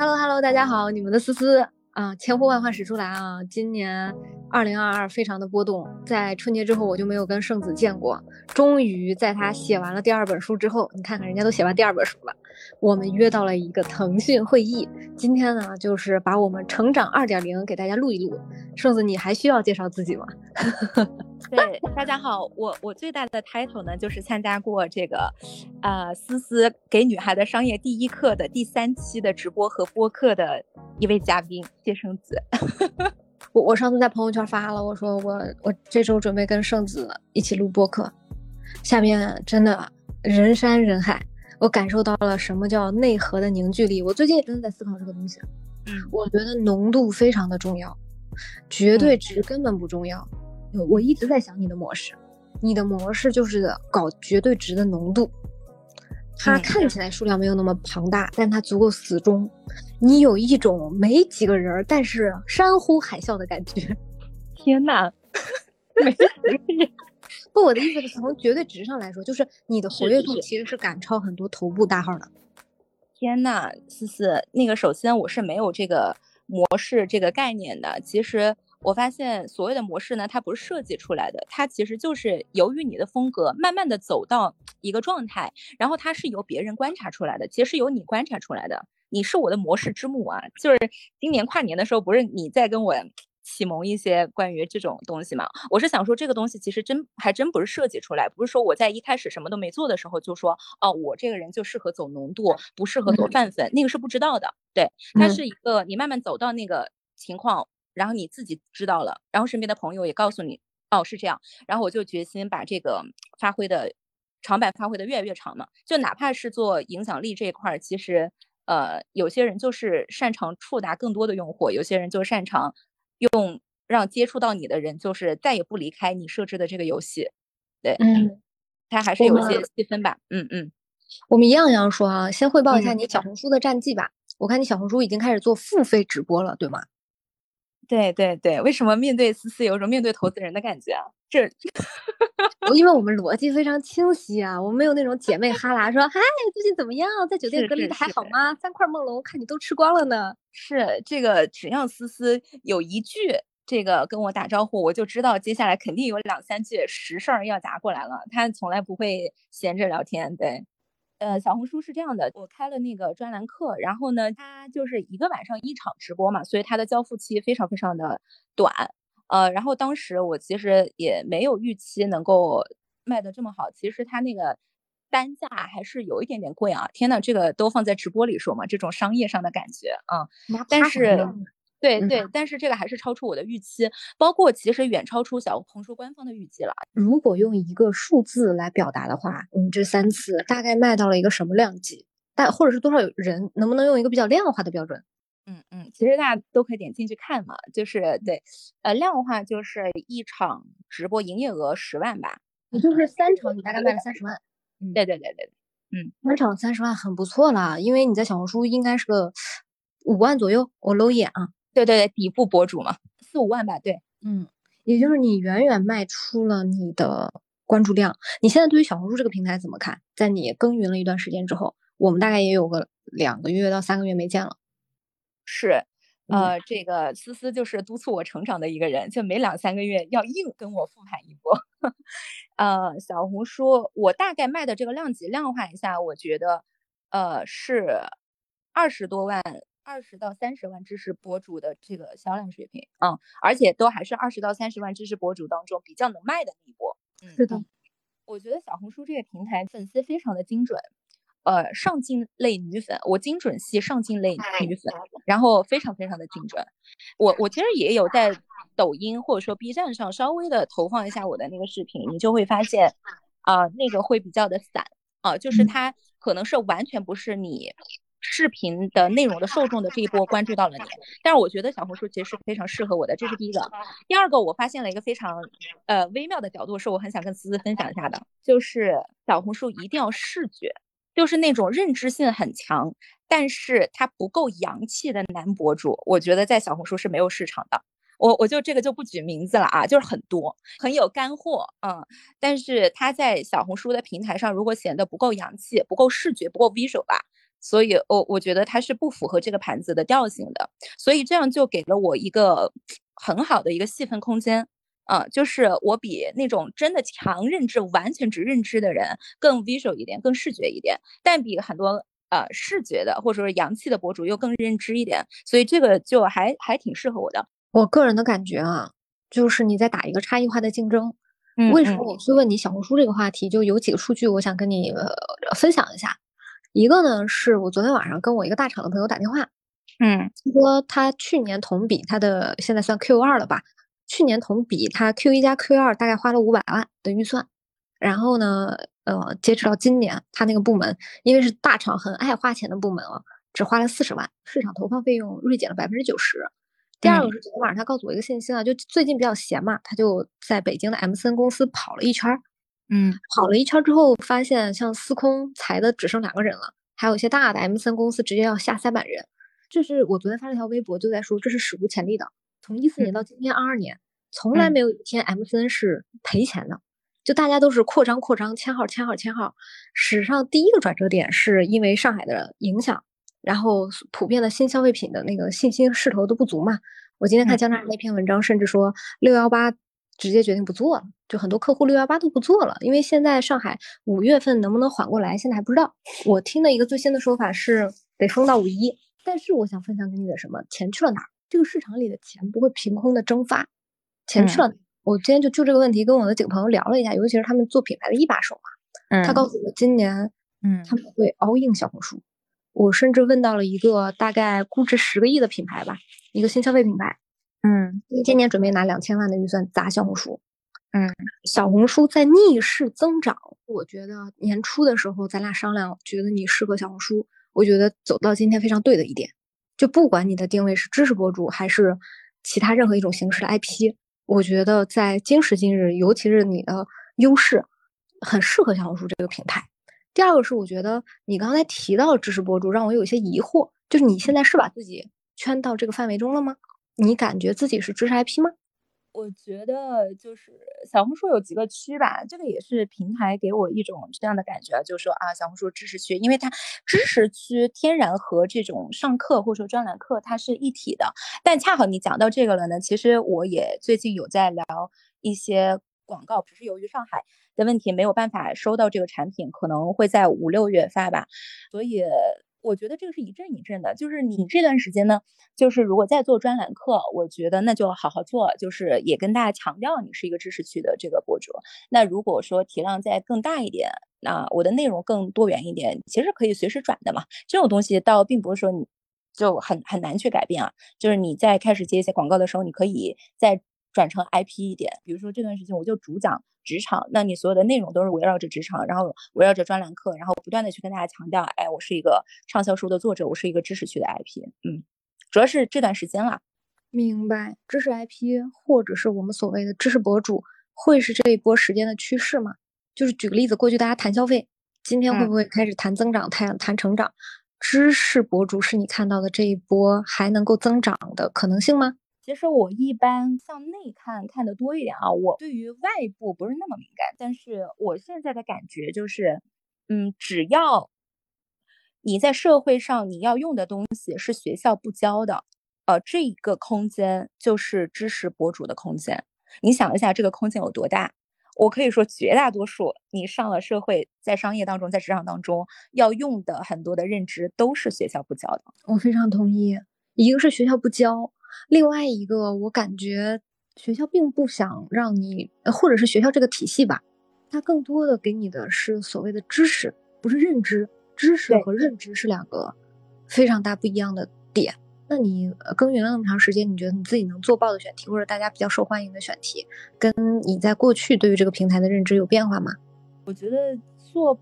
Hello Hello，大家好，你们的思思啊，千呼万唤始出来啊！今年二零二二非常的波动，在春节之后我就没有跟圣子见过，终于在他写完了第二本书之后，你看看人家都写完第二本书了，我们约到了一个腾讯会议，今天呢就是把我们成长二点零给大家录一录。圣子，你还需要介绍自己吗？对，大家好，我我最大的 title 呢，就是参加过这个，呃，思思给女孩的商业第一课的第三期的直播和播客的一位嘉宾谢圣子。我我上次在朋友圈发了，我说我我这周准备跟圣子一起录播客，下面真的人山人海，我感受到了什么叫内核的凝聚力。我最近也真的在思考这个东西，嗯，我觉得浓度非常的重要，绝对值根本不重要。我一直在想你的模式，你的模式就是搞绝对值的浓度，它看起来数量没有那么庞大，但它足够死忠。你有一种没几个人，但是山呼海啸的感觉。天呐，没 不，我的意思是从绝对值上来说，就是你的活跃度其实是赶超很多头部大号的。天呐，思思，那个首先我是没有这个模式这个概念的，其实。我发现所谓的模式呢，它不是设计出来的，它其实就是由于你的风格慢慢的走到一个状态，然后它是由别人观察出来的，其实是由你观察出来的。你是我的模式之母啊！就是今年跨年的时候，不是你在跟我启蒙一些关于这种东西嘛？我是想说，这个东西其实真还真不是设计出来，不是说我在一开始什么都没做的时候就说，哦，我这个人就适合走浓度，不适合走泛粉，那个是不知道的。对，它是一个你慢慢走到那个情况。然后你自己知道了，然后身边的朋友也告诉你，哦，是这样。然后我就决心把这个发挥的长板发挥的越来越长嘛。就哪怕是做影响力这一块儿，其实呃，有些人就是擅长触达更多的用户，有些人就擅长用让接触到你的人就是再也不离开你设置的这个游戏。对，嗯，它还是有一些细分吧。嗯嗯，我们一样一样说啊，先汇报一下你小红书的战绩吧。我看你小红书已经开始做付费直播了，对吗？对对对，为什么面对思思有种面对投资人的感觉啊？这，因为我们逻辑非常清晰啊，我们没有那种姐妹哈拉说，嗨，最近怎么样？在酒店隔离的还好吗？三块梦龙看你都吃光了呢。是这个，只要思思有一句这个跟我打招呼，我就知道接下来肯定有两三句实事儿要砸过来了。他从来不会闲着聊天，对。呃，小红书是这样的，我开了那个专栏课，然后呢，它就是一个晚上一场直播嘛，所以它的交付期非常非常的短。呃，然后当时我其实也没有预期能够卖的这么好，其实它那个单价还是有一点点贵啊。天呐，这个都放在直播里说嘛，这种商业上的感觉啊，但是。对对，但是这个还是超出我的预期，包括其实远超出小红书官方的预计了。如果用一个数字来表达的话，你这三次大概卖到了一个什么量级？大或者是多少人？能不能用一个比较量化的标准？嗯嗯，其实大家都可以点进去看嘛，就是对，呃，量化就是一场直播营业额十万吧，也就是三场你大概卖了三十万。嗯，对对对对对，嗯，三场三十万很不错了，因为你在小红书应该是个五万左右，我搂一眼啊。对对对，底部博主嘛，四五万吧。对，嗯，也就是你远远卖出了你的关注量。你现在对于小红书这个平台怎么看？在你耕耘了一段时间之后，我们大概也有个两个月到三个月没见了。是，呃，这个思思就是督促我成长的一个人，就每两三个月要硬跟我复盘一波。呃，小红书我大概卖的这个量级量化一下，我觉得，呃，是二十多万。二十到三十万知识博主的这个销量水平，嗯，而且都还是二十到三十万知识博主当中比较能卖的那一波。嗯，是的，我觉得小红书这个平台粉丝非常的精准，呃，上镜类女粉，我精准系上镜类女粉，然后非常非常的精准。我我其实也有在抖音或者说 B 站上稍微的投放一下我的那个视频，你就会发现，啊，那个会比较的散，啊，就是它可能是完全不是你。视频的内容的受众的这一波关注到了你，但是我觉得小红书其实是非常适合我的，这是第一个。第二个，我发现了一个非常呃微妙的角度，是我很想跟思思分享一下的，就是小红书一定要视觉，就是那种认知性很强，但是它不够洋气的男博主，我觉得在小红书是没有市场的。我我就这个就不举名字了啊，就是很多很有干货，嗯，但是他在小红书的平台上如果显得不够洋气、不够视觉、不够 visual 吧。所以我我觉得它是不符合这个盘子的调性的，所以这样就给了我一个很好的一个细分空间。啊，就是我比那种真的强认知、完全只认知的人更 visual 一点，更视觉一点，但比很多呃视觉的或者说洋气的博主又更认知一点，所以这个就还还挺适合我的。我个人的感觉啊，就是你在打一个差异化的竞争。为什么我去问你小红书这个话题？就有几个数据，我想跟你呃分享一下。一个呢，是我昨天晚上跟我一个大厂的朋友打电话，嗯，说他去年同比他的现在算 Q 二了吧。去年同比，他 Q 一加 Q 二大概花了五百万的预算，然后呢，呃，截止到今年，他那个部门因为是大厂很爱花钱的部门啊，只花了四十万，市场投放费用锐减了百分之九十。第二个是昨天晚上他告诉我一个信息啊，就最近比较闲嘛，他就在北京的 M 森公司跑了一圈儿，嗯，跑了一圈之后发现，像司空裁的只剩两个人了，还有一些大的 M 三公司直接要下三百人。这是我昨天发了一条微博，就在说这是史无前例的。从一四年到今天二二年，从来没有一天 M N 是赔钱的，就大家都是扩张扩张，签号签号签号。史上第一个转折点是因为上海的影响，然后普遍的新消费品的那个信心势头都不足嘛。我今天看江大那篇文章，甚至说六幺八直接决定不做了，就很多客户六幺八都不做了，因为现在上海五月份能不能缓过来，现在还不知道。我听的一个最新的说法是得封到五一，但是我想分享给你的什么钱去了哪儿？这个市场里的钱不会凭空的蒸发，钱去了哪。我今天就就这个问题跟我的几个朋友聊了一下，尤其是他们做品牌的一把手嘛，他告诉我今年，嗯，他们会 all in 小红书。我甚至问到了一个大概估值十个亿的品牌吧，一个新消费品牌，嗯，今年准备拿两千万的预算砸小红书，嗯，小红书在逆势增长。我觉得年初的时候咱俩商量，觉得你适合小红书，我觉得走到今天非常对的一点。就不管你的定位是知识博主还是其他任何一种形式的 IP，我觉得在今时今日，尤其是你的优势，很适合小红书这个平台。第二个是，我觉得你刚才提到知识博主让我有一些疑惑，就是你现在是把自己圈到这个范围中了吗？你感觉自己是知识 IP 吗？我觉得就是小红书有几个区吧，这个也是平台给我一种这样的感觉，就是说啊，小红书知识区，因为它知识区天然和这种上课或者说专栏课它是一体的。但恰好你讲到这个了呢，其实我也最近有在聊一些广告，只是由于上海的问题没有办法收到这个产品，可能会在五六月发吧，所以。我觉得这个是一阵一阵的，就是你这段时间呢，就是如果在做专栏课，我觉得那就好好做，就是也跟大家强调你是一个知识区的这个博主。那如果说体量再更大一点，那我的内容更多元一点，其实可以随时转的嘛。这种东西倒并不是说你就很很难去改变啊，就是你在开始接一些广告的时候，你可以在。转成 IP 一点，比如说这段时间我就主讲职场，那你所有的内容都是围绕着职场，然后围绕着专栏课，然后不断的去跟大家强调，哎，我是一个畅销书的作者，我是一个知识区的 IP，嗯，主要是这段时间啦。明白，知识 IP 或者是我们所谓的知识博主，会是这一波时间的趋势吗？就是举个例子，过去大家谈消费，今天会不会开始谈增长、谈谈成长？知识博主是你看到的这一波还能够增长的可能性吗？其实我一般向内看看的多一点啊，我对于外部不是那么敏感。但是我现在的感觉就是，嗯，只要你在社会上你要用的东西是学校不教的，呃，这一个空间就是知识博主的空间。你想一下，这个空间有多大？我可以说，绝大多数你上了社会，在商业当中，在职场当中要用的很多的认知都是学校不教的。我非常同意，一个是学校不教。另外一个，我感觉学校并不想让你，或者是学校这个体系吧，它更多的给你的是所谓的知识，不是认知。知识和认知是两个非常大不一样的点。那你耕耘了那么长时间，你觉得你自己能做爆的选题，或者大家比较受欢迎的选题，跟你在过去对于这个平台的认知有变化吗？我觉得做。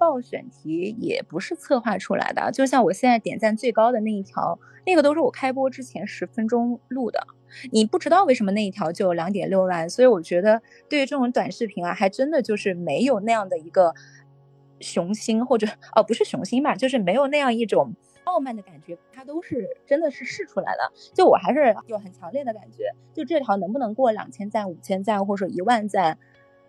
报选题也不是策划出来的，就像我现在点赞最高的那一条，那个都是我开播之前十分钟录的。你不知道为什么那一条就有两点六万，所以我觉得对于这种短视频啊，还真的就是没有那样的一个雄心，或者哦不是雄心吧，就是没有那样一种傲慢的感觉，它都是真的是试出来的。就我还是有很强烈的感觉，就这条能不能过两千赞、五千赞或者一万赞，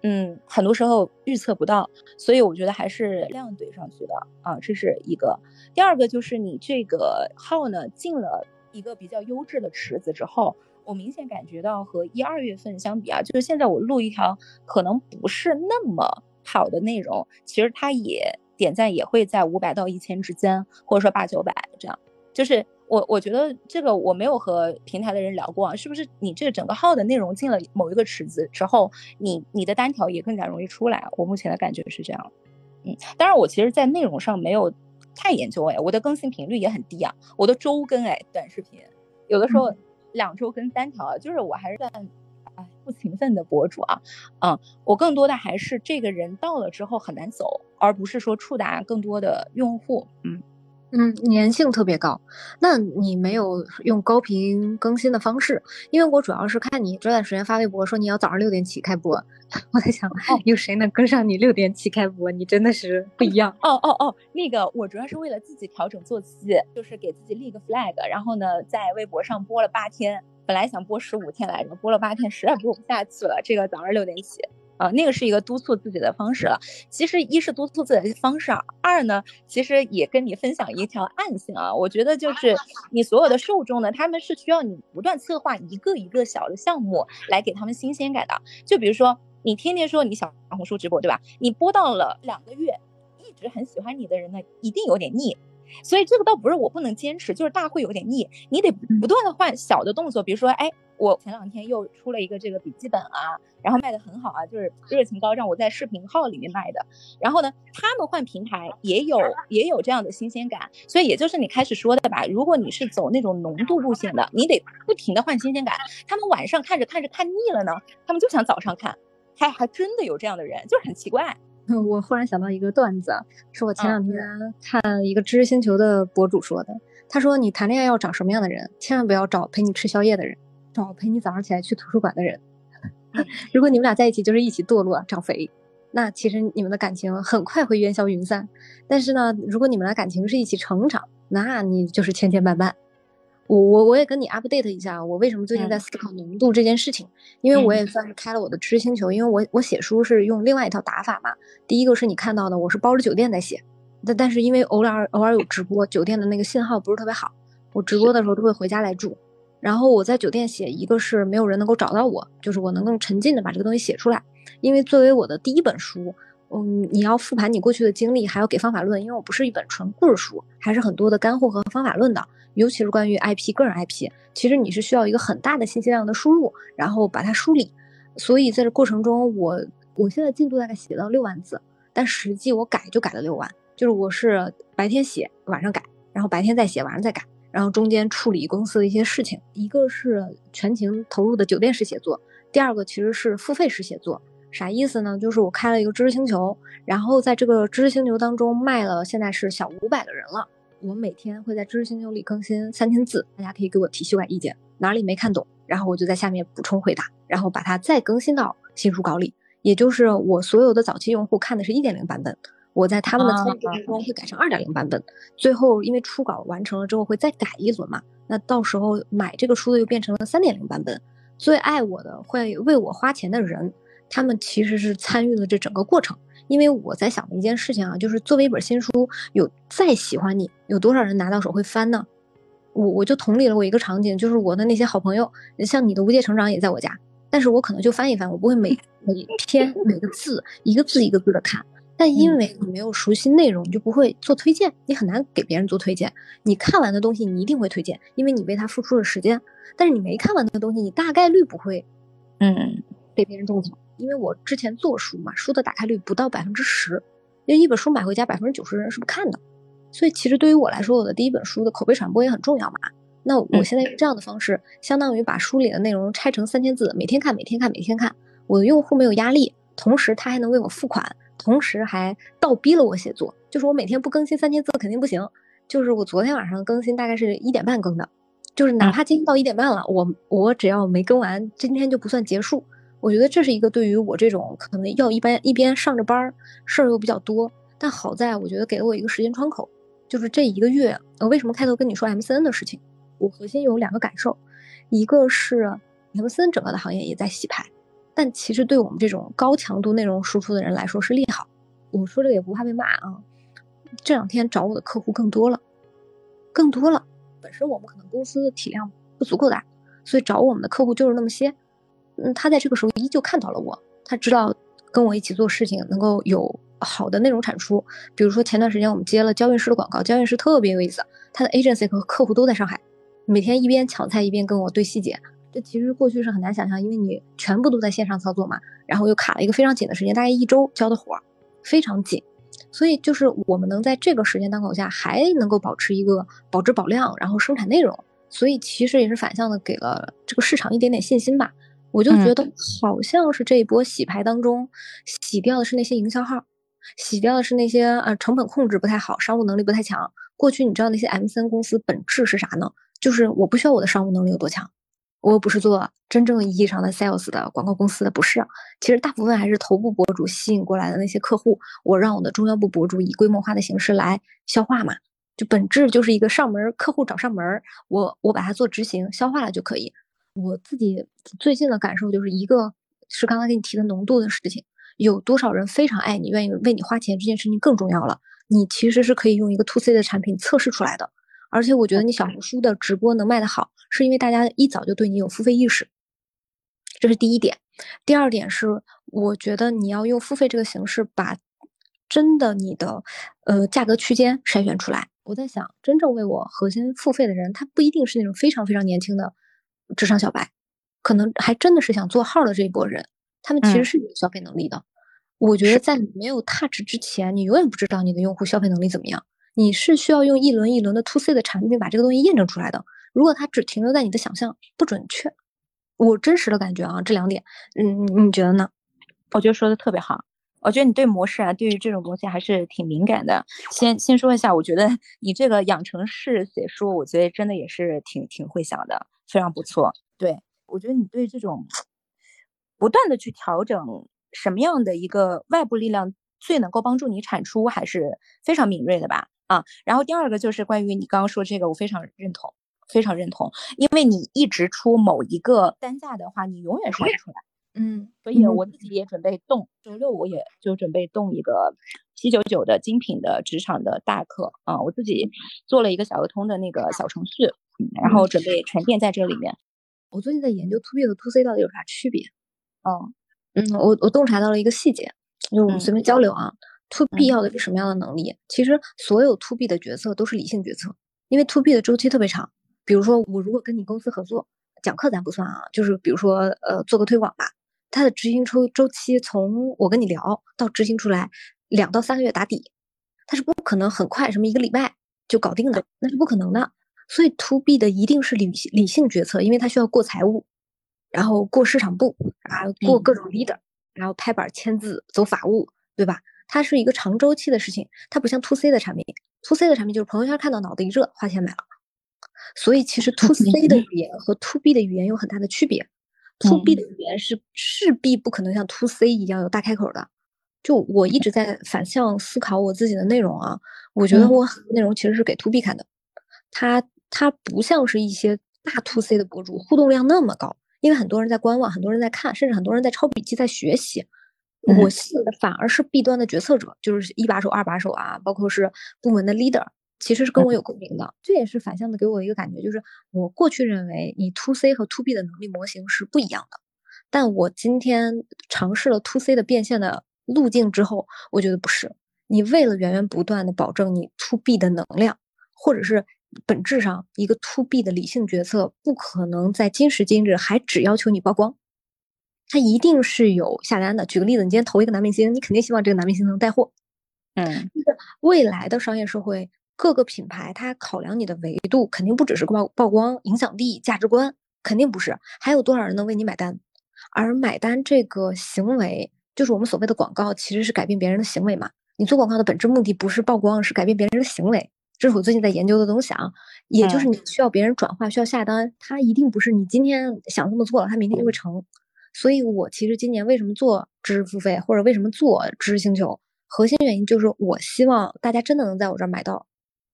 嗯，很多时候预测不到，所以我觉得还是量怼上去的啊，这是一个。第二个就是你这个号呢进了一个比较优质的池子之后，我明显感觉到和一二月份相比啊，就是现在我录一条可能不是那么好的内容，其实它也点赞也会在五百到一千之间，或者说八九百这样，就是。我我觉得这个我没有和平台的人聊过啊，是不是你这个整个号的内容进了某一个池子之后，你你的单条也更加容易出来？我目前的感觉是这样。嗯，当然我其实，在内容上没有太研究哎，我的更新频率也很低啊，我的周更哎，短视频有的时候两周更三条，就是我还是算哎不勤奋的博主啊。嗯，我更多的还是这个人到了之后很难走，而不是说触达更多的用户。嗯。嗯，粘性特别高。那你没有用高频更新的方式？因为我主要是看你这段时间发微博说你要早上六点起开播，我在想，有谁能跟上你六点起开播？你真的是不一样。哦哦哦，那个我主要是为了自己调整作息，就是给自己立个 flag，然后呢，在微博上播了八天，本来想播十五天来着，播了八天，实在播不下去了。这个早上六点起。啊，那个是一个督促自己的方式了。其实一是督促自己的方式，二呢，其实也跟你分享一条暗性啊。我觉得就是你所有的受众呢，他们是需要你不断策划一个一个小的项目来给他们新鲜感的。就比如说你天天说你小红书直播，对吧？你播到了两个月，一直很喜欢你的人呢，一定有点腻。所以这个倒不是我不能坚持，就是大会有点腻，你得不断的换小的动作，比如说，哎，我前两天又出了一个这个笔记本啊，然后卖的很好啊，就是热情高涨，我在视频号里面卖的。然后呢，他们换平台也有也有这样的新鲜感，所以也就是你开始说的吧，如果你是走那种浓度路线的，你得不停的换新鲜感。他们晚上看着看着看腻了呢，他们就想早上看，还还真的有这样的人，就很奇怪。我忽然想到一个段子，是我前两天看一个知识星球的博主说的。他说：“你谈恋爱要找什么样的人？千万不要找陪你吃宵夜的人，找陪你早上起来去图书馆的人。如果你们俩在一起就是一起堕落长肥，那其实你们的感情很快会烟消云散。但是呢，如果你们俩感情是一起成长，那你就是千千万万。”我我我也跟你 update 一下，我为什么最近在思考浓度这件事情？因为我也算是开了我的知识星球，因为我我写书是用另外一套打法嘛。第一个是你看到的，我是包着酒店在写，但但是因为偶尔偶尔有直播，酒店的那个信号不是特别好，我直播的时候都会回家来住。然后我在酒店写，一个是没有人能够找到我，就是我能更沉浸的把这个东西写出来。因为作为我的第一本书，嗯，你要复盘你过去的经历，还要给方法论，因为我不是一本纯故事书，还是很多的干货和方法论的。尤其是关于 IP 个人 IP，其实你是需要一个很大的信息量的输入，然后把它梳理。所以在这过程中，我我现在进度大概写到六万字，但实际我改就改了六万，就是我是白天写，晚上改，然后白天再写，晚上再改，然后中间处理公司的一些事情。一个是全情投入的酒店式写作，第二个其实是付费式写作。啥意思呢？就是我开了一个知识星球，然后在这个知识星球当中卖了，现在是小五百个人了。我每天会在知识星球里更新三千字，大家可以给我提修改意见，哪里没看懂，然后我就在下面补充回答，然后把它再更新到新书稿里。也就是我所有的早期用户看的是一点零版本，我在他们的参与过程中会改成二点零版本，最后因为初稿完成了之后会再改一轮嘛，那到时候买这个书的又变成了三点零版本。最爱我的会为我花钱的人，他们其实是参与了这整个过程。因为我在想的一件事情啊，就是作为一本新书，有再喜欢你，有多少人拿到手会翻呢？我我就同理了我一个场景，就是我的那些好朋友，像你的无界成长也在我家，但是我可能就翻一翻，我不会每每篇每个字一个字一个字的看。但因为你没有熟悉内容，你就不会做推荐，你很难给别人做推荐。你看完的东西，你一定会推荐，因为你为他付出了时间。但是你没看完的东西，你大概率不会，嗯，被别人种草。因为我之前做书嘛，书的打开率不到百分之十，因为一本书买回家百分之九十人是不看的，所以其实对于我来说，我的第一本书的口碑传播也很重要嘛。那我现在用这样的方式，相当于把书里的内容拆成三千字，每天看，每天看，每天看，我的用户没有压力，同时他还能为我付款，同时还倒逼了我写作。就是我每天不更新三千字肯定不行，就是我昨天晚上更新大概是一点半更的，就是哪怕今天到一点半了，我我只要没更完，今天就不算结束。我觉得这是一个对于我这种可能要一般一边上着班儿，事儿又比较多，但好在我觉得给了我一个时间窗口，就是这一个月，呃，为什么开头跟你说 M C N 的事情？我核心有两个感受，一个是 M C N 整个的行业也在洗牌，但其实对我们这种高强度内容输出的人来说是利好。我说这个也不怕被骂啊。这两天找我的客户更多了，更多了。本身我们可能公司的体量不足够大，所以找我们的客户就是那么些。嗯，他在这个时候依旧看到了我，他知道跟我一起做事情能够有好的内容产出。比如说前段时间我们接了交运师的广告，交运师特别有意思，他的 agency 和客户都在上海，每天一边抢菜一边跟我对细节。这其实过去是很难想象，因为你全部都在线上操作嘛，然后又卡了一个非常紧的时间，大概一周交的活儿，非常紧。所以就是我们能在这个时间档口下还能够保持一个保质保量，然后生产内容，所以其实也是反向的给了这个市场一点点信心吧。我就觉得好像是这一波洗牌当中，洗掉的是那些营销号，洗掉的是那些呃成本控制不太好、商务能力不太强。过去你知道那些 M 三公司本质是啥呢？就是我不需要我的商务能力有多强。我又不是做真正意义上的 sales 的广告公司的，不是。其实大部分还是头部博主吸引过来的那些客户，我让我的中腰部博主以规模化的形式来消化嘛，就本质就是一个上门客户找上门，我我把它做执行消化了就可以。我自己最近的感受就是一个是刚才给你提的浓度的事情，有多少人非常爱你，愿意为你花钱，这件事情更重要了。你其实是可以用一个 to C 的产品测试出来的。而且我觉得你小红书的直播能卖得好，是因为大家一早就对你有付费意识，这是第一点。第二点是，我觉得你要用付费这个形式，把真的你的呃价格区间筛选出来。我在想，真正为我核心付费的人，他不一定是那种非常非常年轻的职场小白，可能还真的是想做号的这一波人，他们其实是有消费能力的。我觉得在你没有 touch 之前，你永远不知道你的用户消费能力怎么样。你是需要用一轮一轮的 to C 的产品把这个东西验证出来的。如果它只停留在你的想象，不准确。我真实的感觉啊，这两点，嗯，你觉得呢？我觉得说的特别好。我觉得你对模式啊，对于这种东西还是挺敏感的。先先说一下，我觉得你这个养成式写书，我觉得真的也是挺挺会想的，非常不错。对我觉得你对这种不断的去调整什么样的一个外部力量最能够帮助你产出，还是非常敏锐的吧。啊，然后第二个就是关于你刚刚说这个，我非常认同，非常认同，因为你一直出某一个单价的话，你永远说不出来。嗯，所以我自己也准备动，周六我也就准备动一个七九九的精品的职场的大课啊，我自己做了一个小鹅通的那个小程序，然后准备沉淀在这里面。我最近在研究 to B 和 to C 到底有啥区别。哦，嗯，我我洞察到了一个细节，就是我们随便交流啊。To B 要的是什么样的能力？其实所有 To B 的决策都是理性决策，因为 To B 的周期特别长。比如说，我如果跟你公司合作，讲课咱不算啊，就是比如说，呃，做个推广吧，它的执行周周期从我跟你聊到执行出来两到三个月打底，它是不可能很快什么一个礼拜就搞定的，那是不可能的。所以 To B 的一定是理理性决策，因为它需要过财务，然后过市场部，啊过各种 leader，然后拍板签字走法务，对吧？它是一个长周期的事情，它不像 to C 的产品，to C 的产品就是朋友圈看到脑子一热花钱买了，所以其实 to C 的语言和 to B 的语言有很大的区别，to B 的。语言是势必不可能像 to C 一样有大开口的。就我一直在反向思考我自己的内容啊，我觉得我内容其实是给 to B 看的，它它不像是一些大 to C 的博主互动量那么高，因为很多人在观望，很多人在看，甚至很多人在抄笔记在学习。我信的反而是 B 端的决策者，就是一把手、二把手啊，包括是部门的 leader，其实是跟我有共鸣的。这也是反向的给我一个感觉，就是我过去认为你 to C 和 to B 的能力模型是不一样的，但我今天尝试了 to C 的变现的路径之后，我觉得不是。你为了源源不断的保证你 to B 的能量，或者是本质上一个 to B 的理性决策，不可能在今时今日还只要求你曝光。他一定是有下单的。举个例子，你今天投一个男明星，你肯定希望这个男明星能带货。嗯，就是未来的商业社会，各个品牌它考量你的维度，肯定不只是曝曝光、影响力、价值观，肯定不是。还有多少人能为你买单？而买单这个行为，就是我们所谓的广告，其实是改变别人的行为嘛。你做广告的本质目的不是曝光，是改变别人的行为。这是我最近在研究的东西啊。也就是你需要别人转化，需要下单，它一定不是你今天想这么做了，它明天就会成。所以，我其实今年为什么做知识付费，或者为什么做知识星球，核心原因就是我希望大家真的能在我这儿买到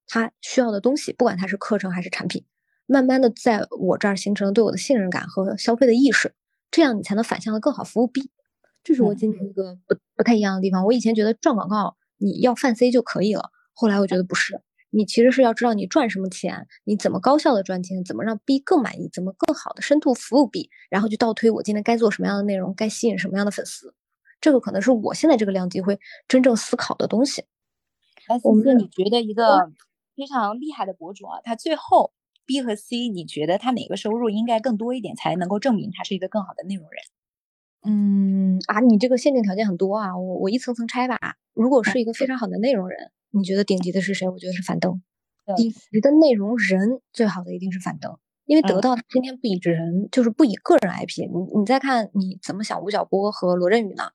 他需要的东西，不管它是课程还是产品，慢慢的在我这儿形成了对我的信任感和消费的意识。这样你才能反向的更好服务 B。这是我今天一个不不太一样的地方。我以前觉得赚广告你要泛 C 就可以了，后来我觉得不是，你其实是要知道你赚什么钱，你怎么高效的赚钱，怎么让 B 更满意，怎么更好的深度服务 B，然后就倒推我今天该做什么样的内容，该吸引什么样的粉丝。这个可能是我现在这个量级会真正思考的东西。哎，思思，你觉得一个非常厉害的博主啊，他最后 B 和 C，你觉得他哪个收入应该更多一点，才能够证明他是一个更好的内容人？嗯啊，你这个限定条件很多啊，我我一层层拆吧。如果是一个非常好的内容人，你觉得顶级的是谁？我觉得是樊登。顶级的内容人最好的一定是樊登，因为得到今天不以人，就是不以个人 IP。你你再看你怎么想吴晓波和罗振宇呢？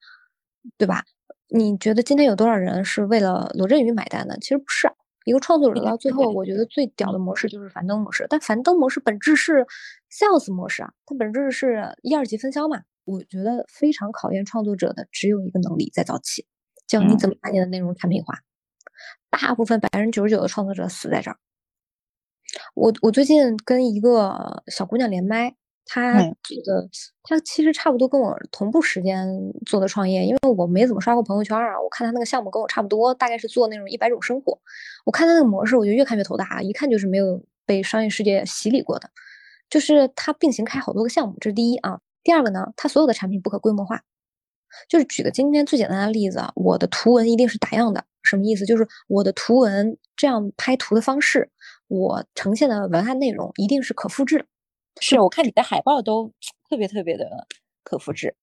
对吧？你觉得今天有多少人是为了罗振宇买单的？其实不是。一个创作者到最后，我觉得最屌的模式就是樊登模式。但樊登模式本质是 sales 模式啊，它本质是一二级分销嘛。我觉得非常考验创作者的只有一个能力，在早期，叫你怎么把你的内容产品化。大部分百分之九十九的创作者死在这儿。我我最近跟一个小姑娘连麦，她这个他其实差不多跟我同步时间做的创业，因为我没怎么刷过朋友圈啊。我看他那个项目跟我差不多，大概是做那种一百种生活。我看他那个模式，我就越看越头大，一看就是没有被商业世界洗礼过的。就是他并行开好多个项目，这是第一啊。第二个呢，他所有的产品不可规模化，就是举个今天最简单的例子啊，我的图文一定是打样的，什么意思？就是我的图文这样拍图的方式，我呈现的文案内容一定是可复制的。是我看你的海报都特别特别的可复制，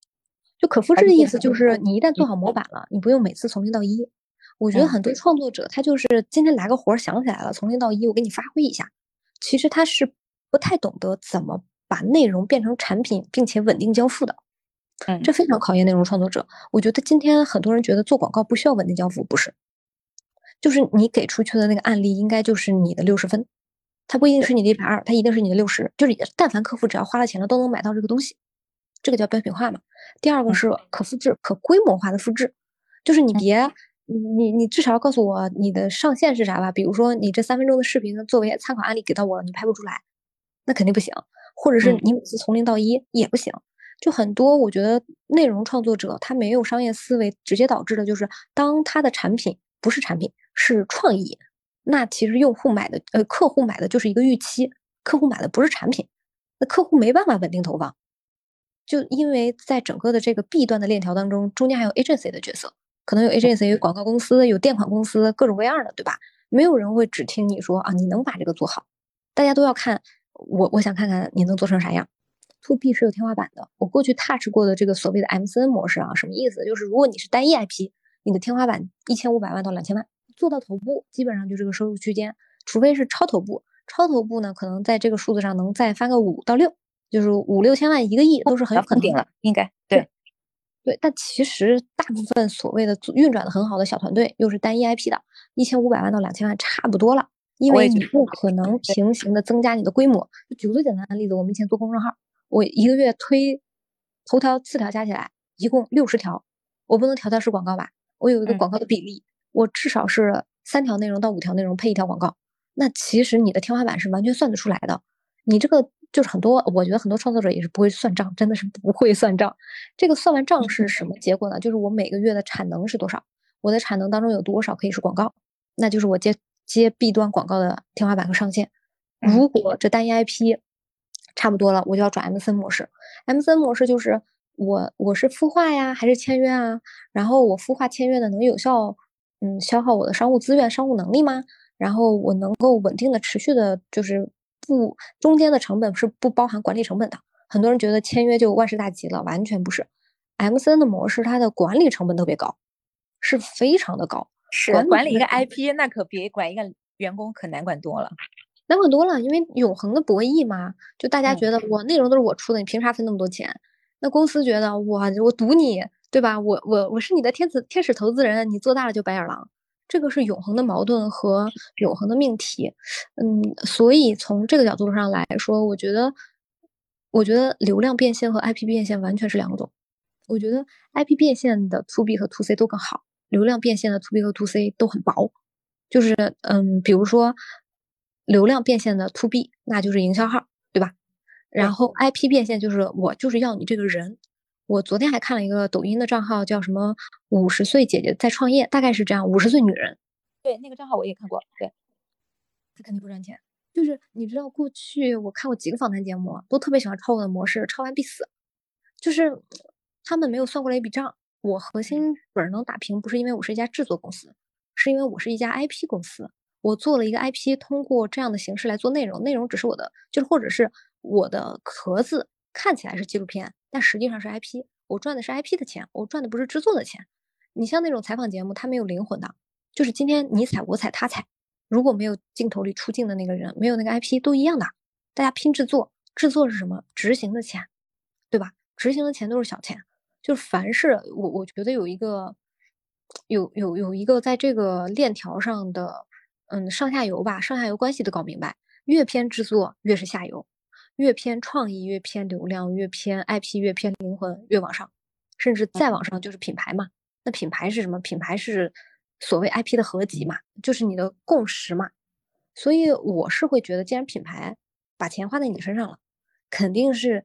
就可复制的意思就是你一旦做好模板了，你不用每次从零到一。我觉得很多创作者他就是今天来个活想起来了，从零到一我给你发挥一下，其实他是不太懂得怎么。把内容变成产品，并且稳定交付的，嗯，这非常考验内容创作者。我觉得今天很多人觉得做广告不需要稳定交付，不是，就是你给出去的那个案例应该就是你的六十分，它不一定是你的一百二，它一定是你的六十。就是但凡客户只要花了钱了，都能买到这个东西，这个叫标品化嘛。第二个是可复制、可规模化的复制，就是你别你你至少要告诉我你的上限是啥吧？比如说你这三分钟的视频作为参考案例给到我了，你拍不出来，那肯定不行。或者是你每次从零到一也不行，就很多我觉得内容创作者他没有商业思维，直接导致的就是当他的产品不是产品是创意，那其实用户买的呃客户买的就是一个预期，客户买的不是产品，那客户没办法稳定投放，就因为在整个的这个 B 端的链条当中，中间还有 agency 的角色，可能有 agency 有广告公司有垫款公司各种各样的，对吧？没有人会只听你说啊，你能把这个做好，大家都要看。我我想看看你能做成啥样。To B 是有天花板的。我过去 touch 过的这个所谓的 MCN 模式啊，什么意思？就是如果你是单一 IP，你的天花板一千五百万到两千万，做到头部基本上就这个收入区间，除非是超头部。超头部呢，可能在这个数字上能再翻个五到六，就是五六千万一个亿都是很有可能的。应该对对，但其实大部分所谓的运转的很好的小团队，又是单一 IP 的，一千五百万到两千万差不多了。因为你不可能平行的增加你的规模。举个最简单的例子，我们以前做公众号，我一个月推头条四条加起来一共六十条，我不能条条是广告吧？我有一个广告的比例，我至少是三条内容到五条内容配一条广告。那其实你的天花板是完全算得出来的。你这个就是很多，我觉得很多创作者也是不会算账，真的是不会算账。这个算完账是什么结果呢？就是我每个月的产能是多少？我的产能当中有多少可以是广告？那就是我接。接 B 端广告的天花板和上限，如果这单一 IP 差不多了，我就要转 MCN 模式。MCN 模式就是我我是孵化呀，还是签约啊？然后我孵化签约的能有效嗯消耗我的商务资源、商务能力吗？然后我能够稳定的、持续的，就是不中间的成本是不包含管理成本的。很多人觉得签约就万事大吉了，完全不是。MCN 的模式它的管理成本特别高，是非常的高。是管理一个 IP，那可比管一个员工可难管多了，难管多了。因为永恒的博弈嘛，就大家觉得我内容都是我出的，你凭啥分那么多钱？那公司觉得我我赌你，对吧？我我我是你的天子天使投资人，你做大了就白眼狼。这个是永恒的矛盾和永恒的命题。嗯，所以从这个角度上来说，我觉得，我觉得流量变现和 IP 变现完全是两种。我觉得 IP 变现的 To B 和 To C 都更好。流量变现的 To B 和 To C 都很薄，就是嗯，比如说流量变现的 To B，那就是营销号，对吧？然后 IP 变现就是我就是要你这个人。我昨天还看了一个抖音的账号，叫什么“五十岁姐姐在创业”，大概是这样，五十岁女人。对，那个账号我也看过。对，她肯定不赚钱。就是你知道，过去我看过几个访谈节目，都特别喜欢抄我的模式，抄完必死。就是他们没有算过来一笔账。我核心本能打平，不是因为我是一家制作公司，是因为我是一家 IP 公司。我做了一个 IP，通过这样的形式来做内容，内容只是我的，就是或者是我的壳子。看起来是纪录片，但实际上是 IP。我赚的是 IP 的钱，我赚的不是制作的钱。你像那种采访节目，它没有灵魂的，就是今天你踩我踩他踩，如果没有镜头里出镜的那个人，没有那个 IP，都一样的。大家拼制作，制作是什么？执行的钱，对吧？执行的钱都是小钱。就是凡是我，我觉得有一个，有有有一个在这个链条上的，嗯，上下游吧，上下游关系都搞明白，越偏制作越是下游。越偏创意，越偏流量，越偏 IP，越偏灵魂，越往上，甚至再往上就是品牌嘛。那品牌是什么？品牌是所谓 IP 的合集嘛，就是你的共识嘛。所以我是会觉得，既然品牌把钱花在你身上了，肯定是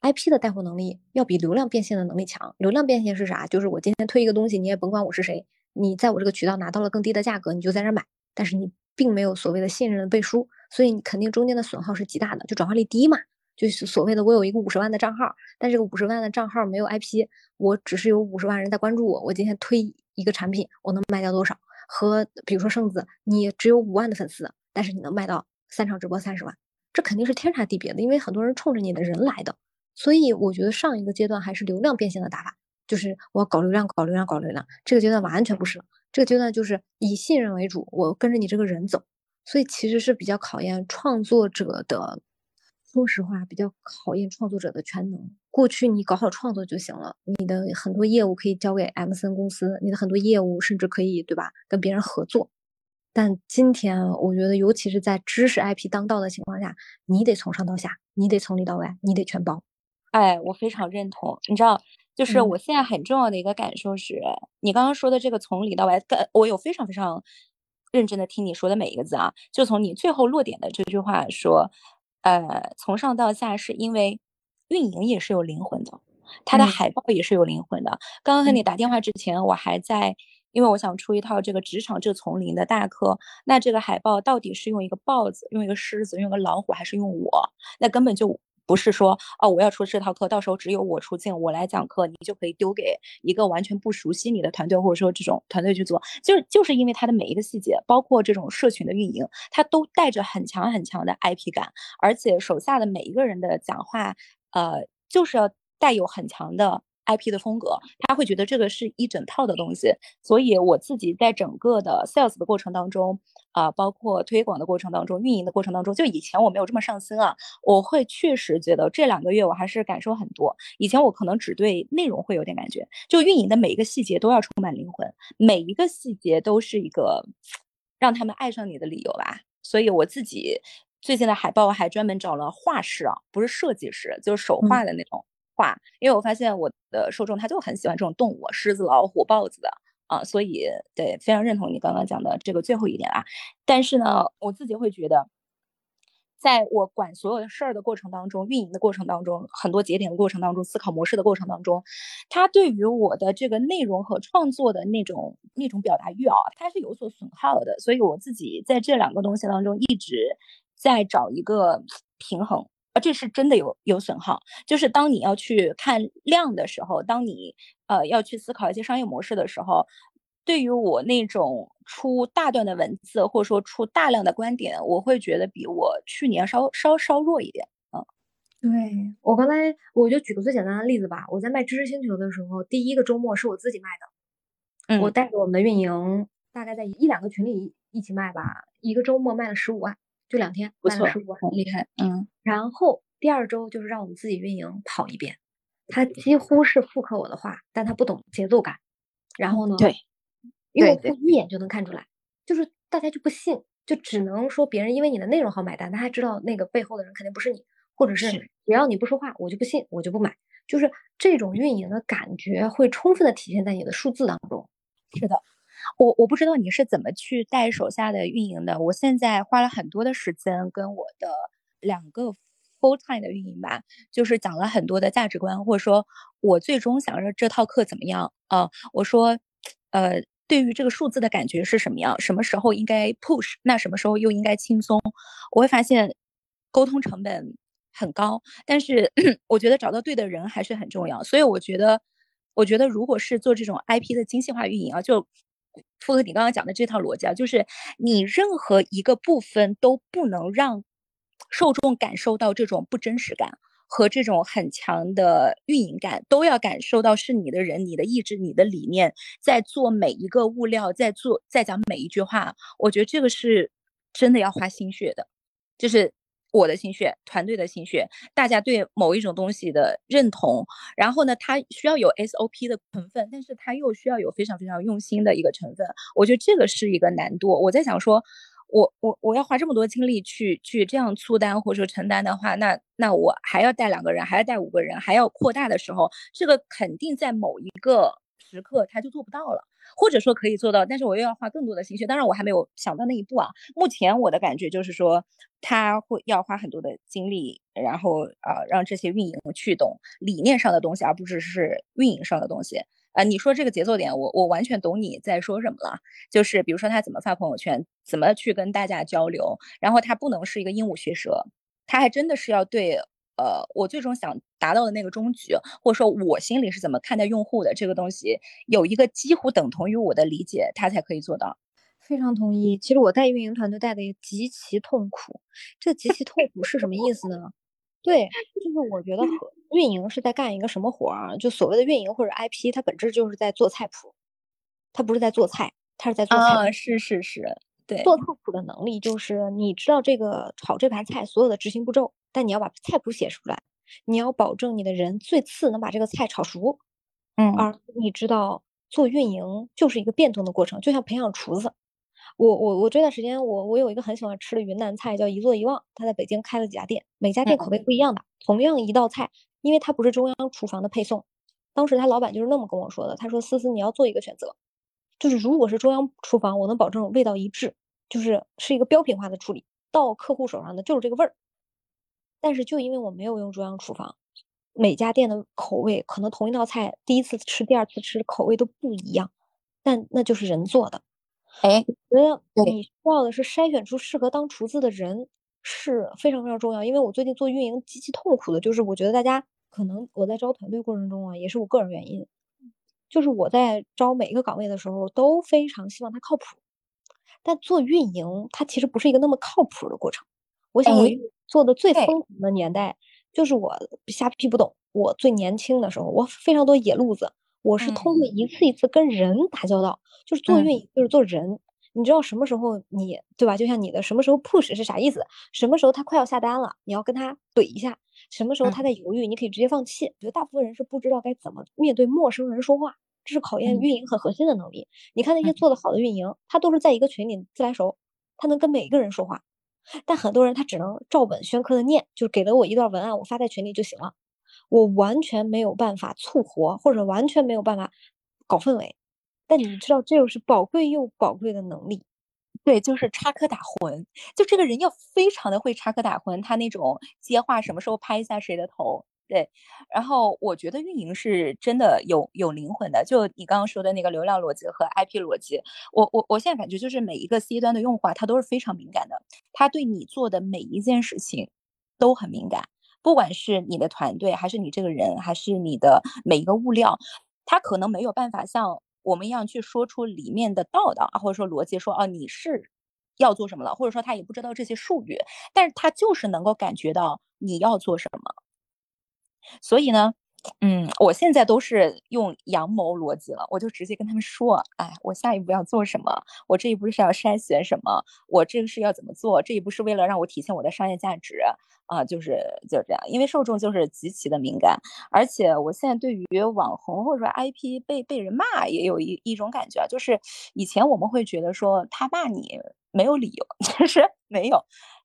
IP 的带货能力要比流量变现的能力强。流量变现是啥？就是我今天推一个东西，你也甭管我是谁，你在我这个渠道拿到了更低的价格，你就在这买，但是你并没有所谓的信任的背书。所以你肯定中间的损耗是极大的，就转化率低嘛，就是所谓的我有一个五十万的账号，但这个五十万的账号没有 IP，我只是有五十万人在关注我，我今天推一个产品，我能卖掉多少？和比如说圣子，你只有五万的粉丝，但是你能卖到三场直播三十万，这肯定是天差地别的，因为很多人冲着你的人来的。所以我觉得上一个阶段还是流量变现的打法，就是我搞流量，搞流量，搞流量。这个阶段完全不是了，这个阶段就是以信任为主，我跟着你这个人走。所以其实是比较考验创作者的，说实话，比较考验创作者的全能。过去你搞好创作就行了，你的很多业务可以交给 M N 公司，你的很多业务甚至可以，对吧？跟别人合作。但今天我觉得，尤其是在知识 IP 当道的情况下，你得从上到下，你得从里到外，你得全包。哎，我非常认同。你知道，就是我现在很重要的一个感受是，你刚刚说的这个从里到外，我有非常非常。认真的听你说的每一个字啊，就从你最后落点的这句话说，呃，从上到下是因为运营也是有灵魂的，它的海报也是有灵魂的。刚刚和你打电话之前，我还在，因为我想出一套这个职场这丛林的大课，那这个海报到底是用一个豹子，用一个狮子，用一个老虎，还是用我？那根本就。不是说哦，我要出这套课，到时候只有我出镜，我来讲课，你就可以丢给一个完全不熟悉你的团队，或者说这种团队去做。就是就是因为它的每一个细节，包括这种社群的运营，它都带着很强很强的 IP 感，而且手下的每一个人的讲话，呃，就是要带有很强的。IP 的风格，他会觉得这个是一整套的东西，所以我自己在整个的 sales 的过程当中，啊，包括推广的过程当中、运营的过程当中，就以前我没有这么上心啊，我会确实觉得这两个月我还是感受很多。以前我可能只对内容会有点感觉，就运营的每一个细节都要充满灵魂，每一个细节都是一个让他们爱上你的理由吧。所以我自己最近的海报还专门找了画师啊，不是设计师，就是手画的那种。话，因为我发现我的受众他就很喜欢这种动物，狮子、老虎、豹子的啊，所以对非常认同你刚刚讲的这个最后一点啊。但是呢，我自己会觉得，在我管所有的事儿的过程当中，运营的过程当中，很多节点的过程当中，思考模式的过程当中，它对于我的这个内容和创作的那种那种表达欲啊，它是有所损耗的。所以我自己在这两个东西当中一直在找一个平衡。啊，这是真的有有损耗。就是当你要去看量的时候，当你呃要去思考一些商业模式的时候，对于我那种出大段的文字或者说出大量的观点，我会觉得比我去年稍稍稍弱一点。嗯，对我刚才我就举个最简单的例子吧。我在卖知识星球的时候，第一个周末是我自己卖的，嗯，我带着我们的运营，大概在一两个群里一起卖吧，一个周末卖了十五万。就两天，不错，很厉害，嗯。然后第二周就是让我们自己运营跑一遍，他几乎是复刻我的话，但他不懂节奏感。然后呢，对，用户一眼就能看出来，就是大家就不信，就只能说别人因为你的内容好买单，他还知道那个背后的人肯定不是你，或者是只要你不说话，我就不信，我就不买。就是这种运营的感觉会充分的体现在你的数字当中。是的。我我不知道你是怎么去带手下的运营的。我现在花了很多的时间跟我的两个 full time 的运营吧，就是讲了很多的价值观，或者说我最终想让这套课怎么样啊？我说，呃，对于这个数字的感觉是什么样？什么时候应该 push？那什么时候又应该轻松？我会发现沟通成本很高，但是 我觉得找到对的人还是很重要。所以我觉得，我觉得如果是做这种 IP 的精细化运营啊，就。符合你刚刚讲的这套逻辑啊，就是你任何一个部分都不能让受众感受到这种不真实感和这种很强的运营感，都要感受到是你的人、你的意志、你的理念在做每一个物料，在做在讲每一句话。我觉得这个是真的要花心血的，就是。我的心血，团队的心血，大家对某一种东西的认同，然后呢，它需要有 SOP 的成分，但是它又需要有非常非常用心的一个成分。我觉得这个是一个难度。我在想说，我我我要花这么多精力去去这样粗单或者说承担的话，那那我还要带两个人，还要带五个人，还要扩大的时候，这个肯定在某一个。时刻他就做不到了，或者说可以做到，但是我又要花更多的心血。当然我还没有想到那一步啊。目前我的感觉就是说，他会要花很多的精力，然后啊让这些运营去懂理念上的东西，而不只是运营上的东西。啊，你说这个节奏点，我我完全懂你在说什么了。就是比如说他怎么发朋友圈，怎么去跟大家交流，然后他不能是一个鹦鹉学舌，他还真的是要对。呃，我最终想达到的那个终局，或者说我心里是怎么看待用户的这个东西，有一个几乎等同于我的理解，他才可以做到。非常同意。其实我带运营团队带的也极其痛苦。这极其痛苦是什么意思呢？对，就是我觉得运营是在干一个什么活儿？就所谓的运营或者 IP，它本质就是在做菜谱，它不是在做菜，它是在做菜。啊，是是是，对。做菜谱的能力就是你知道这个炒这盘菜所有的执行步骤。但你要把菜谱写出来，你要保证你的人最次能把这个菜炒熟，嗯，而你知道做运营就是一个变动的过程，就像培养厨子。我我我这段时间我我有一个很喜欢吃的云南菜叫一做一忘，他在北京开了几家店，每家店口味不一样的，同样一道菜，因为它不是中央厨房的配送，当时他老板就是那么跟我说的，他说思思你要做一个选择，就是如果是中央厨房，我能保证味道一致，就是是一个标品化的处理，到客户手上的就是这个味儿。但是就因为我没有用中央厨房，每家店的口味可能同一道菜，第一次吃、第二次吃口味都不一样，但那就是人做的。哎，我觉得你需要的是筛选出适合当厨子的人是非常非常重要。因为我最近做运营极其痛苦的，就是我觉得大家可能我在招团队过程中啊，也是我个人原因，就是我在招每一个岗位的时候都非常希望他靠谱，但做运营它其实不是一个那么靠谱的过程。我想我。做的最疯狂的年代，就是我瞎屁不懂。我最年轻的时候，我非常多野路子。我是通过一次一次跟人打交道，就是做运营，就是做人。你知道什么时候你对吧？就像你的什么时候 push 是啥意思？什么时候他快要下单了，你要跟他怼一下。什么时候他在犹豫，你可以直接放弃。我觉得大部分人是不知道该怎么面对陌生人说话，这是考验运营很核心的能力。你看那些做的好的运营，他都是在一个群里自来熟，他能跟每一个人说话。但很多人他只能照本宣科的念，就是给了我一段文案，我发在群里就行了，我完全没有办法促活，或者完全没有办法搞氛围。但你知道，这又是宝贵又宝贵的能力。对，就是插科打诨，就这个人要非常的会插科打诨，他那种接话什么时候拍一下谁的头。对，然后我觉得运营是真的有有灵魂的，就你刚刚说的那个流量逻辑和 IP 逻辑，我我我现在感觉就是每一个 C 端的用户啊，他都是非常敏感的，他对你做的每一件事情都很敏感，不管是你的团队，还是你这个人，还是你的每一个物料，他可能没有办法像我们一样去说出里面的道道啊，或者说逻辑，说哦你是要做什么了，或者说他也不知道这些术语，但是他就是能够感觉到你要做什么。所以呢，嗯，我现在都是用阳谋逻辑了，我就直接跟他们说，哎，我下一步要做什么？我这一步是要筛选什么？我这个是要怎么做？这一步是为了让我体现我的商业价值啊，就是就这样。因为受众就是极其的敏感，而且我现在对于网红或者说 IP 被被人骂也有一一种感觉啊，就是以前我们会觉得说他骂你没有理由，其实没有。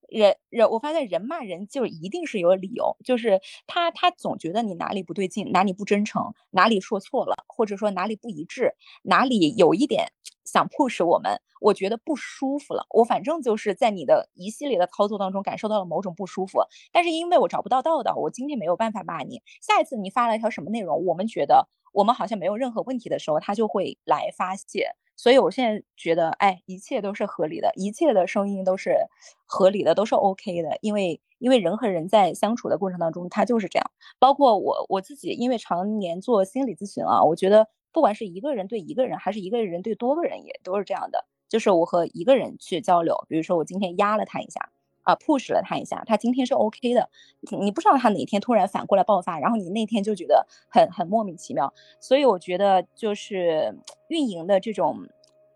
人人，我发现人骂人就一定是有理由，就是他他总觉得你哪里不对劲，哪里不真诚，哪里说错了，或者说哪里不一致，哪里有一点想 push 我们，我觉得不舒服了。我反正就是在你的一系列的操作当中感受到了某种不舒服，但是因为我找不到道道，我今天没有办法骂你。下一次你发了一条什么内容，我们觉得我们好像没有任何问题的时候，他就会来发泄。所以我现在觉得，哎，一切都是合理的，一切的声音都是合理的，都是 OK 的。因为因为人和人在相处的过程当中，他就是这样。包括我我自己，因为常年做心理咨询啊，我觉得。不管是一个人对一个人，还是一个人对多个人，也都是这样的。就是我和一个人去交流，比如说我今天压了他一下，啊，push 了他一下，他今天是 OK 的。你不知道他哪天突然反过来爆发，然后你那天就觉得很很莫名其妙。所以我觉得就是运营的这种。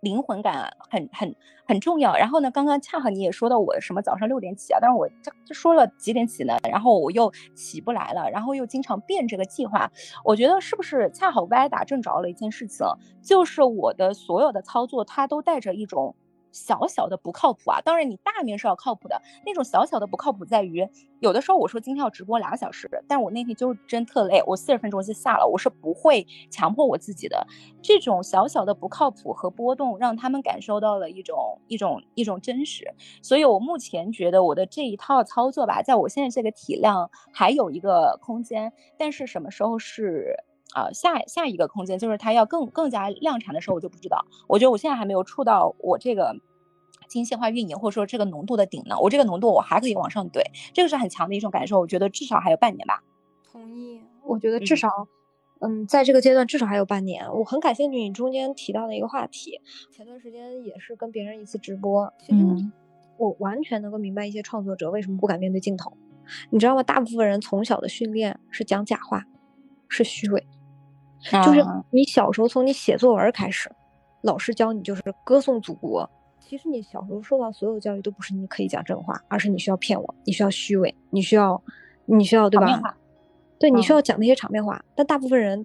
灵魂感很很很重要。然后呢，刚刚恰好你也说到我什么早上六点起啊，但是我这这说了几点起呢？然后我又起不来了，然后又经常变这个计划。我觉得是不是恰好歪打正着了一件事情，就是我的所有的操作它都带着一种。小小的不靠谱啊！当然，你大面是要靠谱的。那种小小的不靠谱在于，有的时候我说今天要直播两个小时，但我那天就真特累，我四十分钟就下了。我是不会强迫我自己的。这种小小的不靠谱和波动，让他们感受到了一种一种一种真实。所以我目前觉得我的这一套操作吧，在我现在这个体量还有一个空间，但是什么时候是？啊，下下一个空间就是它要更更加量产的时候，我就不知道。我觉得我现在还没有触到我这个精细化运营或者说这个浓度的顶呢。我这个浓度我还可以往上怼，这个是很强的一种感受。我觉得至少还有半年吧。同意，我觉得至少，嗯，在这个阶段至少还有半年。我很感兴趣你中间提到的一个话题，前段时间也是跟别人一次直播，其实我完全能够明白一些创作者为什么不敢面对镜头。你知道吗？大部分人从小的训练是讲假话，是虚伪。就是你小时候从你写作文开始，老师教你就是歌颂祖国。其实你小时候受到所有教育都不是你可以讲真话，而是你需要骗我，你需要虚伪，你需要，你需要对吧？对，你需要讲那些场面话。但大部分人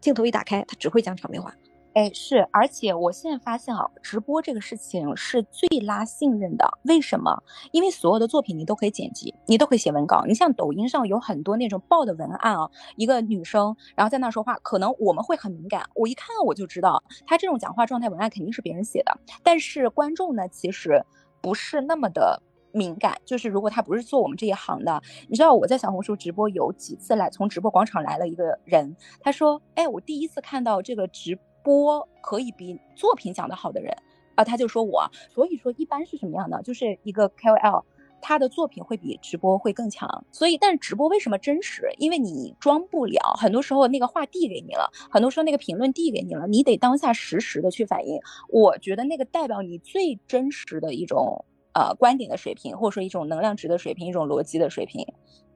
镜头一打开，他只会讲场面话。哎，是，而且我现在发现啊，直播这个事情是最拉信任的。为什么？因为所有的作品你都可以剪辑，你都可以写文稿。你像抖音上有很多那种爆的文案啊，一个女生然后在那说话，可能我们会很敏感，我一看我就知道她这种讲话状态文案肯定是别人写的。但是观众呢，其实不是那么的敏感，就是如果他不是做我们这一行的，你知道我在小红书直播有几次来，从直播广场来了一个人，他说，哎，我第一次看到这个直。播可以比作品讲得好的人啊，他就说我，所以说一般是什么样的？就是一个 KOL，他的作品会比直播会更强。所以，但是直播为什么真实？因为你装不了，很多时候那个话递给你了，很多时候那个评论递给你了，你得当下实时的去反应。我觉得那个代表你最真实的一种呃观点的水平，或者说一种能量值的水平，一种逻辑的水平。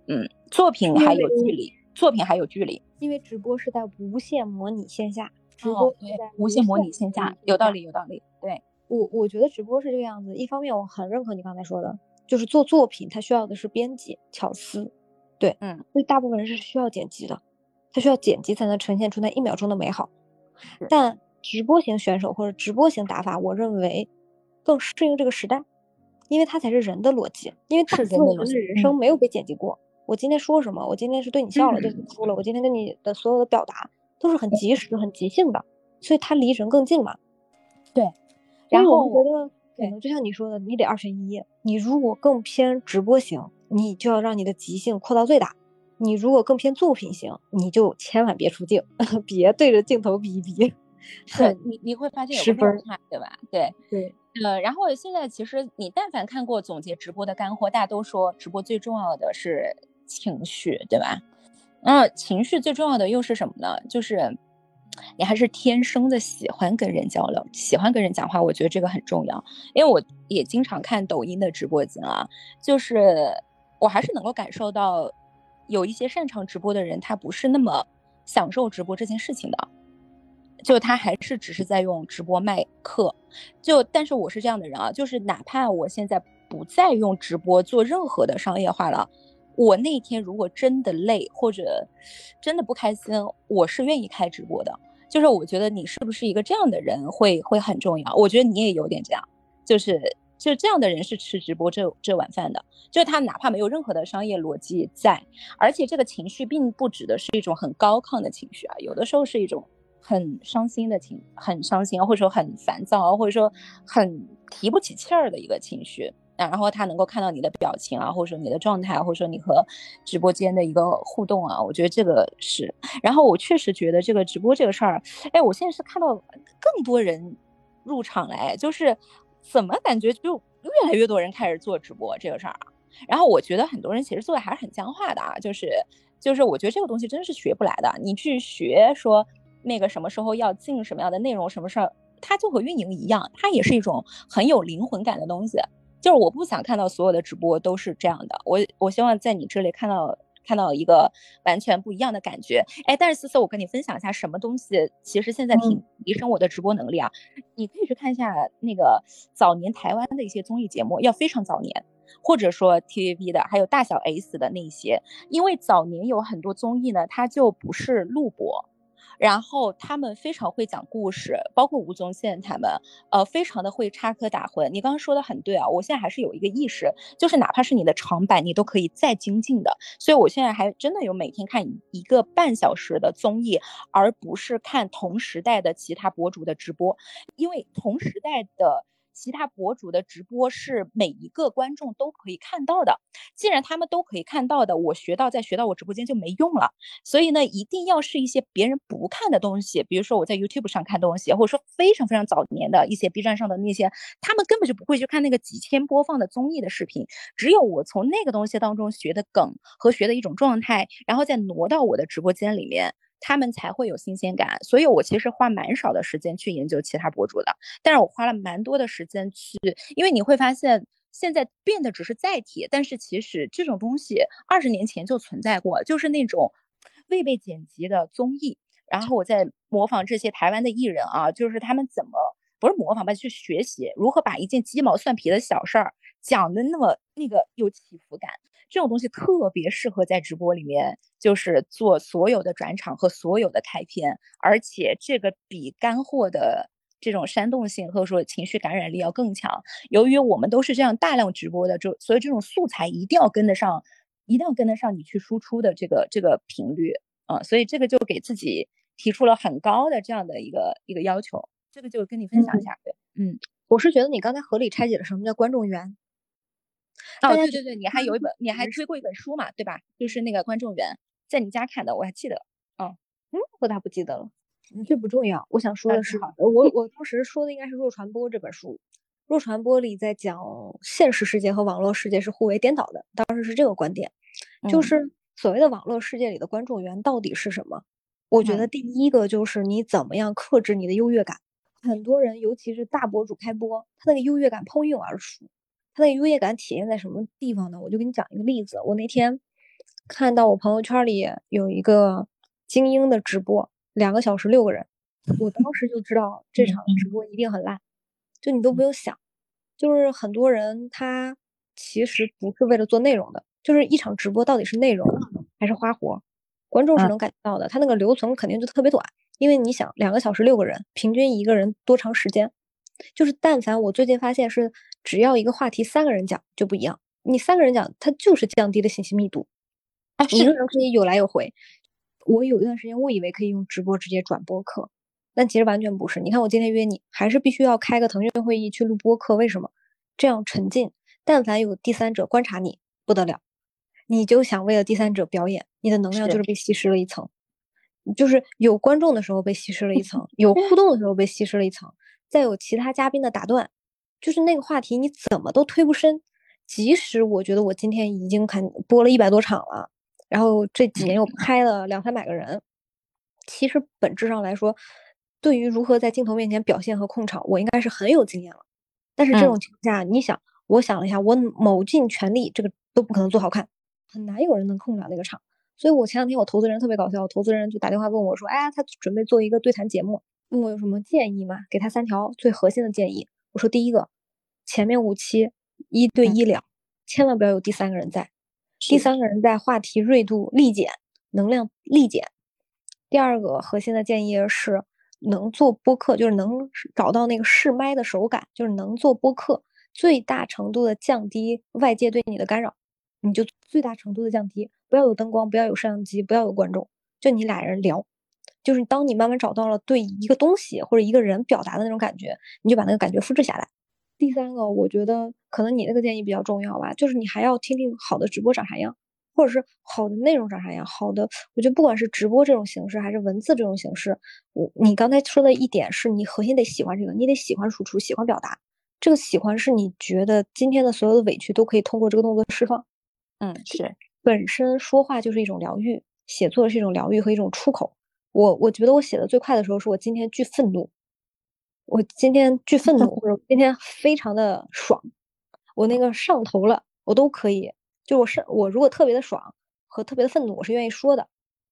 嗯，作品还有距离，作品还有距离，因为直播是在无限模拟线下。直播对无限模拟线下有道理有道理，对我我觉得直播是这个样子。一方面我很认可你刚才说的，就是做作品它需要的是编辑巧思，对，嗯，所以大部分人是需要剪辑的，他需要剪辑才能呈现出那一秒钟的美好。但直播型选手或者直播型打法，我认为更适应这个时代，因为它才是人的逻辑，因为大部分人的人生没有被剪辑过。我今天说什么？我今天是对你笑了，对你哭了。我今天跟你的所有的表达。都是很及时、很即兴的，所以它离人更近嘛。对，然后我觉得可能就像你说的，你得二选一。你如果更偏直播型，你就要让你的即兴扩到最大；你如果更偏作品型，你就千万别出镜，别对着镜头比一比。是，你你会发现有分差，对吧？对对。呃，然后现在其实你但凡看过总结直播的干货，大家都说直播最重要的是情绪，对吧？嗯，情绪最重要的又是什么呢？就是你还是天生的喜欢跟人交流，喜欢跟人讲话。我觉得这个很重要，因为我也经常看抖音的直播间啊，就是我还是能够感受到有一些擅长直播的人，他不是那么享受直播这件事情的，就他还是只是在用直播卖课。就但是我是这样的人啊，就是哪怕我现在不再用直播做任何的商业化了。我那天如果真的累或者真的不开心，我是愿意开直播的。就是我觉得你是不是一个这样的人会会很重要。我觉得你也有点这样，就是就这样的人是吃直播这这碗饭的。就是他哪怕没有任何的商业逻辑在，而且这个情绪并不指的是一种很高亢的情绪啊，有的时候是一种很伤心的情，很伤心，或者说很烦躁啊，或者说很提不起气儿的一个情绪。然后他能够看到你的表情啊，或者说你的状态，或者说你和直播间的一个互动啊，我觉得这个是。然后我确实觉得这个直播这个事儿，哎，我现在是看到更多人入场来，就是怎么感觉就越来越多人开始做直播这个事儿。然后我觉得很多人其实做的还是很僵化的啊，就是就是我觉得这个东西真的是学不来的。你去学说那个什么时候要进什么样的内容，什么事儿，它就和运营一样，它也是一种很有灵魂感的东西。就是我不想看到所有的直播都是这样的，我我希望在你这里看到看到一个完全不一样的感觉。哎，但是思思，我跟你分享一下什么东西，其实现在挺提升我的直播能力啊。你可以去看一下那个早年台湾的一些综艺节目，要非常早年，或者说 TVB 的，还有大小 S 的那些，因为早年有很多综艺呢，它就不是录播。然后他们非常会讲故事，包括吴宗宪他们，呃，非常的会插科打诨。你刚刚说的很对啊，我现在还是有一个意识，就是哪怕是你的长板，你都可以再精进的。所以我现在还真的有每天看一个半小时的综艺，而不是看同时代的其他博主的直播，因为同时代的。其他博主的直播是每一个观众都可以看到的，既然他们都可以看到的，我学到再学到我直播间就没用了。所以呢，一定要是一些别人不看的东西，比如说我在 YouTube 上看东西，或者说非常非常早年的一些 B 站上的那些，他们根本就不会去看那个几千播放的综艺的视频。只有我从那个东西当中学的梗和学的一种状态，然后再挪到我的直播间里面。他们才会有新鲜感，所以我其实花蛮少的时间去研究其他博主的，但是我花了蛮多的时间去，因为你会发现现在变的只是载体，但是其实这种东西二十年前就存在过，就是那种未被剪辑的综艺，然后我在模仿这些台湾的艺人啊，就是他们怎么不是模仿吧，去学习如何把一件鸡毛蒜皮的小事儿讲的那么那个有起伏感。这种东西特别适合在直播里面，就是做所有的转场和所有的开篇，而且这个比干货的这种煽动性或者说情绪感染力要更强。由于我们都是这样大量直播的，就所以这种素材一定要跟得上，一定要跟得上你去输出的这个这个频率啊，所以这个就给自己提出了很高的这样的一个一个要求。这个就跟你分享一下，对，嗯，我是觉得你刚才合理拆解了什么叫观众缘。哦，对对对，你还有一本，你还推过一本书嘛，对吧？就是那个观众缘，在你家看的，我还记得。嗯嗯，我咋不记得了？这不重要。我想说的是，我我当时说的应该是《弱传播》这本书，《弱传播》里在讲现实世界和网络世界是互为颠倒的。当时是这个观点，就是所谓的网络世界里的观众缘到底是什么？我觉得第一个就是你怎么样克制你的优越感。很多人，尤其是大博主开播，他那个优越感喷涌而出。他那个优越感体现在什么地方呢？我就给你讲一个例子。我那天看到我朋友圈里有一个精英的直播，两个小时六个人，我当时就知道这场直播一定很烂。就你都不用想，就是很多人他其实不是为了做内容的，就是一场直播到底是内容还是花活，观众是能感觉到的。他那个留存肯定就特别短，因为你想两个小时六个人，平均一个人多长时间？就是但凡我最近发现是。只要一个话题三个人讲就不一样，你三个人讲，它就是降低了信息密度。一个人可以有来有回。我有一段时间误以为可以用直播直接转播客，但其实完全不是。你看我今天约你，还是必须要开个腾讯会议去录播客。为什么？这样沉浸。但凡有第三者观察你，不得了，你就想为了第三者表演，你的能量就是被稀释了一层。就是有观众的时候被稀释了一层，有互动的时候被稀释了一层，再有其他嘉宾的打断。就是那个话题，你怎么都推不深。即使我觉得我今天已经看播了一百多场了，然后这几年又拍了两三百个人，其实本质上来说，对于如何在镜头面前表现和控场，我应该是很有经验了。但是这种情况下，你想，我想了一下，我某尽全力，这个都不可能做好看，很难有人能控了那个场。所以我前两天我投资人特别搞笑，投资人就打电话问我说：“哎呀，他准备做一个对谈节目，问我有什么建议吗？给他三条最核心的建议。”我说第一个，前面五期一对一聊，千万不要有第三个人在，第三个人在话题锐度立减，能量立减。第二个核心的建议是，能做播客，就是能找到那个试麦的手感，就是能做播客，最大程度的降低外界对你的干扰，你就最大程度的降低，不要有灯光，不要有摄像机，不要有观众，就你俩人聊。就是当你慢慢找到了对一个东西或者一个人表达的那种感觉，你就把那个感觉复制下来。第三个，我觉得可能你那个建议比较重要吧，就是你还要听听好的直播长啥样，或者是好的内容长啥样。好的，我觉得不管是直播这种形式，还是文字这种形式，我你刚才说的一点是你核心得喜欢这个，你得喜欢输出，喜欢表达。这个喜欢是你觉得今天的所有的委屈都可以通过这个动作释放。嗯，是本身说话就是一种疗愈，写作是一种疗愈和一种出口。我我觉得我写的最快的时候是我今天巨愤怒。我今天巨愤怒，或者今天非常的爽，我那个上头了，我都可以。就我是我如果特别的爽和特别的愤怒，我是愿意说的；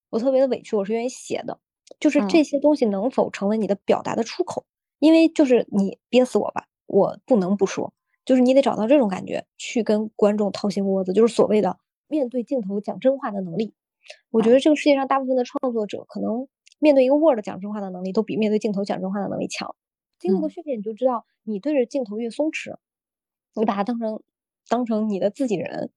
我特别的委屈，我是愿意写的。就是这些东西能否成为你的表达的出口？因为就是你憋死我吧，我不能不说。就是你得找到这种感觉，去跟观众掏心窝子，就是所谓的面对镜头讲真话的能力。我觉得这个世界上大部分的创作者，可能面对一个 Word 讲真话的能力，都比面对镜头讲真话的能力强。经过训练，你就知道，你对着镜头越松弛，你把它当成当成你的自己人，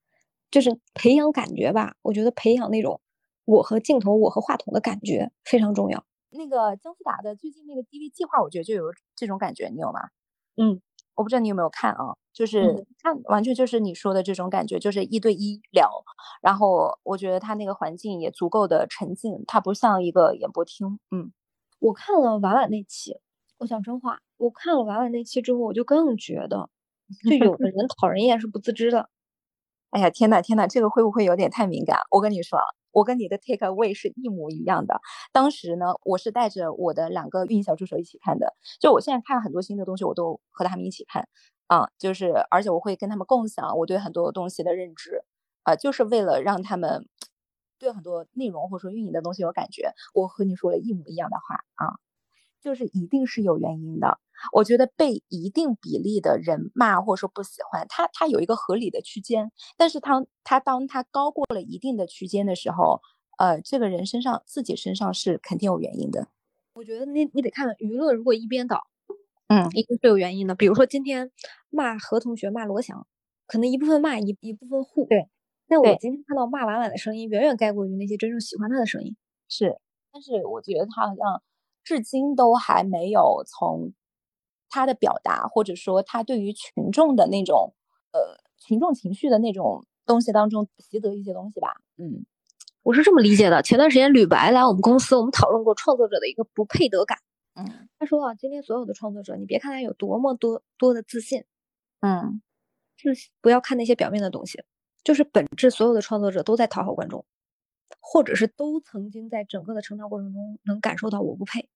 就是培养感觉吧。我觉得培养那种我和镜头、我和话筒的感觉非常重要。那个姜思达的最近那个 DV 计划，我觉得就有这种感觉，你有吗？嗯，我不知道你有没有看啊？就是看，完全就是你说的这种感觉，就是一对一聊。然后我觉得他那个环境也足够的沉浸，它不像一个演播厅。嗯，我看了婉婉那期。我讲真话，我看了婉婉那期之后，我就更觉得，就有的 人讨人厌是不自知的。哎呀，天呐天呐，这个会不会有点太敏感？我跟你说，我跟你的 take away 是一模一样的。当时呢，我是带着我的两个运营小助手一起看的。就我现在看很多新的东西，我都和他们一起看啊，就是而且我会跟他们共享我对很多东西的认知啊，就是为了让他们 对很多内容或者说运营的东西有感觉。我和你说了一模一样的话啊。就是一定是有原因的。我觉得被一定比例的人骂或者说不喜欢他，他有一个合理的区间。但是他他当他高过了一定的区间的时候，呃，这个人身上自己身上是肯定有原因的。我觉得你你得看娱乐，如果一边倒，嗯，一定是有原因的。比如说今天骂何同学骂罗翔，可能一部分骂一一部分护。对。那我今天看到骂婉婉的声音远远盖过于那些真正喜欢他的声音。是，但是我觉得他好像。至今都还没有从他的表达，或者说他对于群众的那种呃群众情绪的那种东西当中习得一些东西吧。嗯，我是这么理解的。前段时间吕白来我们公司，我们讨论过创作者的一个不配得感。嗯，他说啊，今天所有的创作者，你别看他有多么多多的自信，嗯，自不要看那些表面的东西，就是本质，所有的创作者都在讨好观众，或者是都曾经在整个的成长过程中能感受到我不配。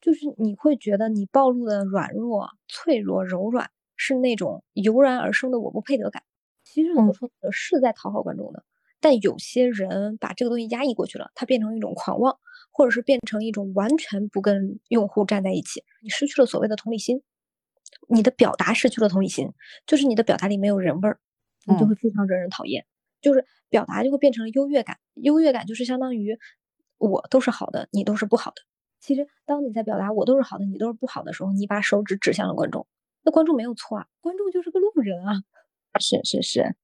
就是你会觉得你暴露的软弱、脆弱、柔软是那种油然而生的我不配得感。其实很多创作者是在讨好观众的，但有些人把这个东西压抑过去了，它变成一种狂妄，或者是变成一种完全不跟用户站在一起。你失去了所谓的同理心，你的表达失去了同理心，就是你的表达里没有人味儿，你就会非常惹人讨厌。就是表达就会变成优越感，优越感就是相当于我都是好的，你都是不好的。其实，当你在表达“我都是好的，你都是不好的”时候，你把手指指向了观众，那观众没有错啊，观众就是个路人啊。是是是，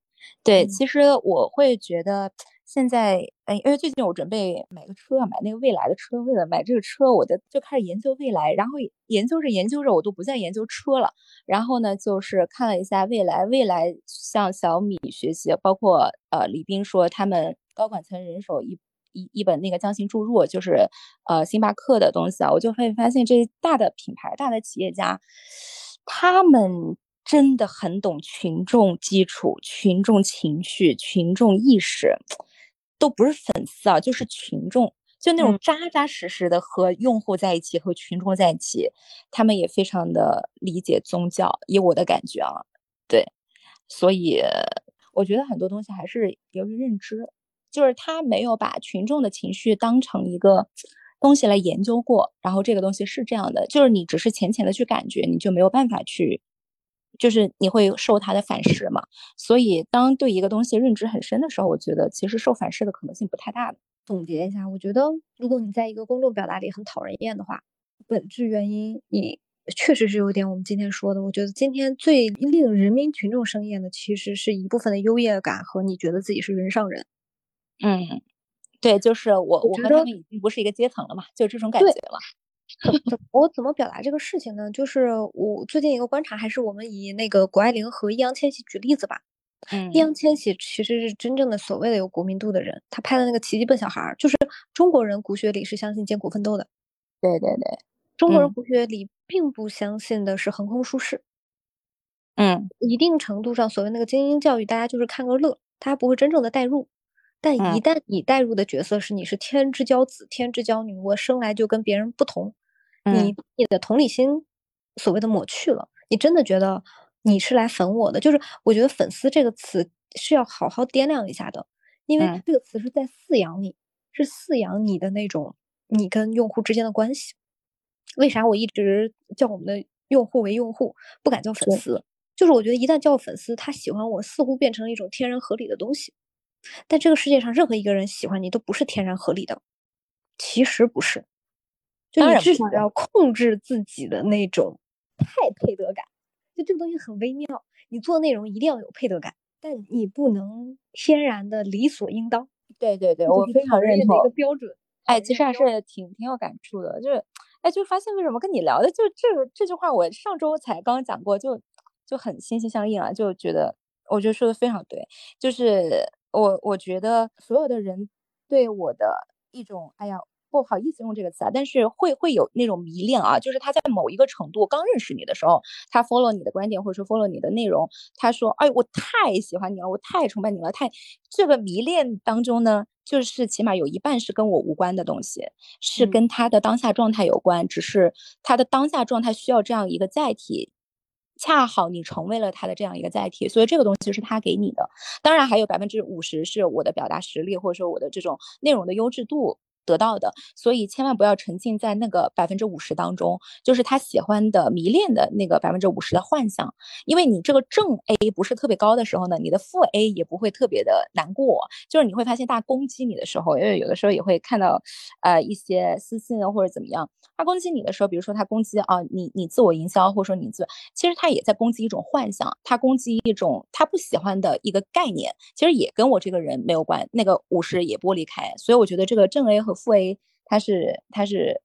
对。其实我会觉得现在，哎，因为最近我准备买个车，买那个蔚来的车。为了买这个车，我的就开始研究蔚来，然后研究着研究着，我都不再研究车了。然后呢，就是看了一下蔚来，蔚来向小米学习，包括呃，李斌说他们高管层人手一。一一本那个匠心注入，就是呃星巴克的东西啊，我就会发现这大的品牌、大的企业家，他们真的很懂群众基础、群众情绪、群众意识，都不是粉丝啊，就是群众，就那种扎扎实实的和用户在一起、和群众在一起，他们也非常的理解宗教，以我的感觉啊，对，所以我觉得很多东西还是由于认知。就是他没有把群众的情绪当成一个东西来研究过，然后这个东西是这样的，就是你只是浅浅的去感觉，你就没有办法去，就是你会受它的反噬嘛。所以当对一个东西认知很深的时候，我觉得其实受反噬的可能性不太大的。总结一下，我觉得如果你在一个公众表达里很讨人厌的话，本质原因你确实是有点我们今天说的。我觉得今天最令人民群众生厌的，其实是一部分的优越感和你觉得自己是人上人。嗯，对，就是我，我和他们已经不是一个阶层了嘛，就这种感觉了。怎我怎么表达这个事情呢？就是我最近一个观察，还是我们以那个谷爱凌和易烊千玺举例子吧。嗯，易烊千玺其实是真正的所谓的有国民度的人，他拍的那个《奇迹笨小孩》，就是中国人骨血里是相信艰苦奋斗的。对对对，中国人骨血里并不相信的是横空出世。嗯，一定程度上，所谓那个精英教育，大家就是看个乐，他不会真正的代入。但一旦你带入的角色是你是天之骄子、天之骄女，我生来就跟别人不同，你你的同理心所谓的抹去了，你真的觉得你是来粉我的，就是我觉得粉丝这个词是要好好掂量一下的，因为这个词是在饲养你，是饲养你的那种你跟用户之间的关系。为啥我一直叫我们的用户为用户，不敢叫粉丝？就是我觉得一旦叫粉丝，他喜欢我似乎变成了一种天然合理的东西。但这个世界上任何一个人喜欢你都不是天然合理的，其实不是，就你至少要控制自己的那种太配得感，就这个东西很微妙。你做内容一定要有配得感，但你不能天然的理所应当。对对对，我非常认同一个标准。哎，其实还是挺挺有感触的，就是哎，就发现为什么跟你聊的就这这句话，我上周才刚刚讲过，就就很心心相印啊，就觉得我觉得说的非常对，就是。我我觉得所有的人对我的一种，哎呀，不好意思用这个词啊，但是会会有那种迷恋啊，就是他在某一个程度刚认识你的时候，他 follow 你的观点或者说 follow 你的内容，他说，哎，我太喜欢你了，我太崇拜你了，太这个迷恋当中呢，就是起码有一半是跟我无关的东西，是跟他的当下状态有关，只是他的当下状态需要这样一个载体。恰好你成为了他的这样一个载体，所以这个东西是他给你的。当然还有百分之五十是我的表达实力，或者说我的这种内容的优质度。得到的，所以千万不要沉浸在那个百分之五十当中，就是他喜欢的、迷恋的那个百分之五十的幻想。因为你这个正 A 不是特别高的时候呢，你的负 A 也不会特别的难过。就是你会发现，大家攻击你的时候，因为有的时候也会看到，呃，一些私信啊或者怎么样，他攻击你的时候，比如说他攻击啊，你你自我营销，或者说你自，其实他也在攻击一种幻想，他攻击一种他不喜欢的一个概念，其实也跟我这个人没有关，那个五十也剥离开。所以我觉得这个正 A 和负 A，它是它是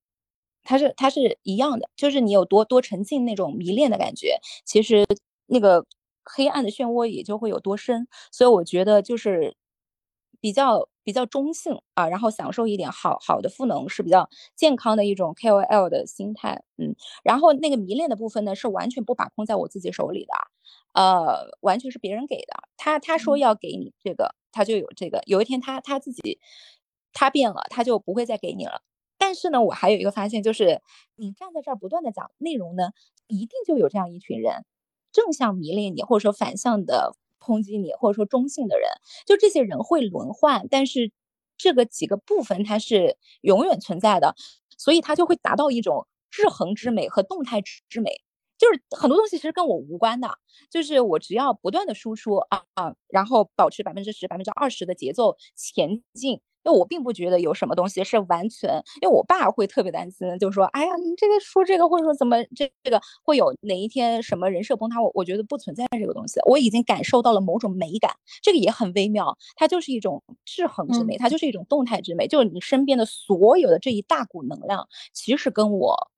它是它是一样的，就是你有多多沉浸那种迷恋的感觉，其实那个黑暗的漩涡也就会有多深。所以我觉得就是比较比较中性啊，然后享受一点好好的赋能是比较健康的一种 KOL 的心态，嗯。然后那个迷恋的部分呢，是完全不把控在我自己手里的，呃，完全是别人给的。他他说要给你这个，他就有这个。有一天他他自己。他变了，他就不会再给你了。但是呢，我还有一个发现，就是你站在这儿不断的讲内容呢，一定就有这样一群人，正向迷恋你，或者说反向的抨击你，或者说中性的人，就这些人会轮换，但是这个几个部分它是永远存在的，所以它就会达到一种制衡之美和动态之美。就是很多东西其实跟我无关的，就是我只要不断的输出啊啊，然后保持百分之十、百分之二十的节奏前进。我并不觉得有什么东西是完全，因为我爸会特别担心，就说：“哎呀，你这个说这个，或者说怎么这这个会有哪一天什么人设崩塌？”我我觉得不存在这个东西，我已经感受到了某种美感，这个也很微妙，它就是一种制衡之美，它就是一种动态之美，就是你身边的所有的这一大股能量，其实跟我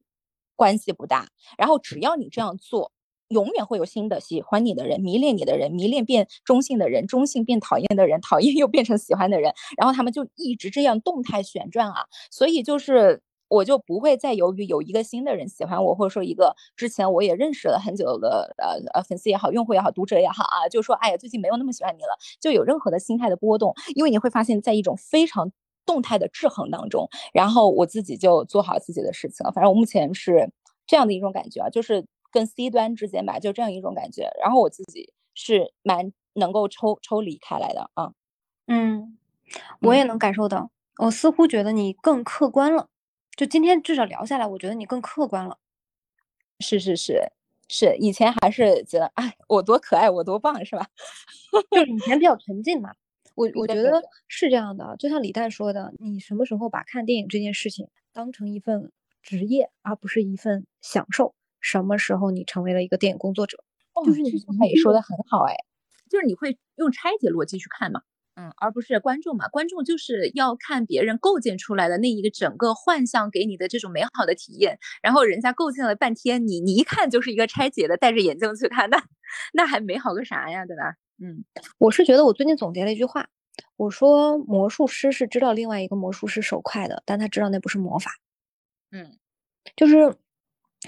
关系不大，然后只要你这样做。永远会有新的喜欢你的人，迷恋你的人，迷恋变中性的人，中性变讨厌的人，讨厌又变成喜欢的人，然后他们就一直这样动态旋转啊。所以就是我就不会再由于有一个新的人喜欢我，或者说一个之前我也认识了很久的呃呃粉丝也好，用户也好，读者也好啊，就说哎呀最近没有那么喜欢你了，就有任何的心态的波动，因为你会发现在一种非常动态的制衡当中，然后我自己就做好自己的事情了。反正我目前是这样的一种感觉啊，就是。跟 C 端之间吧，就这样一种感觉。然后我自己是蛮能够抽抽离开来的啊。嗯，我也能感受到。我似乎觉得你更客观了。就今天至少聊下来，我觉得你更客观了。是是是是，以前还是觉得哎，我多可爱，我多棒，是吧？就以前比较沉浸嘛。我我觉得是这样的。就像李诞说的，你什么时候把看电影这件事情当成一份职业，而不是一份享受？什么时候你成为了一个电影工作者？就是这句话也说的很好哎，就是你会用拆解逻辑去看嘛。嗯，而不是观众嘛？观众就是要看别人构建出来的那一个整个幻象给你的这种美好的体验，然后人家构建了半天，你你一看就是一个拆解的，戴着眼镜去看，那那还美好个啥呀，对吧？嗯，我是觉得我最近总结了一句话，我说魔术师是知道另外一个魔术师手快的，但他知道那不是魔法。嗯，就是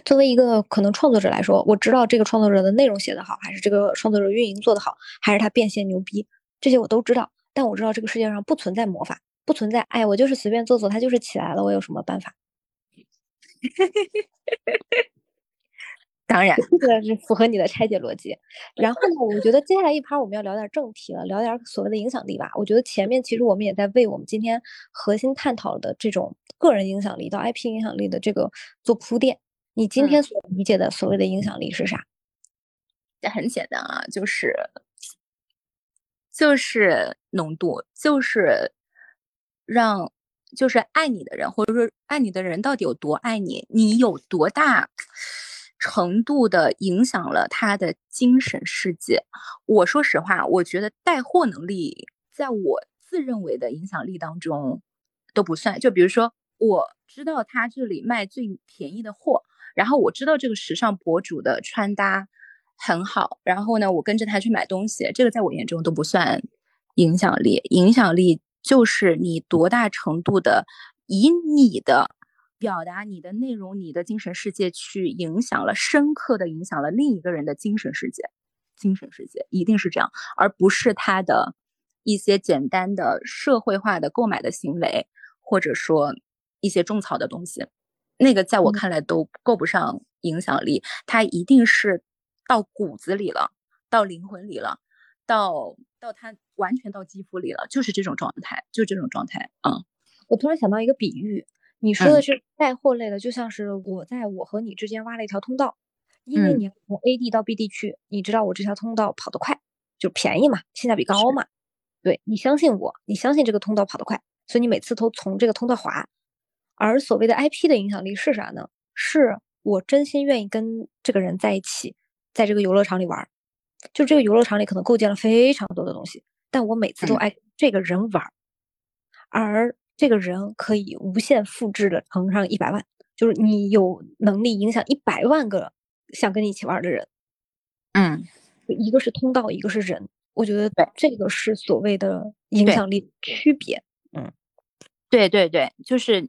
作为一个可能创作者来说，我知道这个创作者的内容写得好，还是这个创作者运营做得好，还是他变现牛逼，这些我都知道。但我知道这个世界上不存在魔法，不存在。哎，我就是随便做做，它就是起来了。我有什么办法？当然，这个是符合你的拆解逻辑。然后呢，我觉得接下来一盘我们要聊点正题了，聊点所谓的影响力吧。我觉得前面其实我们也在为我们今天核心探讨的这种个人影响力到 IP 影响力的这个做铺垫。你今天所理解的所谓的影响力是啥？这很简单啊，就是。就是浓度，就是让，就是爱你的人，或者说爱你的人到底有多爱你，你有多大程度的影响了他的精神世界。我说实话，我觉得带货能力在我自认为的影响力当中都不算。就比如说，我知道他这里卖最便宜的货，然后我知道这个时尚博主的穿搭。很好，然后呢，我跟着他去买东西，这个在我眼中都不算影响力。影响力就是你多大程度的以你的表达、你的内容、你的精神世界去影响了、深刻的影响了另一个人的精神世界。精神世界一定是这样，而不是他的一些简单的社会化的购买的行为，或者说一些种草的东西，那个在我看来都够不上影响力。他一定是。到骨子里了，到灵魂里了，到到他完全到肌肤里了，就是这种状态，就这种状态。嗯，我突然想到一个比喻，你说的是带货类的，就像是我在我和你之间挖了一条通道，因为你从 A 地到 B 地去，你知道我这条通道跑得快，就便宜嘛，性价比高嘛。对你相信我，你相信这个通道跑得快，所以你每次都从这个通道滑。而所谓的 IP 的影响力是啥呢？是我真心愿意跟这个人在一起。在这个游乐场里玩，就这个游乐场里可能构建了非常多的东西，但我每次都爱这个人玩，而这个人可以无限复制的乘上一百万，就是你有能力影响一百万个想跟你一起玩的人。嗯，一个是通道，一个是人，我觉得这个是所谓的影响力区别。嗯，对对对，就是。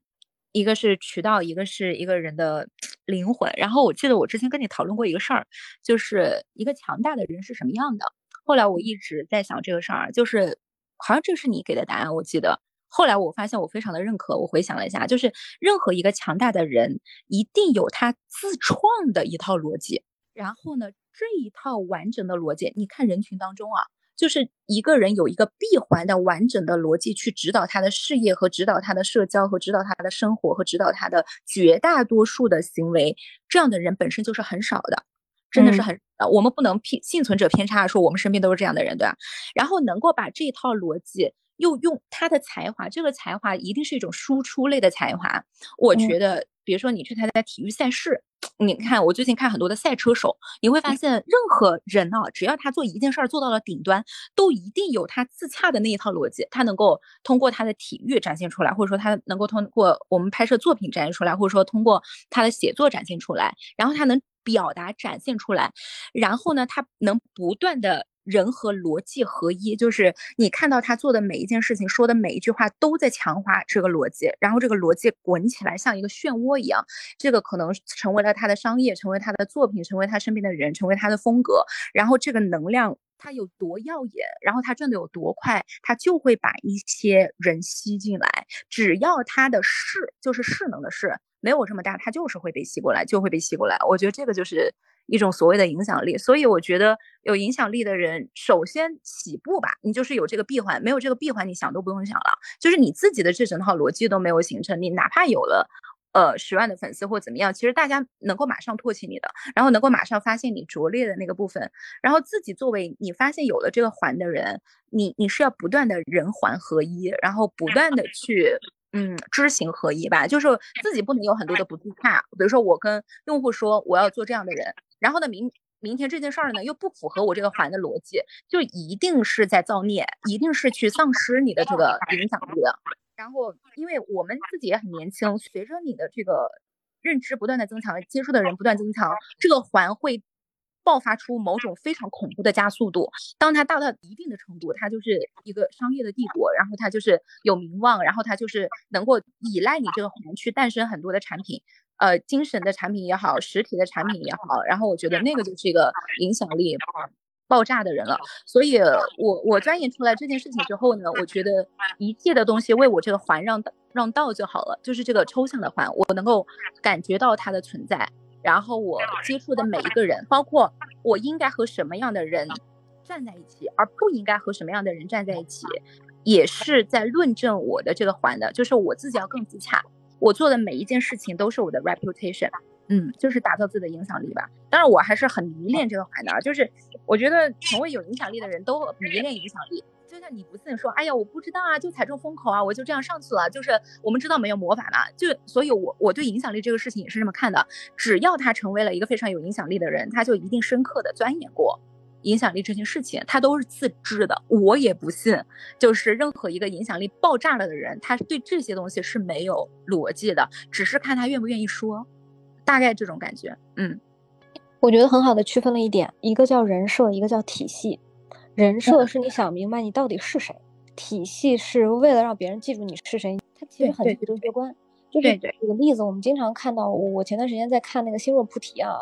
一个是渠道，一个是一个人的灵魂。然后我记得我之前跟你讨论过一个事儿，就是一个强大的人是什么样的。后来我一直在想这个事儿，就是好像这是你给的答案，我记得。后来我发现我非常的认可。我回想了一下，就是任何一个强大的人一定有他自创的一套逻辑。然后呢，这一套完整的逻辑，你看人群当中啊。就是一个人有一个闭环的完整的逻辑去指导他的事业和指导他的社交和指导他的生活和指导他的绝大多数的行为，这样的人本身就是很少的，真的是很少。我们不能偏幸存者偏差说我们身边都是这样的人，对吧？然后能够把这套逻辑又用他的才华，这个才华一定是一种输出类的才华。我觉得，比如说你去参加体育赛事。你看，我最近看很多的赛车手，你会发现，任何人啊，只要他做一件事儿做到了顶端，都一定有他自洽的那一套逻辑，他能够通过他的体育展现出来，或者说他能够通过我们拍摄作品展现出来，或者说通过他的写作展现出来，然后他能表达展现出来，然后呢，他能不断的。人和逻辑合一，就是你看到他做的每一件事情，说的每一句话都在强化这个逻辑，然后这个逻辑滚起来像一个漩涡一样，这个可能成为了他的商业，成为他的作品，成为他身边的人，成为他的风格。然后这个能量它有多耀眼，然后他转的有多快，他就会把一些人吸进来。只要他的势就是势能的势没有这么大，他就是会被吸过来，就会被吸过来。我觉得这个就是。一种所谓的影响力，所以我觉得有影响力的人，首先起步吧，你就是有这个闭环，没有这个闭环，你想都不用想了，就是你自己的这整套逻辑都没有形成，你哪怕有了，呃，十万的粉丝或怎么样，其实大家能够马上唾弃你的，然后能够马上发现你拙劣的那个部分，然后自己作为你发现有了这个环的人，你你是要不断的人环合一，然后不断的去。嗯，知行合一吧，就是自己不能有很多的不自洽。比如说，我跟用户说我要做这样的人，然后呢，明明天这件事儿呢又不符合我这个环的逻辑，就一定是在造孽，一定是去丧失你的这个影响力的。然后，因为我们自己也很年轻，随着你的这个认知不断的增强，接触的人不断增强，这个环会爆发出某种非常恐怖的加速度。当它大到一定的程度，它就是一个商业的帝国，然后它就是有名望，然后它就是能够依赖你这个环去诞生很多的产品，呃，精神的产品也好，实体的产品也好。然后我觉得那个就是一个影响力。爆炸的人了，所以我我钻研出来这件事情之后呢，我觉得一切的东西为我这个环让让道就好了，就是这个抽象的环，我能够感觉到它的存在，然后我接触的每一个人，包括我应该和什么样的人站在一起，而不应该和什么样的人站在一起，也是在论证我的这个环的，就是我自己要更自洽，我做的每一件事情都是我的 reputation。嗯，就是打造自己的影响力吧。当然，我还是很迷恋这个环的。就是我觉得成为有影响力的人都迷恋影响力。就像你不信说，哎呀，我不知道啊，就踩中风口啊，我就这样上去了。就是我们知道没有魔法嘛。就所以，我我对影响力这个事情也是这么看的。只要他成为了一个非常有影响力的人，他就一定深刻的钻研过影响力这件事情，他都是自知的。我也不信，就是任何一个影响力爆炸了的人，他对这些东西是没有逻辑的，只是看他愿不愿意说。大概这种感觉，嗯，我觉得很好的区分了一点，一个叫人设，一个叫体系。人设是你想明白你到底是谁，体系是为了让别人记住你是谁。它其实很哲学观。就是举个例子，我们经常看到，我前段时间在看那个《心若菩提》啊，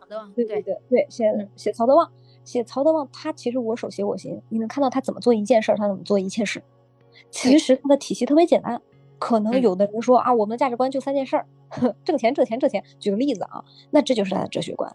曹德旺，对对对对，写写曹德旺，写曹德旺，他其实我手写我心，你能看到他怎么做一件事儿，他怎么做一切事。其实他的体系特别简单。可能有的人说啊，我们的价值观就三件事儿：挣钱、挣钱、挣钱。举个例子啊，那这就是他的哲学观，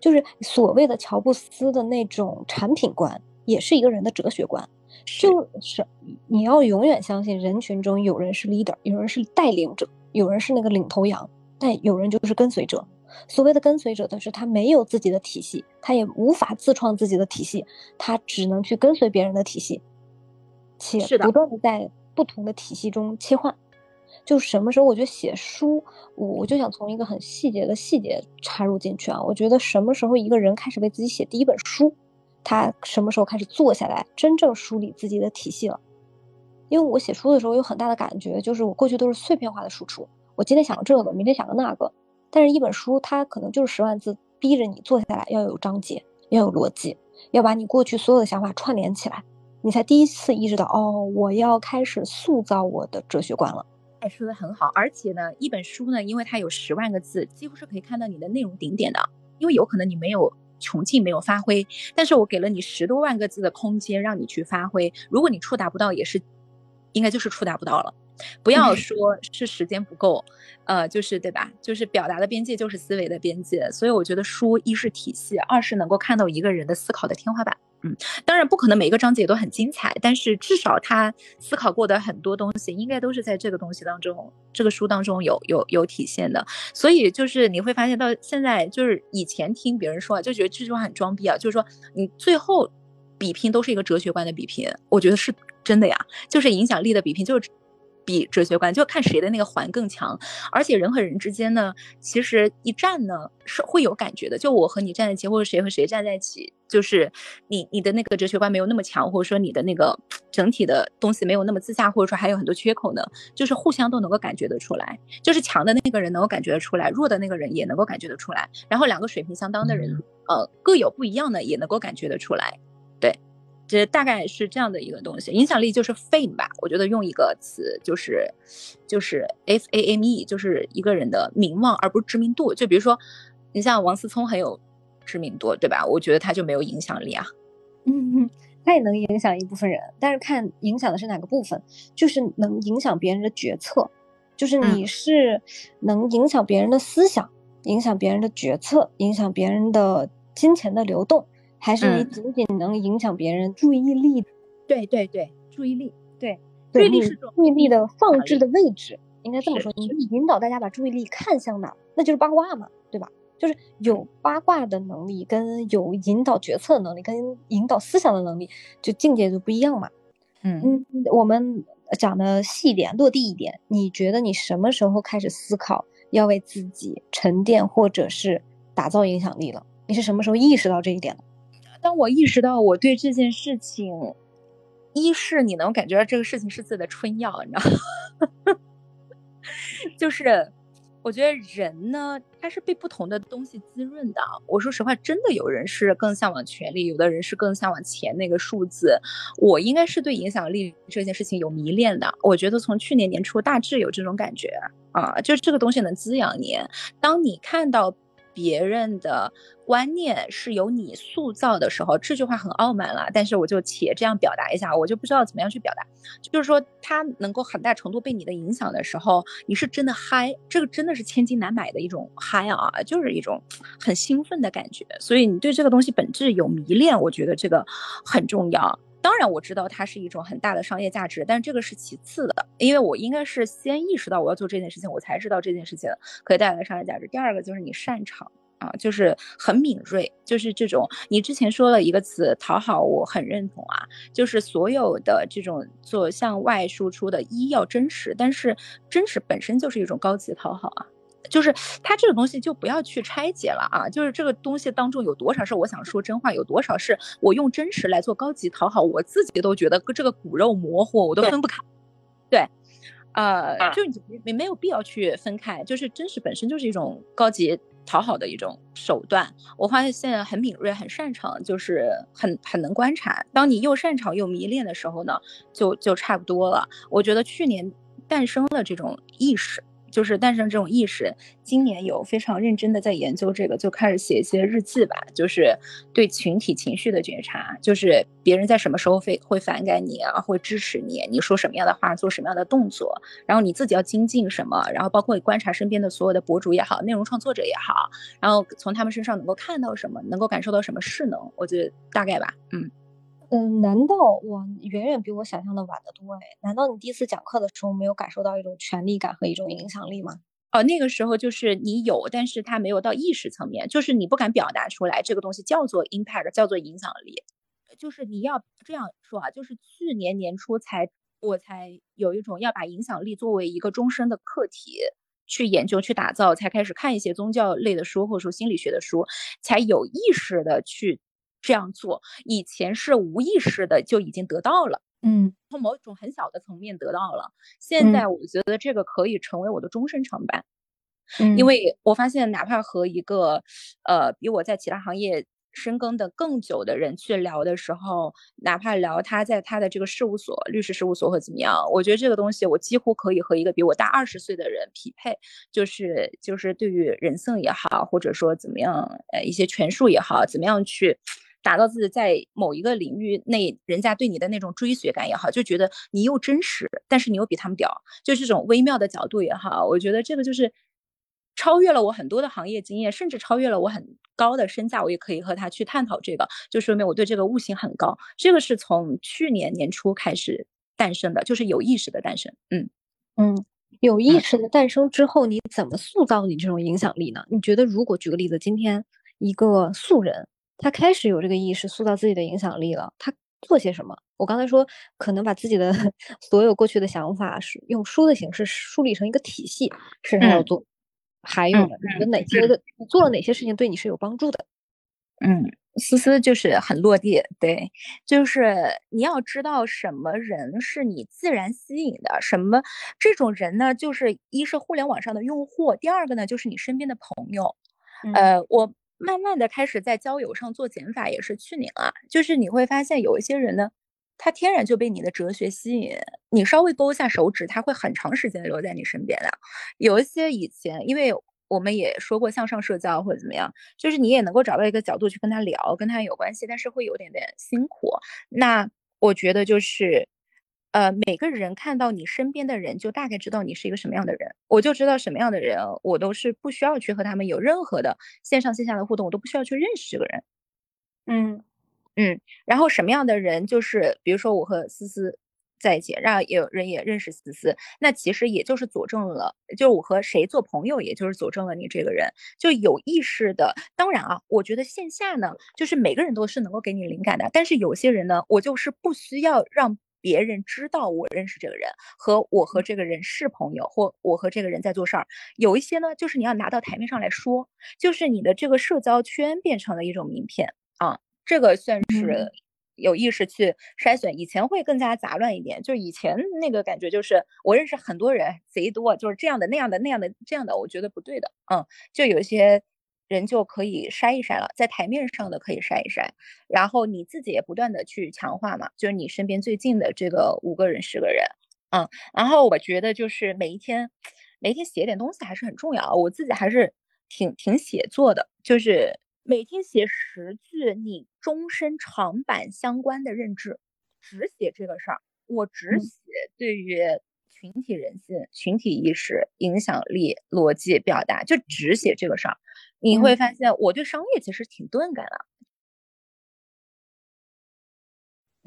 就是所谓的乔布斯的那种产品观，也是一个人的哲学观。就是你要永远相信，人群中有人是 leader，有人是带领者，有人是那个领头羊，但有人就是跟随者。所谓的跟随者，就是他没有自己的体系，他也无法自创自己的体系，他只能去跟随别人的体系，且不断的在。不同的体系中切换，就什么时候我觉得写书，我我就想从一个很细节的细节插入进去啊。我觉得什么时候一个人开始为自己写第一本书，他什么时候开始坐下来真正梳理自己的体系了。因为我写书的时候有很大的感觉，就是我过去都是碎片化的输出，我今天想个这个，明天想个那个，但是一本书它可能就是十万字，逼着你坐下来要有章节，要有逻辑，要把你过去所有的想法串联起来。你才第一次意识到哦，我要开始塑造我的哲学观了。哎，说的很好。而且呢，一本书呢，因为它有十万个字，几乎是可以看到你的内容顶点的。因为有可能你没有穷尽，没有发挥，但是我给了你十多万个字的空间，让你去发挥。如果你触达不到，也是，应该就是触达不到了。不要说是时间不够，呃，就是对吧？就是表达的边界就是思维的边界。所以我觉得书一是体系，二是能够看到一个人的思考的天花板。嗯，当然不可能每一个章节都很精彩，但是至少他思考过的很多东西，应该都是在这个东西当中，这个书当中有有有体现的。所以就是你会发现到现在，就是以前听别人说，就觉得这句话很装逼啊，就是说你最后比拼都是一个哲学观的比拼，我觉得是真的呀，就是影响力的比拼，就是。比哲学观就看谁的那个环更强，而且人和人之间呢，其实一站呢是会有感觉的。就我和你站在一起，或者谁和谁站在一起，就是你你的那个哲学观没有那么强，或者说你的那个整体的东西没有那么自洽，或者说还有很多缺口呢，就是互相都能够感觉得出来。就是强的那个人能够感觉得出来，弱的那个人也能够感觉得出来。然后两个水平相当的人，呃，各有不一样的也能够感觉得出来。对。这大概是这样的一个东西，影响力就是 fame 吧。我觉得用一个词就是，就是 f a m e，就是一个人的名望，而不是知名度。就比如说，你像王思聪很有知名度，对吧？我觉得他就没有影响力啊。嗯，他也能影响一部分人，但是看影响的是哪个部分，就是能影响别人的决策，就是你是能影响别人的思想，影响别人的决策，影响别人的金钱的流动。还是你仅仅能影响别人注意力？对对对，注意力，对，注意力是注意力的放置的位置，应该这么说。你引导大家把注意力看向哪，那就是八卦嘛，对吧？就是有八卦的能力，跟有引导决策的能力，跟引导思想的能力，就境界就不一样嘛。嗯嗯，我们讲的细一点，落地一点，你觉得你什么时候开始思考要为自己沉淀或者是打造影响力了？你是什么时候意识到这一点的？当我意识到我对这件事情，一是你能感觉到这个事情是自己的春药，你知道？就是。我觉得人呢，他是被不同的东西滋润的。我说实话，真的有人是更向往权力，有的人是更向往钱那个数字。我应该是对影响力这件事情有迷恋的。我觉得从去年年初大致有这种感觉啊，就这个东西能滋养你。当你看到。别人的观念是由你塑造的时候，这句话很傲慢了，但是我就且这样表达一下，我就不知道怎么样去表达，就是说他能够很大程度被你的影响的时候，你是真的嗨，这个真的是千金难买的一种嗨啊，就是一种很兴奋的感觉，所以你对这个东西本质有迷恋，我觉得这个很重要。当然我知道它是一种很大的商业价值，但这个是其次的，因为我应该是先意识到我要做这件事情，我才知道这件事情可以带来商业价值。第二个就是你擅长啊，就是很敏锐，就是这种你之前说了一个词讨好，我很认同啊，就是所有的这种做向外输出的，一要真实，但是真实本身就是一种高级讨好啊。就是它这个东西就不要去拆解了啊！就是这个东西当中有多少是我想说真话，有多少是我用真实来做高级讨好，我自己都觉得这个骨肉模糊，我都分不开。对，呃，就没没有必要去分开。就是真实本身就是一种高级讨好的一种手段。我发现现在很敏锐，很擅长，就是很很能观察。当你又擅长又迷恋的时候呢，就就差不多了。我觉得去年诞生了这种意识。就是诞生这种意识，今年有非常认真的在研究这个，就开始写一些日记吧，就是对群体情绪的觉察，就是别人在什么时候会会反感你啊，会支持你，你说什么样的话，做什么样的动作，然后你自己要精进什么，然后包括观察身边的所有的博主也好，内容创作者也好，然后从他们身上能够看到什么，能够感受到什么势能，我觉得大概吧，嗯。嗯，难道我远远比我想象的晚得多哎？难道你第一次讲课的时候没有感受到一种权力感和一种影响力吗？哦，那个时候就是你有，但是它没有到意识层面，就是你不敢表达出来，这个东西叫做 impact，叫做影响力。就是你要这样说啊，就是去年年初才我才有一种要把影响力作为一个终身的课题去研究、去打造，才开始看一些宗教类的书或者说心理学的书，才有意识的去。这样做以前是无意识的就已经得到了，嗯，从某种很小的层面得到了。现在我觉得这个可以成为我的终身成本，因为我发现哪怕和一个呃比我在其他行业深耕的更久的人去聊的时候，哪怕聊他在他的这个事务所、律师事务所或怎么样，我觉得这个东西我几乎可以和一个比我大二十岁的人匹配，就是就是对于人性也好，或者说怎么样呃一些权术也好，怎么样去。达到自己在某一个领域内，人家对你的那种追随感也好，就觉得你又真实，但是你又比他们屌，就这种微妙的角度也好，我觉得这个就是超越了我很多的行业经验，甚至超越了我很高的身价，我也可以和他去探讨这个，就说明我对这个悟性很高。这个是从去年年初开始诞生的，就是有意识的诞生。嗯嗯，有意识的诞生之后，你怎么塑造你这种影响力呢？你觉得，如果举个例子，今天一个素人。他开始有这个意识，塑造自己的影响力了。他做些什么？我刚才说，可能把自己的 所有过去的想法，是用书的形式梳理成一个体系，是他要做。还有呢？你觉得哪些的做了哪些事情对你是有帮助的？嗯，思思就是很落地，对，就是你要知道什么人是你自然吸引的，什么这种人呢？就是一是互联网上的用户，第二个呢就是你身边的朋友。呃，我。慢慢的开始在交友上做减法，也是去年啊，就是你会发现有一些人呢，他天然就被你的哲学吸引，你稍微勾一下手指，他会很长时间留在你身边的。有一些以前，因为我们也说过向上社交或者怎么样，就是你也能够找到一个角度去跟他聊，跟他有关系，但是会有点点辛苦。那我觉得就是。呃，每个人看到你身边的人，就大概知道你是一个什么样的人。我就知道什么样的人，我都是不需要去和他们有任何的线上线下的互动，我都不需要去认识这个人。嗯嗯，然后什么样的人，就是比如说我和思思在一起，让有人也认识思思，那其实也就是佐证了，就是我和谁做朋友，也就是佐证了你这个人就有意识的。当然啊，我觉得线下呢，就是每个人都是能够给你灵感的，但是有些人呢，我就是不需要让。别人知道我认识这个人，和我和这个人是朋友，或我和这个人在做事儿。有一些呢，就是你要拿到台面上来说，就是你的这个社交圈变成了一种名片啊，这个算是。有意识去筛选，以前会更加杂乱一点。就是以前那个感觉，就是我认识很多人，贼多，就是这样的、那样的、那样的、这样的，我觉得不对的。嗯，就有一些人就可以筛一筛了，在台面上的可以筛一筛，然后你自己也不断的去强化嘛，就是你身边最近的这个五个人、十个人，嗯，然后我觉得就是每一天，每一天写点东西还是很重要。我自己还是挺挺写作的，就是。每天写十句你终身长板相关的认知，只写这个事儿。我只写对于群体人性、群体意识、影响力、逻辑表达，就只写这个事儿。你会发现，我对商业其实挺钝感的。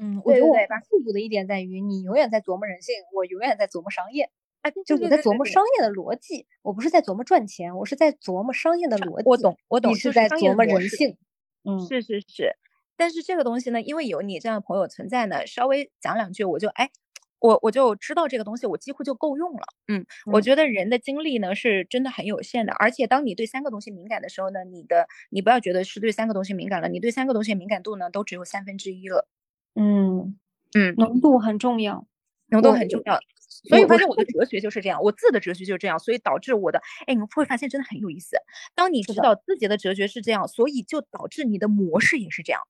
嗯，我觉得我互补的一点在于，你永远在琢磨人性，我永远在琢磨商业。哎，就你在琢磨商业的逻辑，我不是在琢磨赚钱，我是在琢磨商业的逻辑。我懂，我懂，你是在琢磨人性。嗯，是是是。但是这个东西呢，因为有你这样的朋友存在呢，稍微讲两句，我就哎，我我就知道这个东西，我几乎就够用了。嗯，我觉得人的精力呢是真的很有限的，而且当你对三个东西敏感的时候呢，你的你不要觉得是对三个东西敏感了，你对三个东西敏感度呢都只有三分之一了。嗯嗯，浓度很重要，浓度很重要。所以发现我的哲学就是这样，我自的哲学就是这样，所以导致我的，哎，你会发现真的很有意思。当你知道自己的哲学是这样，所以就导致你的模式也是这样。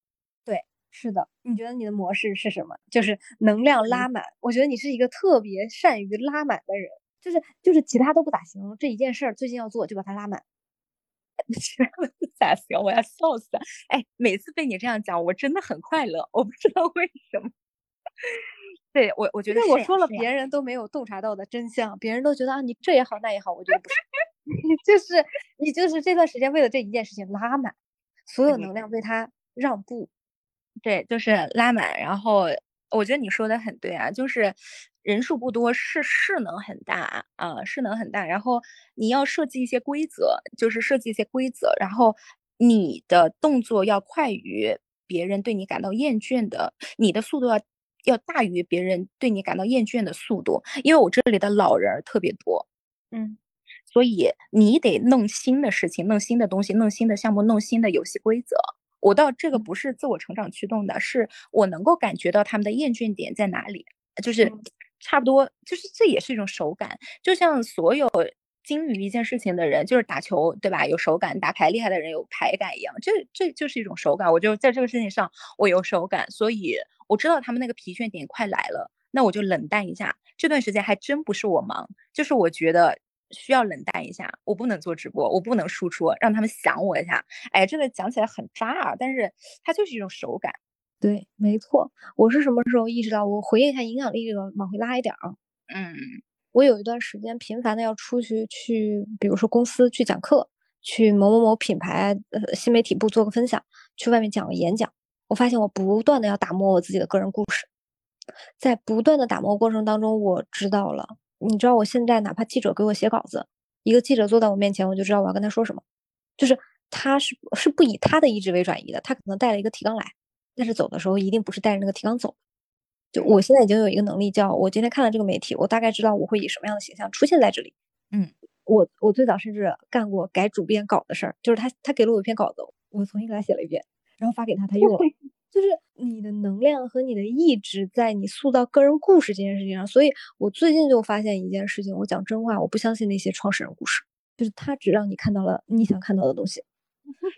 对，是的。你觉得你的模式是什么？就是能量拉满。我觉得你是一个特别善于拉满的人，就是就是其他都不咋行，这一件事儿最近要做就把它拉满。其他不咋行，我要笑死。哎，每次被你这样讲，我真的很快乐，我不知道为什么。对我，我觉得我说了别人都没有洞察到的真相，别人都觉得啊，你这也好那也好，我觉得不 是，就是你就是这段时间为了这一件事情拉满，所有能量为他让步，对，就是拉满。然后我觉得你说的很对啊，就是人数不多，是势能很大啊，势能很大。然后你要设计一些规则，就是设计一些规则，然后你的动作要快于别人对你感到厌倦的，你的速度要。要大于别人对你感到厌倦的速度，因为我这里的老人特别多，嗯，所以你得弄新的事情，弄新的东西，弄新的项目，弄新的游戏规则。我到这个不是自我成长驱动的，是我能够感觉到他们的厌倦点在哪里，就是差不多，就是这也是一种手感，就像所有精于一件事情的人，就是打球对吧？有手感，打牌厉害的人有牌感一样，这这就是一种手感。我就在这个事情上我有手感，所以。我知道他们那个疲倦点快来了，那我就冷淡一下。这段时间还真不是我忙，就是我觉得需要冷淡一下。我不能做直播，我不能输出，让他们想我一下。哎，这个讲起来很渣啊，但是它就是一种手感。对，没错。我是什么时候意识到？我回应一下影响力这个，往回拉一点啊。嗯，我有一段时间频繁的要出去去，比如说公司去讲课，去某某某品牌呃新媒体部做个分享，去外面讲个演讲。我发现我不断的要打磨我自己的个人故事，在不断的打磨过程当中，我知道了，你知道我现在哪怕记者给我写稿子，一个记者坐在我面前，我就知道我要跟他说什么，就是他是是不以他的意志为转移的，他可能带了一个提纲来，但是走的时候一定不是带着那个提纲走。就我现在已经有一个能力，叫我今天看了这个媒体，我大概知道我会以什么样的形象出现在这里。嗯，我我最早甚至干过改主编稿的事儿，就是他他给了我一篇稿子，我重新给他写了一遍。然后发给他，他用了。就是你的能量和你的意志在你塑造个人故事这件事情上。所以我最近就发现一件事情，我讲真话，我不相信那些创始人故事，就是他只让你看到了你想看到的东西。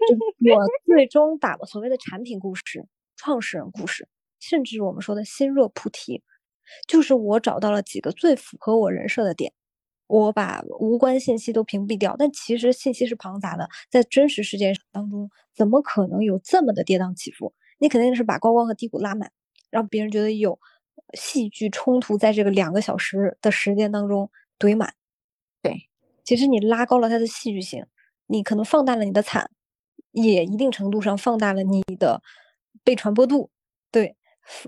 就 我最终打了所谓的产品故事、创始人故事，甚至我们说的心若菩提，就是我找到了几个最符合我人设的点。我把无关信息都屏蔽掉，但其实信息是庞杂的，在真实世界当中，怎么可能有这么的跌宕起伏？你肯定是把高光和低谷拉满，让别人觉得有戏剧冲突，在这个两个小时的时间当中堆满。对，其实你拉高了它的戏剧性，你可能放大了你的惨，也一定程度上放大了你的被传播度。对，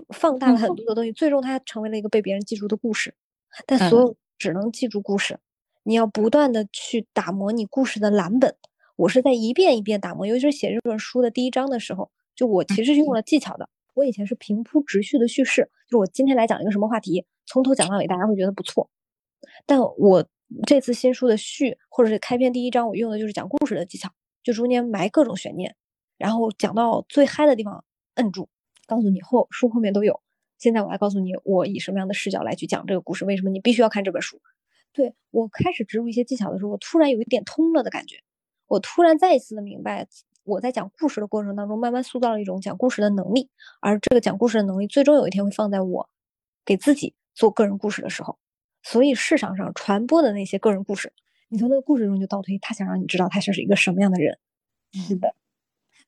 放大了很多的东西，最终它成为了一个被别人记住的故事。但所有。只能记住故事，你要不断的去打磨你故事的蓝本。我是在一遍一遍打磨，尤其是写这本书的第一章的时候，就我其实是用了技巧的。我以前是平铺直叙的叙事，就是我今天来讲一个什么话题，从头讲到尾，大家会觉得不错。但我这次新书的序或者是开篇第一章，我用的就是讲故事的技巧，就中间埋各种悬念，然后讲到最嗨的地方摁住，告诉你后书后面都有。现在我来告诉你，我以什么样的视角来去讲这个故事，为什么你必须要看这本书。对我开始植入一些技巧的时候，我突然有一点通了的感觉，我突然再一次的明白，我在讲故事的过程当中，慢慢塑造了一种讲故事的能力，而这个讲故事的能力，最终有一天会放在我给自己做个人故事的时候。所以市场上传播的那些个人故事，你从那个故事中就倒推，他想让你知道他是一个什么样的人。是的，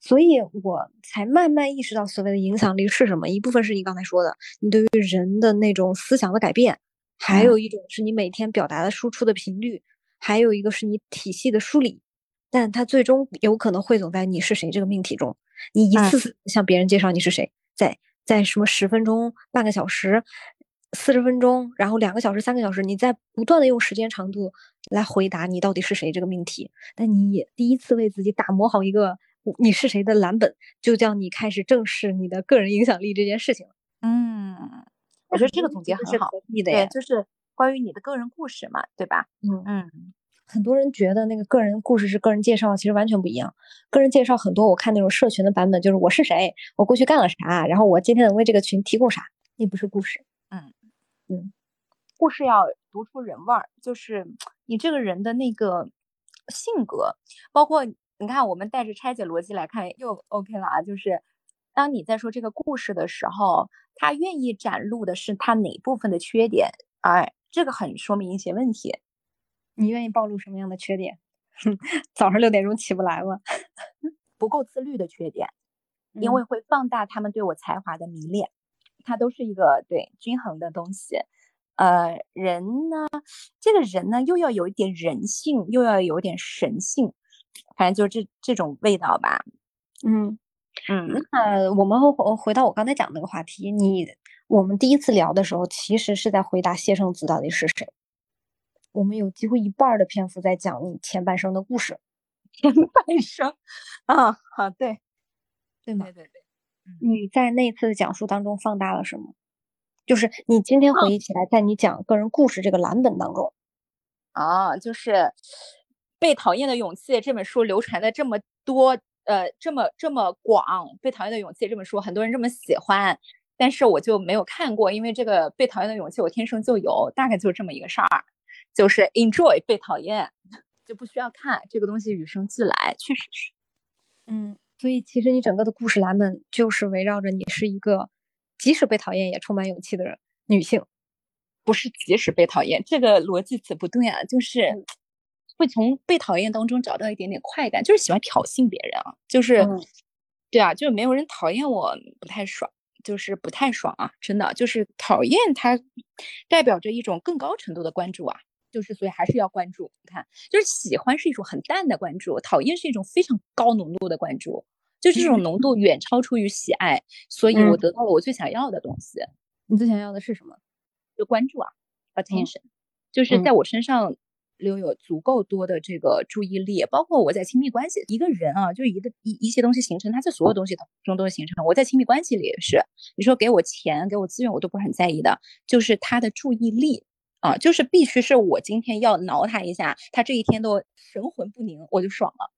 所以我才慢慢意识到所谓的影响力是什么。一部分是你刚才说的，你对于人的那种思想的改变，还有一种是你每天表达的输出的频率，还有一个是你体系的梳理。但它最终有可能汇总在你是谁这个命题中。你一次次向别人介绍你是谁，在在什么十分钟、半个小时。四十分钟，然后两个小时、三个小时，你在不断的用时间长度来回答你到底是谁这个命题。但你也第一次为自己打磨好一个你是谁的蓝本，就叫你开始正视你的个人影响力这件事情。嗯，我觉得这个总结很好。对，就是关于你的个人故事嘛，对吧？嗯嗯。很多人觉得那个个人故事是个人介绍，其实完全不一样。个人介绍很多，我看那种社群的版本就是我是谁，我过去干了啥，然后我今天能为这个群提供啥，那不是故事。嗯。嗯，故事要读出人味儿，就是你这个人的那个性格，包括你看，我们带着拆解逻辑来看，又 OK 了啊。就是当你在说这个故事的时候，他愿意展露的是他哪部分的缺点？哎，这个很说明一些问题。你愿意暴露什么样的缺点？早上六点钟起不来吗？不够自律的缺点，因为会放大他们对我才华的迷恋。它都是一个对均衡的东西，呃，人呢，这个人呢，又要有一点人性，又要有点神性，反正就是这这种味道吧。嗯嗯，那我们回回到我刚才讲那个话题，你我们第一次聊的时候，其实是在回答谢圣子到底是谁。我们有几乎一半的篇幅在讲你前半生的故事，前半生啊，好对，对吗？对对对。你在那次的讲述当中放大了什么？就是你今天回忆起来，在你讲个人故事这个蓝本当中，啊，就是《被讨厌的勇气》这本书流传的这么多，呃，这么这么广，《被讨厌的勇气》这本书很多人这么喜欢，但是我就没有看过，因为这个《被讨厌的勇气》我天生就有，大概就是这么一个事儿，就是 enjoy 被讨厌，就不需要看这个东西，与生俱来，确实是，嗯。所以，其实你整个的故事蓝本就是围绕着你是一个，即使被讨厌也充满勇气的人，女性，不是即使被讨厌，这个逻辑词不对啊，就是会从被讨厌当中找到一点点快感，就是喜欢挑衅别人啊，就是，对啊，就是没有人讨厌我不太爽，就是不太爽啊，真的就是讨厌它，代表着一种更高程度的关注啊。就是，所以还是要关注。你看，就是喜欢是一种很淡的关注，讨厌是一种非常高浓度的关注，就是这种浓度远超出于喜爱。所以我得到了我最想要的东西。你最想要的是什么？就关注啊，attention，就是在我身上留有足够多的这个注意力。包括我在亲密关系，一个人啊，就是一个一一些东西形成，他在所有东西中都是形成。我在亲密关系里也是，你说给我钱，给我资源，我都不是很在意的，就是他的注意力。啊，就是必须是我今天要挠他一下，他这一天都神魂不宁，我就爽了。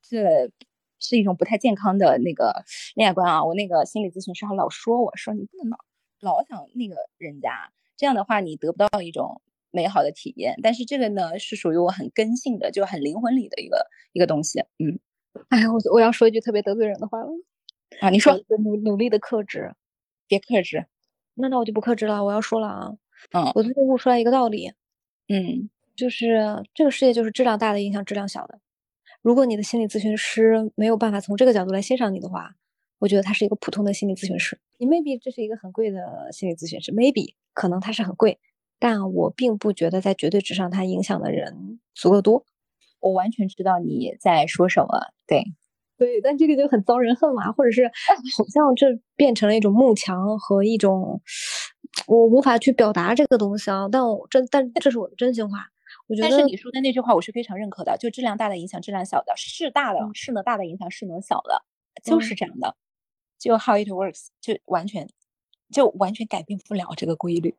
这是一种不太健康的那个恋爱观啊！我那个心理咨询师还老说我说你不能老老想那个人家，这样的话你得不到一种美好的体验。但是这个呢是属于我很根性的，就很灵魂里的一个一个东西。嗯，哎，我我要说一句特别得罪人的话了啊！你说努努力的克制，别克制，那那我就不克制了。我要说了啊。嗯，我最近悟出来一个道理，嗯，就是这个世界就是质量大的影响质量小的。如果你的心理咨询师没有办法从这个角度来欣赏你的话，我觉得他是一个普通的心理咨询师。你 maybe 这是一个很贵的心理咨询师，maybe 可能他是很贵，但我并不觉得在绝对值上他影响的人足够多。我完全知道你在说什么，对，对，但这个就很遭人恨嘛，或者是 好像这变成了一种慕强和一种。我无法去表达这个东西啊，但我真但这是我的真心话。我觉得，但是你说的那句话我是非常认可的，就质量大的影响质量小的，势大的势能大的影响势能小的，就是这样的。就 how it works，就完全就完全改变不了这个规律。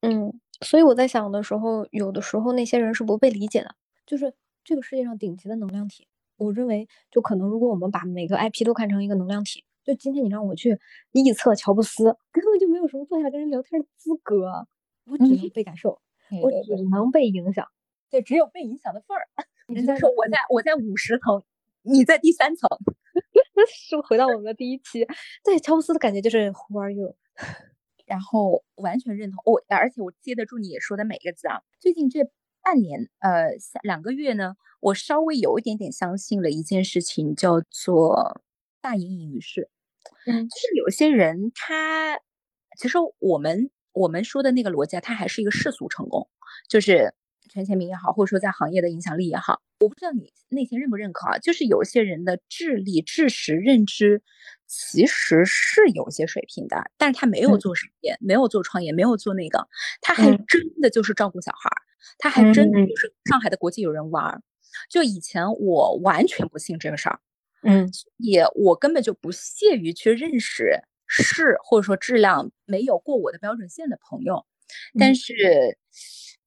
嗯，所以我在想的时候，有的时候那些人是不被理解的。就是这个世界上顶级的能量体，我认为就可能如果我们把每个 IP 都看成一个能量体，就今天你让我去臆测乔布斯，根本就没有什么坐下来跟人聊天的资格，我只能被感受，我只能被影响，对，只有被影响的份儿。人家说我在我在五十层，你在第三层，是 不是回到我们的第一期？对，乔布斯的感觉就是 Who are you？然后完全认同我，而且我接得住你说的每一个字啊。最近这半年，呃，两个月呢，我稍微有一点点相信了一件事情，叫做大隐隐于市。嗯，就是有些人他，其实我们我们说的那个逻辑，他还是一个世俗成功，就是权钱名也好，或者说在行业的影响力也好。我不知道你内心认不认可啊？就是有些人的智力、知识、认知其实是有些水平的，但是他没有做实业，没有做创业，没有做那个，他还真的就是照顾小孩，他还真的就是上海的国际友人玩。就以前我完全不信这个事儿，嗯，也我根本就不屑于去认识是或者说质量没有过我的标准线的朋友，但是。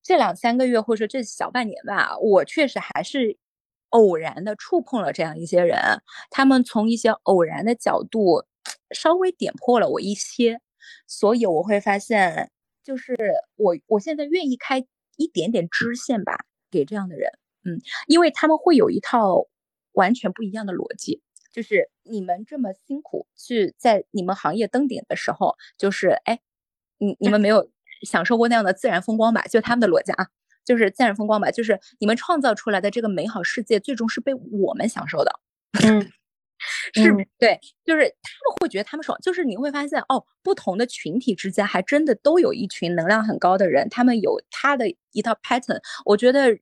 这两三个月，或者说这小半年吧，我确实还是偶然的触碰了这样一些人，他们从一些偶然的角度稍微点破了我一些，所以我会发现，就是我我现在愿意开一点点支线吧，给这样的人，嗯，因为他们会有一套完全不一样的逻辑，就是你们这么辛苦去在你们行业登顶的时候，就是哎，你你们没有。享受过那样的自然风光吧，就他们的逻辑啊，就是自然风光吧，就是你们创造出来的这个美好世界，最终是被我们享受的。嗯，是，对，就是他们会觉得他们爽，就是你会发现哦，不同的群体之间还真的都有一群能量很高的人，他们有他的一套 pattern，我觉得。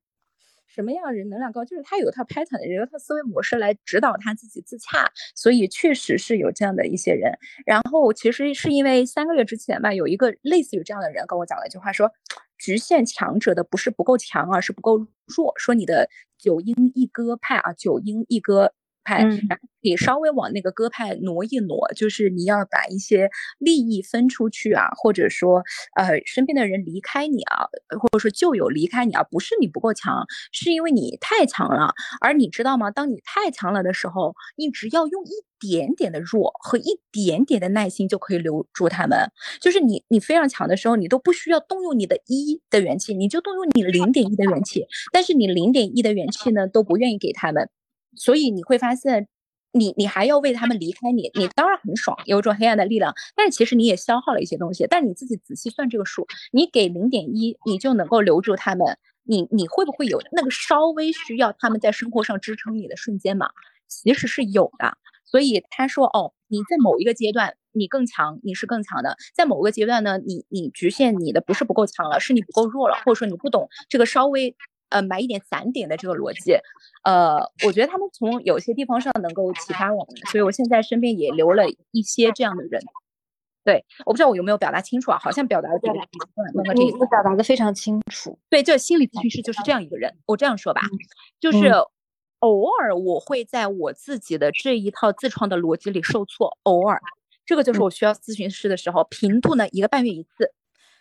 什么样人能量高？就是他有一套 pattern，有一套思维模式来指导他自己自洽，所以确实是有这样的一些人。然后其实是因为三个月之前吧，有一个类似于这样的人跟我讲了一句话，说局限强者的不是不够强，而是不够弱。说你的九阴一歌派啊，九阴一歌。派，然后你稍微往那个鸽派挪一挪，就是你要把一些利益分出去啊，或者说，呃，身边的人离开你啊，或者说旧友离开你啊，不是你不够强，是因为你太强了。而你知道吗？当你太强了的时候，你只要用一点点的弱和一点点的耐心就可以留住他们。就是你，你非常强的时候，你都不需要动用你的一的元气，你就动用你零点一的元气。但是你零点一的元气呢，都不愿意给他们。所以你会发现，你你还要为他们离开你，你当然很爽，有一种黑暗的力量。但是其实你也消耗了一些东西。但你自己仔细算这个数，你给零点一，你就能够留住他们。你你会不会有那个稍微需要他们在生活上支撑你的瞬间嘛？其实是有的。所以他说，哦，你在某一个阶段你更强，你是更强的；在某个阶段呢，你你局限你的不是不够强了，是你不够弱了，或者说你不懂这个稍微。呃，买一点散点的这个逻辑，呃，我觉得他们从有些地方上能够启发我们，所以我现在身边也留了一些这样的人。对，我不知道我有没有表达清楚啊？好像表达的这个，你你表达的非常清楚。对，这心理咨询师就是这样一个人。我这样说吧，就是偶尔我会在我自己的这一套自创的逻辑里受挫，偶尔，这个就是我需要咨询师的时候，频度呢一个半月一次，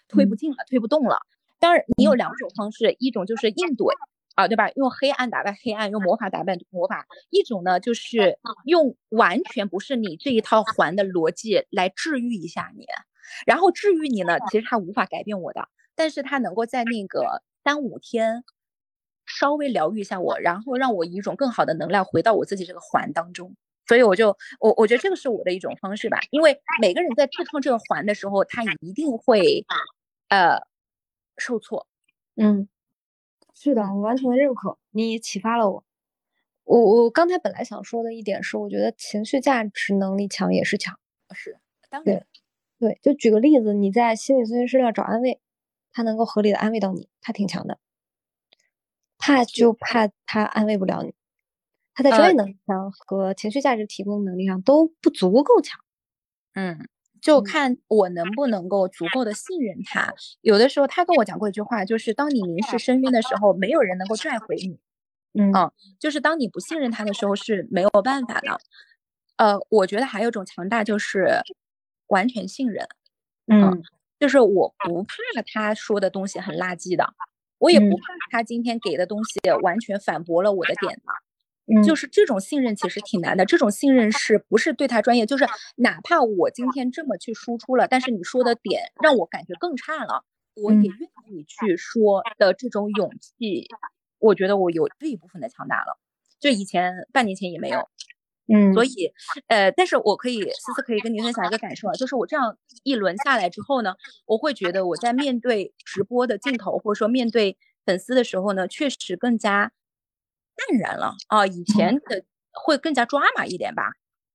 推不进了，推不动了。当然，你有两种方式，一种就是硬怼啊，对吧？用黑暗打败黑暗，用魔法打败魔法。一种呢，就是用完全不是你这一套环的逻辑来治愈一下你。然后治愈你呢，其实他无法改变我的，但是他能够在那个三五天稍微疗愈一下我，然后让我以一种更好的能量回到我自己这个环当中。所以我就我我觉得这个是我的一种方式吧，因为每个人在自创这个环的时候，他一定会呃。受挫，嗯，是的，我完全认可。你启发了我。我我刚才本来想说的一点是，我觉得情绪价值能力强也是强。是，当然，对，就举个例子，你在心理咨询师那找安慰，他能够合理的安慰到你，他挺强的。怕就怕他安慰不了你，他在专业能力上和情绪价值提供能力上都不足够强。嗯。就看我能不能够足够的信任他。有的时候他跟我讲过一句话，就是当你凝视深渊的时候，没有人能够拽回你。嗯，就是当你不信任他的时候是没有办法的。呃，我觉得还有一种强大就是完全信任。嗯，就是我不怕他说的东西很垃圾的，我也不怕他今天给的东西完全反驳了我的点的。就是这种信任其实挺难的，这种信任是不是对他专业？就是哪怕我今天这么去输出了，但是你说的点让我感觉更差了，我也愿意去说的这种勇气，我觉得我有这一部分的强大了，就以前半年前也没有。嗯，所以，呃，但是我可以思思可以跟您分享一个感受啊，就是我这样一轮下来之后呢，我会觉得我在面对直播的镜头或者说面对粉丝的时候呢，确实更加。淡然了啊，以前的会更加抓马一点吧，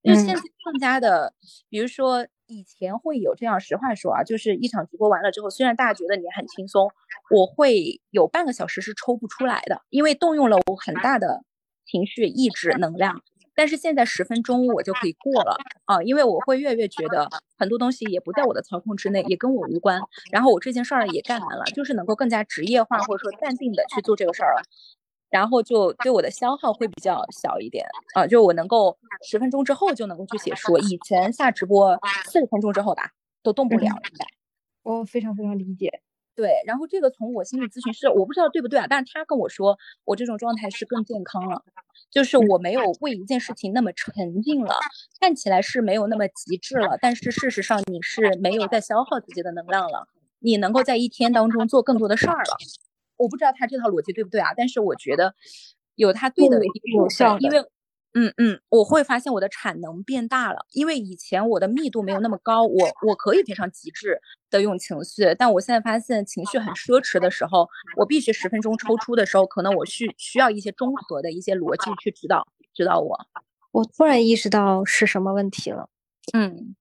就现在更加的，比如说以前会有这样，实话说啊，就是一场直播完了之后，虽然大家觉得你很轻松，我会有半个小时是抽不出来的，因为动用了我很大的情绪、意志、能量。但是现在十分钟我就可以过了啊，因为我会越来越觉得很多东西也不在我的操控之内，也跟我无关。然后我这件事儿也干完了，就是能够更加职业化或者说淡定的去做这个事儿了。然后就对我的消耗会比较小一点啊，就我能够十分钟之后就能够去写书，以前下直播四十分钟之后吧都动不了。我非常非常理解。对，然后这个从我心理咨询师，我不知道对不对啊，但是他跟我说我这种状态是更健康了，就是我没有为一件事情那么沉浸了，看起来是没有那么极致了，但是事实上你是没有在消耗自己的能量了，你能够在一天当中做更多的事儿了。我不知道他这套逻辑对不对啊？但是我觉得有他对的有效因为嗯嗯，我会发现我的产能变大了，因为以前我的密度没有那么高，我我可以非常极致的用情绪，但我现在发现情绪很奢侈的时候，我必须十分钟抽出的时候，可能我需需要一些综合的一些逻辑去指导指导我。我突然意识到是什么问题了，嗯，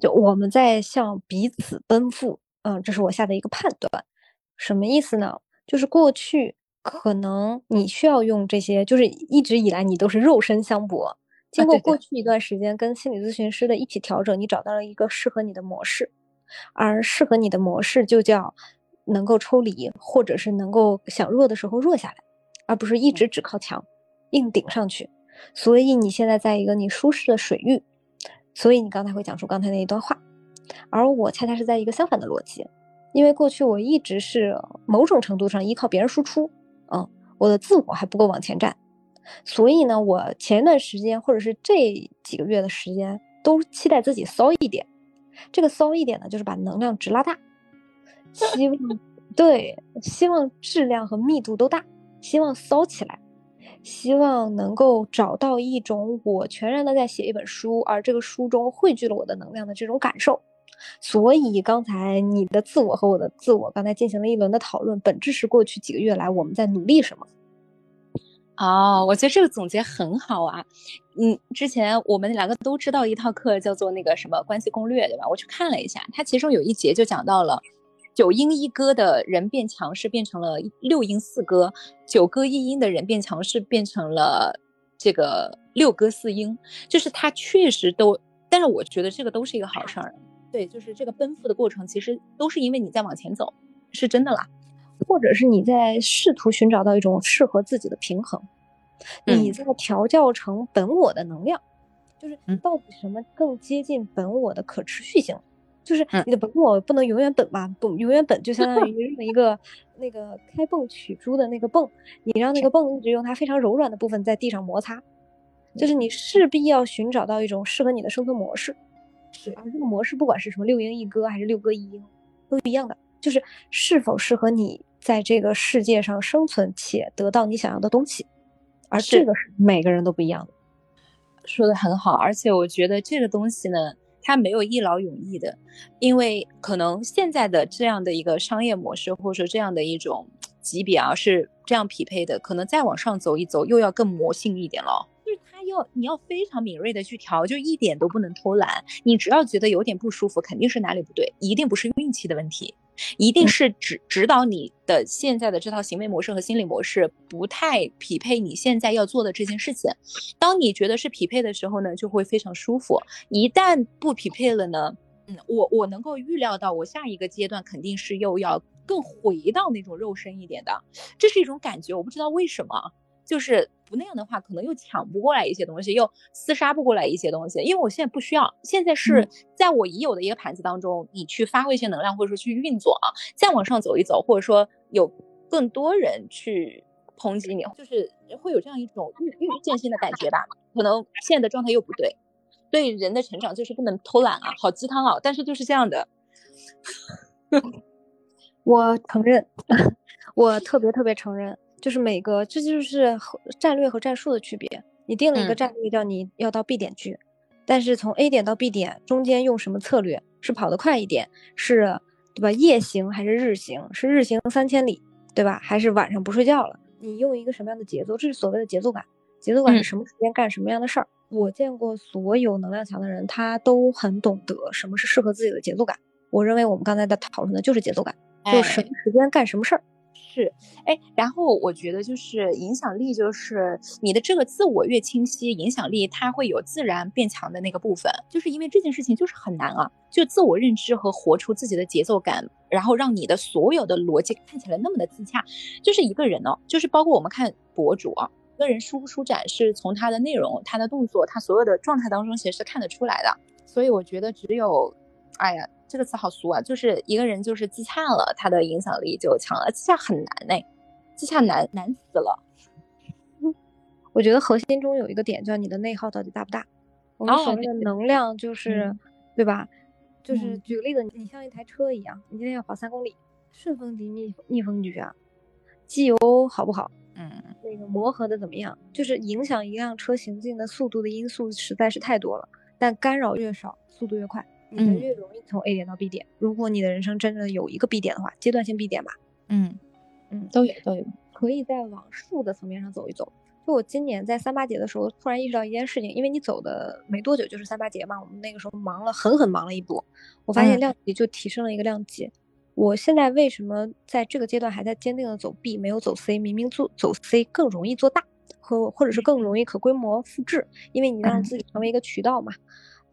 就我们在向彼此奔赴，嗯，这是我下的一个判断，什么意思呢？就是过去可能你需要用这些，就是一直以来你都是肉身相搏。经过过去一段时间跟心理咨询师的一起调整，你找到了一个适合你的模式，而适合你的模式就叫能够抽离，或者是能够想弱的时候弱下来，而不是一直只靠墙硬顶上去。所以你现在在一个你舒适的水域，所以你刚才会讲出刚才那一段话，而我恰恰是在一个相反的逻辑。因为过去我一直是某种程度上依靠别人输出，嗯，我的自我还不够往前站，所以呢，我前一段时间或者是这几个月的时间都期待自己骚一点。这个骚一点呢，就是把能量值拉大，希望对，希望质量和密度都大，希望骚起来，希望能够找到一种我全然的在写一本书，而这个书中汇聚了我的能量的这种感受。所以刚才你的自我和我的自我刚才进行了一轮的讨论，本质是过去几个月来我们在努力什么？哦，我觉得这个总结很好啊。嗯，之前我们两个都知道一套课叫做那个什么关系攻略，对吧？我去看了一下，它其中有一节就讲到了九阴一歌的人变强势变成了六阴四歌，九歌一阴的人变强势变成了这个六歌四阴，就是它确实都，但是我觉得这个都是一个好事儿。对，就是这个奔赴的过程，其实都是因为你在往前走，是真的啦，或者是你在试图寻找到一种适合自己的平衡，你在调教成本我的能量，就是到底什么更接近本我的可持续性？就是你的本我不能永远本吧，不永远本就相当于 一个那个开泵取珠的那个泵，你让那个泵一直用它非常柔软的部分在地上摩擦，就是你势必要寻找到一种适合你的生存模式。而这个模式，不管是什么六英一哥还是六哥一英，都一样的，就是是否适合你在这个世界上生存且得到你想要的东西。而这个是每个人都不一样的。说的很好，而且我觉得这个东西呢，它没有一劳永逸的，因为可能现在的这样的一个商业模式，或者说这样的一种级别啊，是这样匹配的，可能再往上走一走，又要更魔性一点了。要你要非常敏锐的去调，就一点都不能偷懒。你只要觉得有点不舒服，肯定是哪里不对，一定不是运气的问题，一定是指指导你的现在的这套行为模式和心理模式不太匹配你现在要做的这件事情。当你觉得是匹配的时候呢，就会非常舒服。一旦不匹配了呢，嗯，我我能够预料到，我下一个阶段肯定是又要更回到那种肉身一点的，这是一种感觉，我不知道为什么。就是不那样的话，可能又抢不过来一些东西，又厮杀不过来一些东西。因为我现在不需要，现在是在我已有的一个盘子当中，你去发挥一些能量，或者说去运作啊，再往上走一走，或者说有更多人去抨击你，就是会有这样一种预预见性的感觉吧。可能现在的状态又不对，对人的成长就是不能偷懒啊，好鸡汤啊，但是就是这样的。我承认，我特别特别承认。就是每个，这就是和战略和战术的区别。你定了一个战略，叫你要到 B 点去，但是从 A 点到 B 点中间用什么策略？是跑得快一点，是对吧？夜行还是日行？是日行三千里，对吧？还是晚上不睡觉了？你用一个什么样的节奏？这是所谓的节奏感。节奏感是什么时间干什么样的事儿？我见过所有能量强的人，他都很懂得什么是适合自己的节奏感。我认为我们刚才在讨论的就是节奏感，就是什么时间干什么事儿。是，哎，然后我觉得就是影响力，就是你的这个自我越清晰，影响力它会有自然变强的那个部分。就是因为这件事情就是很难啊，就自我认知和活出自己的节奏感，然后让你的所有的逻辑看起来那么的自洽。就是一个人呢，就是包括我们看博主啊，一个人舒不舒展是从他的内容、他的动作、他所有的状态当中其实是看得出来的。所以我觉得只有，哎呀。这个词好俗啊，就是一个人就是自洽了，他的影响力就强了。自洽很难呢，自洽难难死了。我觉得核心中有一个点叫你的内耗到底大不大。我们所谓的能量就是，对吧？就是举个例子，你像一台车一样，你今天要跑三公里，顺风局逆逆风局啊，机油好不好？嗯，那个磨合的怎么样？就是影响一辆车行进的速度的因素实在是太多了，但干扰越少，速度越快。你越容易从 A 点到 B 点。如果你的人生真的有一个 B 点的话，阶段性 B 点吧。嗯嗯，都有都有，可以再往数的层面上走一走。就我今年在三八节的时候，突然意识到一件事情，因为你走的没多久就是三八节嘛，我们那个时候忙了，狠狠忙了一波。我发现量级就提升了一个量级。我现在为什么在这个阶段还在坚定的走 B，没有走 C？明明做走 C 更容易做大，和或者是更容易可规模复制，因为你让自己成为一个渠道嘛。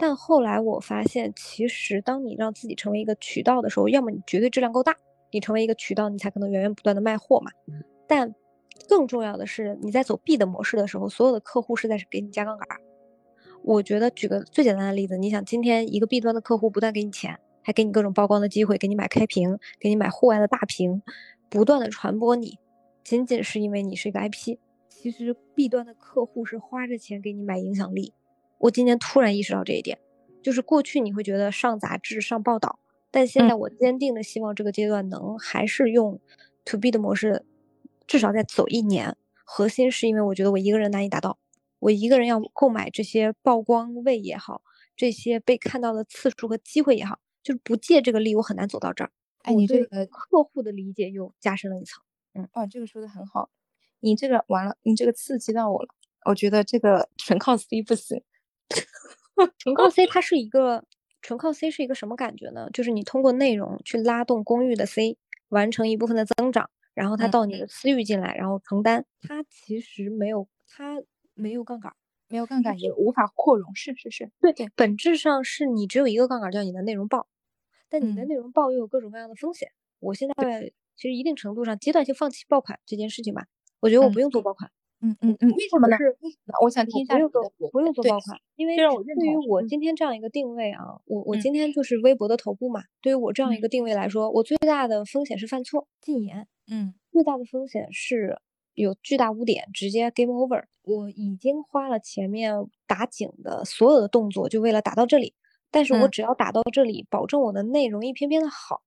但后来我发现，其实当你让自己成为一个渠道的时候，要么你绝对质量够大，你成为一个渠道，你才可能源源不断的卖货嘛。但更重要的是，你在走 B 的模式的时候，所有的客户是在给你加杠杆。我觉得举个最简单的例子，你想今天一个 B 端的客户不断给你钱，还给你各种曝光的机会，给你买开屏，给你买户外的大屏，不断的传播你，仅仅是因为你是一个 IP。其实 B 端的客户是花着钱给你买影响力。我今天突然意识到这一点，就是过去你会觉得上杂志、上报道，但现在我坚定的希望这个阶段能还是用 to B 的模式，至少再走一年。核心是因为我觉得我一个人难以达到，我一个人要购买这些曝光位也好，这些被看到的次数和机会也好，就是不借这个力，我很难走到这儿。哎，你这个客户的理解又加深了一层。嗯，哦，这个说的很好，你这个完了，你这个刺激到我了。我觉得这个纯靠 C 不行。纯靠 C，它是一个纯靠 C 是一个什么感觉呢？就是你通过内容去拉动公寓的 C，完成一部分的增长，然后它到你的私域进来，然后承担。它其实没有，它没有杠杆，没有杠杆也无法扩容。是是是，对对，本质上是你只有一个杠杆，叫你的内容爆，但你的内容爆又有各种各样的风险。我现在其实一定程度上阶段性放弃爆款这件事情吧，我觉得我不用做爆款。嗯嗯嗯嗯，为什么呢？是，我想听一下。不用做，不用做爆款，因为对于我今天这样一个定位啊，我我今天就是微博的头部嘛。对于我这样一个定位来说，我最大的风险是犯错、禁言。嗯，最大的风险是有巨大污点，直接 game over。我已经花了前面打井的所有的动作，就为了打到这里。但是我只要打到这里，保证我的内容一篇篇的好，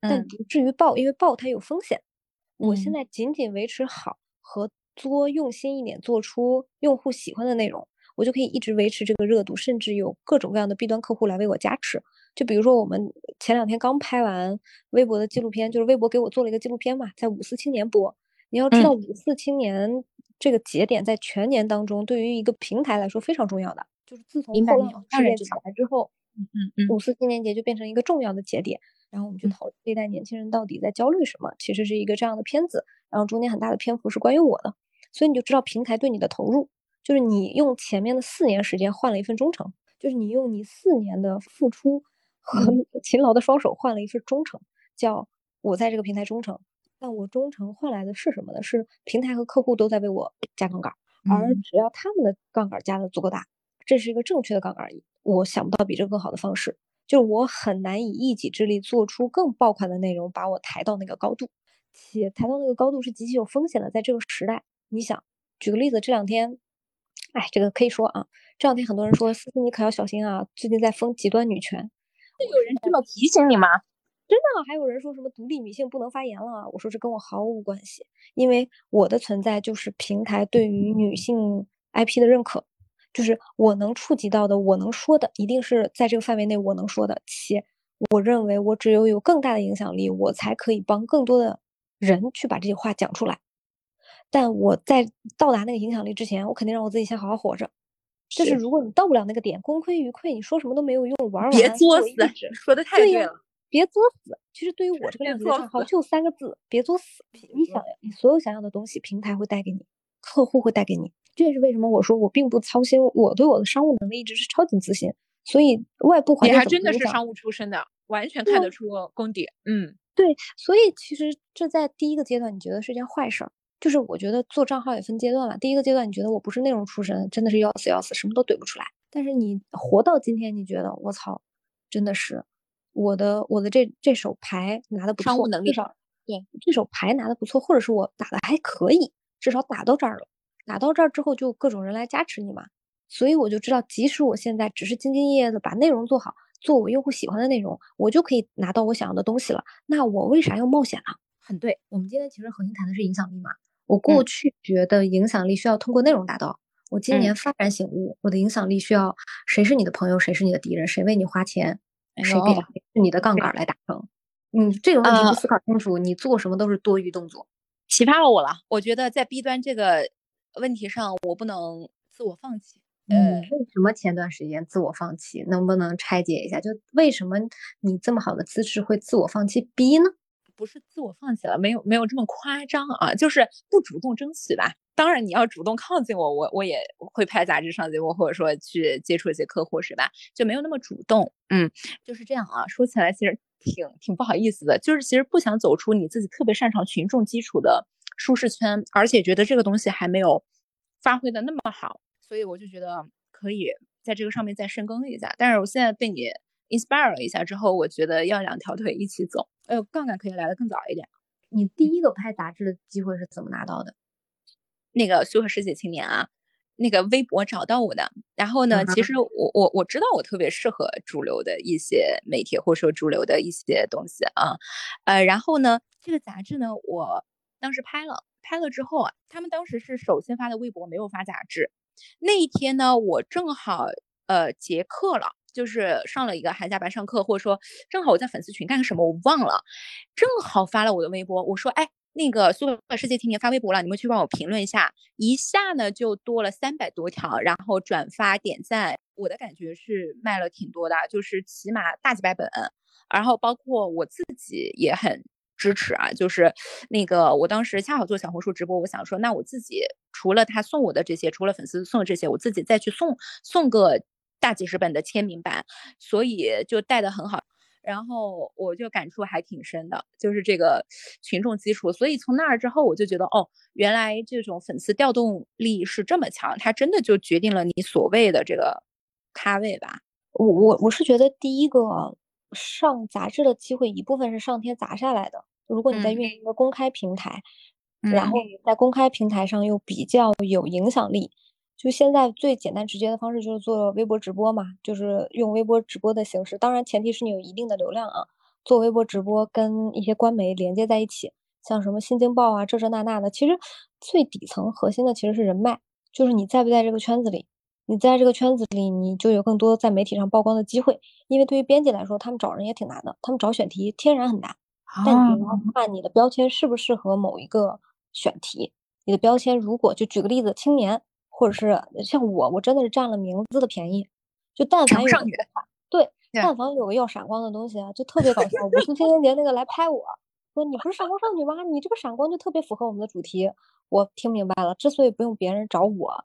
但不至于爆，因为爆它有风险。我现在仅仅维持好和。多用心一点，做出用户喜欢的内容，我就可以一直维持这个热度，甚至有各种各样的 B 端客户来为我加持。就比如说，我们前两天刚拍完微博的纪录片，就是微博给我做了一个纪录片嘛，在五四青年播。你要知道，五四青年这个节点在全年当中，对于一个平台来说非常重要的。就是自从后浪事件起来之后，嗯嗯，五四青年节就变成一个重要的节点。然后我们去讨论这一代年轻人到底在焦虑什么，其实是一个这样的片子。然后中间很大的篇幅是关于我的。所以你就知道平台对你的投入，就是你用前面的四年时间换了一份忠诚，就是你用你四年的付出和 勤劳的双手换了一份忠诚，叫我在这个平台忠诚。但我忠诚换来的是什么呢？是平台和客户都在为我加杠杆，而只要他们的杠杆加的足够大，这是一个正确的杠杆，我想不到比这更好的方式。就是我很难以一己之力做出更爆款的内容，把我抬到那个高度，且抬到那个高度是极其有风险的。在这个时代，你想，举个例子，这两天，哎，这个可以说啊，这两天很多人说思思你可要小心啊，最近在封极端女权，有人这么提醒你吗？真的，还有人说什么独立女性不能发言了，我说这跟我毫无关系，因为我的存在就是平台对于女性 IP 的认可。就是我能触及到的，我能说的，一定是在这个范围内我能说的。且我认为，我只有有更大的影响力，我才可以帮更多的人去把这些话讲出来。但我在到达那个影响力之前，我肯定让我自己先好好活着。就是如果你到不了那个点，功亏一篑，你说什么都没有用，玩完别作死，说的太对了，别作死。其实对于我这个量级的账号，就三个字：别作死。你想，你所有想要的东西，平台会带给你，客户会带给你。这也是为什么我说我并不操心，我对我的商务能力一直是超级自信。所以外部环境你还真的是商务出身的，完全看得出功底。嗯，对。所以其实这在第一个阶段，你觉得是件坏事儿。就是我觉得做账号也分阶段嘛。第一个阶段，你觉得我不是内容出身，真的是要死要死，什么都怼不出来。但是你活到今天，你觉得我操，真的是我的我的这这手牌拿的不错，商务能力至少对这手牌拿的不错，或者是我打的还可以，至少打到这儿了。打到这儿之后，就各种人来加持你嘛，所以我就知道，即使我现在只是兢兢业业的把内容做好，做我用户喜欢的内容，我就可以拿到我想要的东西了。那我为啥要冒险呢？很对，我们今天其实核心谈的是影响力嘛。我过去觉得影响力需要通过内容达到，我今年幡然醒悟，我的影响力需要谁是你的朋友，谁是你的敌人，谁为你花钱，谁给是你的杠杆来达成。你这个问题不思考清楚，你做什么都是多余动作。启发了我了，我觉得在 B 端这个。问题上我不能自我放弃。嗯，为什么前段时间自我放弃？能不能拆解一下？就为什么你这么好的资质会自我放弃 B 呢？不是自我放弃了，没有没有这么夸张啊，就是不主动争取吧。当然你要主动靠近我，我我也会拍杂志上节目，或者说去接触一些客户，是吧？就没有那么主动。嗯，就是这样啊。说起来其实挺挺不好意思的，就是其实不想走出你自己特别擅长群众基础的。舒适圈，而且觉得这个东西还没有发挥的那么好，所以我就觉得可以在这个上面再深耕一下。但是我现在被你 inspire 了一下之后，我觉得要两条腿一起走，呃，杠杆可以来的更早一点。你第一个拍杂志的机会是怎么拿到的？那个苏荷世界青年啊，那个微博找到我的。然后呢，其实我我我知道我特别适合主流的一些媒体，或者说主流的一些东西啊，呃，然后呢，这个杂志呢，我。当时拍了，拍了之后啊，他们当时是首先发的微博，没有发杂志。那一天呢，我正好呃结课了，就是上了一个寒假班上课，或者说正好我在粉丝群干个什么，我忘了，正好发了我的微博，我说哎，那个苏格世界青年发微博了，你们去帮我评论一下，一下呢就多了三百多条，然后转发点赞，我的感觉是卖了挺多的，就是起码大几百本，然后包括我自己也很。支持啊，就是那个，我当时恰好做小红书直播，我想说，那我自己除了他送我的这些，除了粉丝送的这些，我自己再去送送个大几十本的签名版，所以就带的很好，然后我就感触还挺深的，就是这个群众基础，所以从那儿之后，我就觉得哦，原来这种粉丝调动力是这么强，它真的就决定了你所谓的这个咖位吧。我我我是觉得第一个上杂志的机会，一部分是上天砸下来的。如果你在运营一个公开平台，然后在公开平台上又比较有影响力，就现在最简单直接的方式就是做微博直播嘛，就是用微博直播的形式。当然前提是你有一定的流量啊，做微博直播跟一些官媒连接在一起，像什么新京报啊这这那那的。其实最底层核心的其实是人脉，就是你在不在这个圈子里，你在这个圈子里，你就有更多在媒体上曝光的机会。因为对于编辑来说，他们找人也挺难的，他们找选题天然很难。但你要看你的标签适不适合某一个选题。你的标签如果就举个例子，青年，或者是像我，我真的是占了名字的便宜。就但凡有个对，但凡有个要闪光的东西啊，就特别搞笑。五四青年节那个来拍我说你不是闪光少女吗？你这个闪光就特别符合我们的主题。我听明白了，之所以不用别人找我，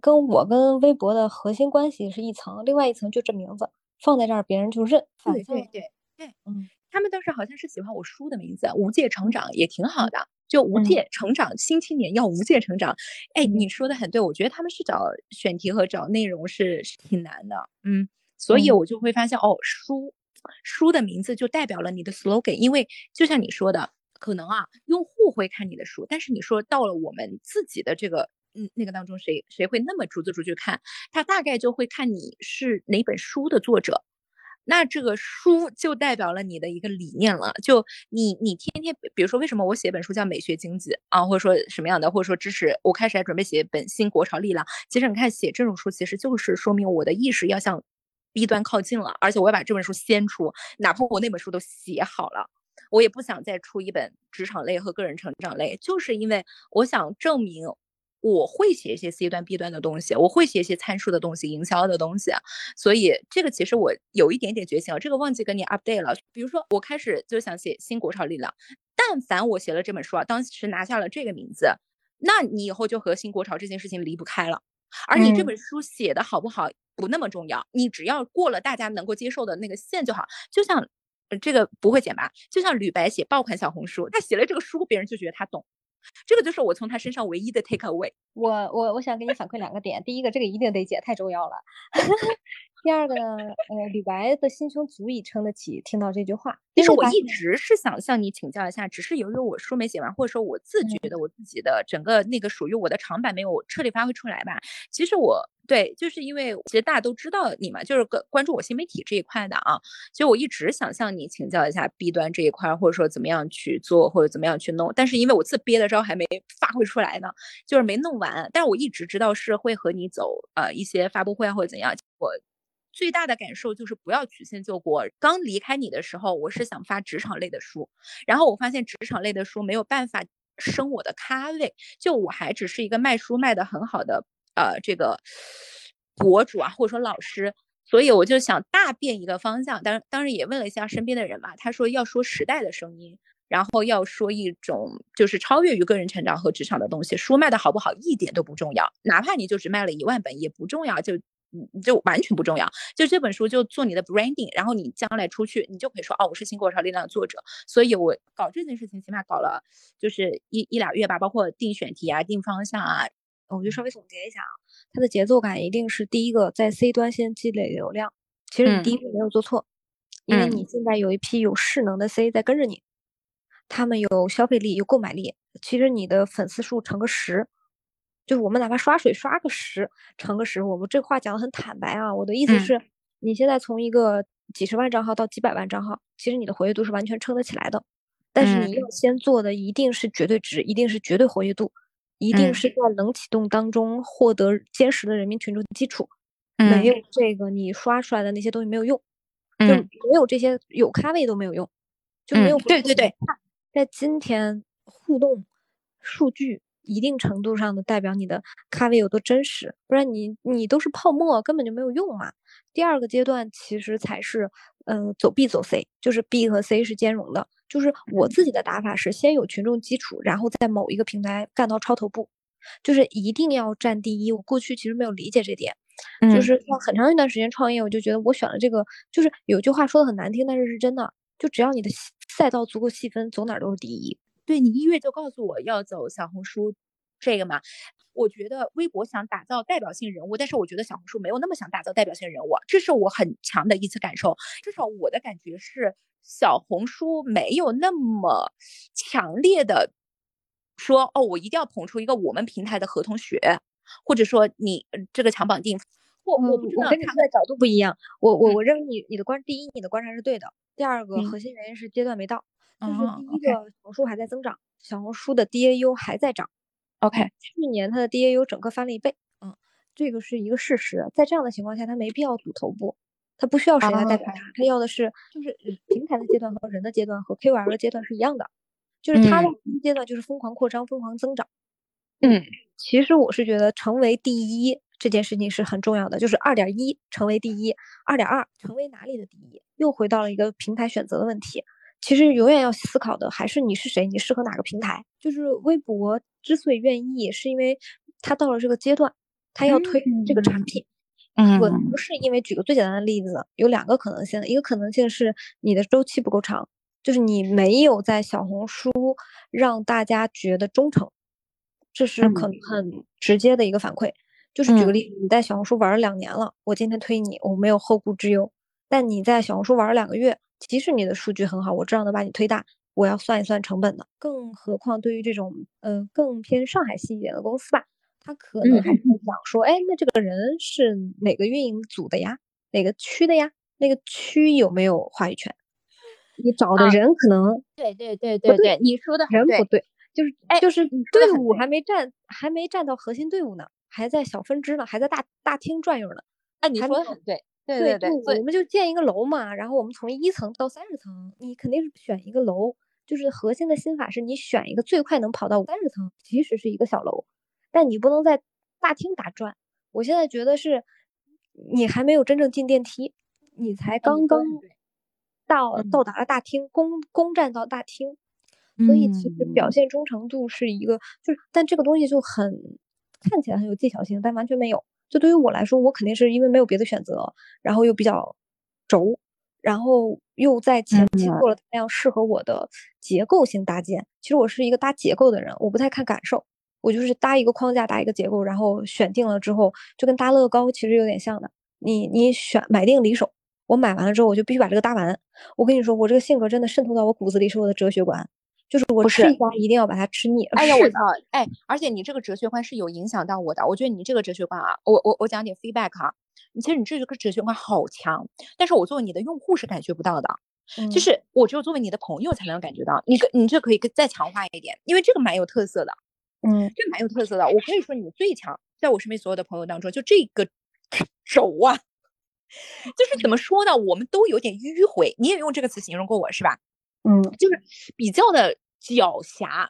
跟我跟微博的核心关系是一层，另外一层就这名字放在这儿，别人就认。对对对对，嗯。他们当时好像是喜欢我书的名字，无界成长也挺好的。就无界成长，新青年要无界成长。哎，你说的很对，我觉得他们是找选题和找内容是是挺难的，嗯，所以我就会发现哦，书书的名字就代表了你的 slogan，因为就像你说的，可能啊，用户会看你的书，但是你说到了我们自己的这个嗯那个当中，谁谁会那么逐字逐句看？他大概就会看你是哪本书的作者。那这个书就代表了你的一个理念了。就你，你天天，比如说，为什么我写本书叫《美学经济》啊，或者说什么样的，或者说支持我开始还准备写一本《新国潮力量》。其实你看，写这种书，其实就是说明我的意识要向 B 端靠近了，而且我要把这本书先出，哪怕我那本书都写好了，我也不想再出一本职场类和个人成长类，就是因为我想证明。我会写一些 C 端、B 端的东西，我会写一些参数的东西、营销的东西，所以这个其实我有一点点觉醒了。这个忘记跟你 update 了。比如说，我开始就想写新国潮力量，但凡我写了这本书啊，当时拿下了这个名字，那你以后就和新国潮这件事情离不开了。而你这本书写的好不好不那么重要，你只要过了大家能够接受的那个线就好。就像这个不会剪吧？就像吕白写爆款小红书，他写了这个书，别人就觉得他懂。这个就是我从他身上唯一的 take away。我我我想给你反馈两个点，第一个，这个一定得解，太重要了。第二个呢，呃，李白的心胸足以撑得起听到这句话。其实我一直是想向你请教一下，只是由于我书没写完，或者说我自觉得我自己的整个那个属于我的长板没有彻底发挥出来吧。其实我对，就是因为其实大家都知道你嘛，就是关关注我新媒体这一块的啊。其实我一直想向你请教一下 B 端这一块，或者说怎么样去做，或者怎么样去弄。但是因为我自憋的招还没发挥出来呢，就是没弄完。但是我一直知道是会和你走呃一些发布会啊或者怎样，我。最大的感受就是不要曲线救国。刚离开你的时候，我是想发职场类的书，然后我发现职场类的书没有办法升我的咖位，就我还只是一个卖书卖的很好的呃这个博主啊，或者说老师，所以我就想大变一个方向。当当然也问了一下身边的人嘛，他说要说时代的声音，然后要说一种就是超越于个人成长和职场的东西。书卖的好不好一点都不重要，哪怕你就只卖了一万本也不重要，就。你就完全不重要，就这本书就做你的 branding，然后你将来出去，你就可以说哦，我是新国潮力量的作者。所以我搞这件事情起码搞了就是一一俩月吧，包括定选题啊、定方向啊，我就稍微总结一下啊，它的节奏感一定是第一个在 C 端先积累流量。其实你第一步没有做错，因为你现在有一批有势能的 C 在跟着你，他们有消费力、有购买力。其实你的粉丝数乘个十。就是我们哪怕刷水刷个十，乘个十，我们这话讲的很坦白啊。我的意思是，你现在从一个几十万账号到几百万账号，其实你的活跃度是完全撑得起来的。但是你要先做的一定是绝对值，一定是绝对活跃度，一定是在冷启动当中获得坚实的人民群众基础。没有这个，你刷出来的那些东西没有用，就没有这些有咖位都没有用，就没有。对对对，在今天互动数据。一定程度上的代表你的咖位有多真实，不然你你都是泡沫，根本就没有用嘛。第二个阶段其实才是，呃，走 B 走 C，就是 B 和 C 是兼容的。就是我自己的打法是先有群众基础，然后在某一个平台干到超头部，就是一定要占第一。我过去其实没有理解这点，就是像很长一段时间创业，我就觉得我选了这个，就是有句话说的很难听，但是是真的，就只要你的赛道足够细分，走哪都是第一。对你一月就告诉我要走小红书这个嘛，我觉得微博想打造代表性人物，但是我觉得小红书没有那么想打造代表性人物，这是我很强的一次感受。至少我的感觉是，小红书没有那么强烈的说哦，我一定要捧出一个我们平台的合同学，或者说你这个强绑定。我我不知道，我跟你看的角度不一样。我我我认为你你的观第一，你的观察是对的。第二个核心原因是阶段没到。就是第一个，小红书还在增长，小红书的 DAU 还在涨。OK，去年它的 DAU 整个翻了一倍，嗯，这个是一个事实。在这样的情况下，它没必要赌头部，它不需要谁来代表它，它要的是就是平台的阶段和人的阶段和 KOL 的阶段是一样的，就是它的第一阶段就是疯狂扩张、疯狂增长。嗯，其实我是觉得成为第一这件事情是很重要的，就是二点一成为第一，二点二成为哪里的第一，又回到了一个平台选择的问题。其实永远要思考的还是你是谁，你适合哪个平台。就是微博之所以愿意，是因为它到了这个阶段，它要推这个产品。嗯，不是因为举个最简单的例子，有两个可能性，一个可能性是你的周期不够长，就是你没有在小红书让大家觉得忠诚，这是可能很直接的一个反馈。就是举个例子，你在小红书玩了两年了，我今天推你，我没有后顾之忧。但你在小红书玩了两个月，即使你的数据很好，我照样能把你推大，我要算一算成本的。更何况对于这种呃更偏上海系一点的公司吧，他可能还是想说，哎，那这个人是哪个运营组的呀？哪个区的呀？那个区有没有话语权？你找的人可能对对对对对，你说的人不对，就是哎，就是队伍还没站，还没站到核心队伍呢，还在小分支呢，还在大大厅转悠呢。哎，你说的很对。对对对，我们就建一个楼嘛，然后我们从一层到三十层，你肯定是选一个楼，就是核心的心法是你选一个最快能跑到三十层，即使是一个小楼，但你不能在大厅打转。我现在觉得是，你还没有真正进电梯，你才刚刚到到达了大厅，攻攻占到大厅，所以其实表现忠诚度是一个，就是但这个东西就很看起来很有技巧性，但完全没有。就对于我来说，我肯定是因为没有别的选择，然后又比较轴，然后又在前期做了大量适合我的结构性搭建。其实我是一个搭结构的人，我不太看感受，我就是搭一个框架，搭一个结构，然后选定了之后，就跟搭乐高其实有点像的。你你选买定离手，我买完了之后，我就必须把这个搭完。我跟你说，我这个性格真的渗透到我骨子里，是我的哲学观。就是我吃一家一定要把它吃腻。哎呀，我操！哎，而且你这个哲学观是有影响到我的。我觉得你这个哲学观啊，我我我讲点 feedback 啊。你其实你这个哲学观好强，但是我作为你的用户是感觉不到的。就是我只有作为你的朋友才能感觉到。你你这可以再强化一点，因为这个蛮有特色的。嗯，这蛮有特色的。我可以说你最强，在我身边所有的朋友当中，就这个轴啊，就是怎么说呢？我们都有点迂回。你也用这个词形容过我是吧？嗯，就是比较的狡黠，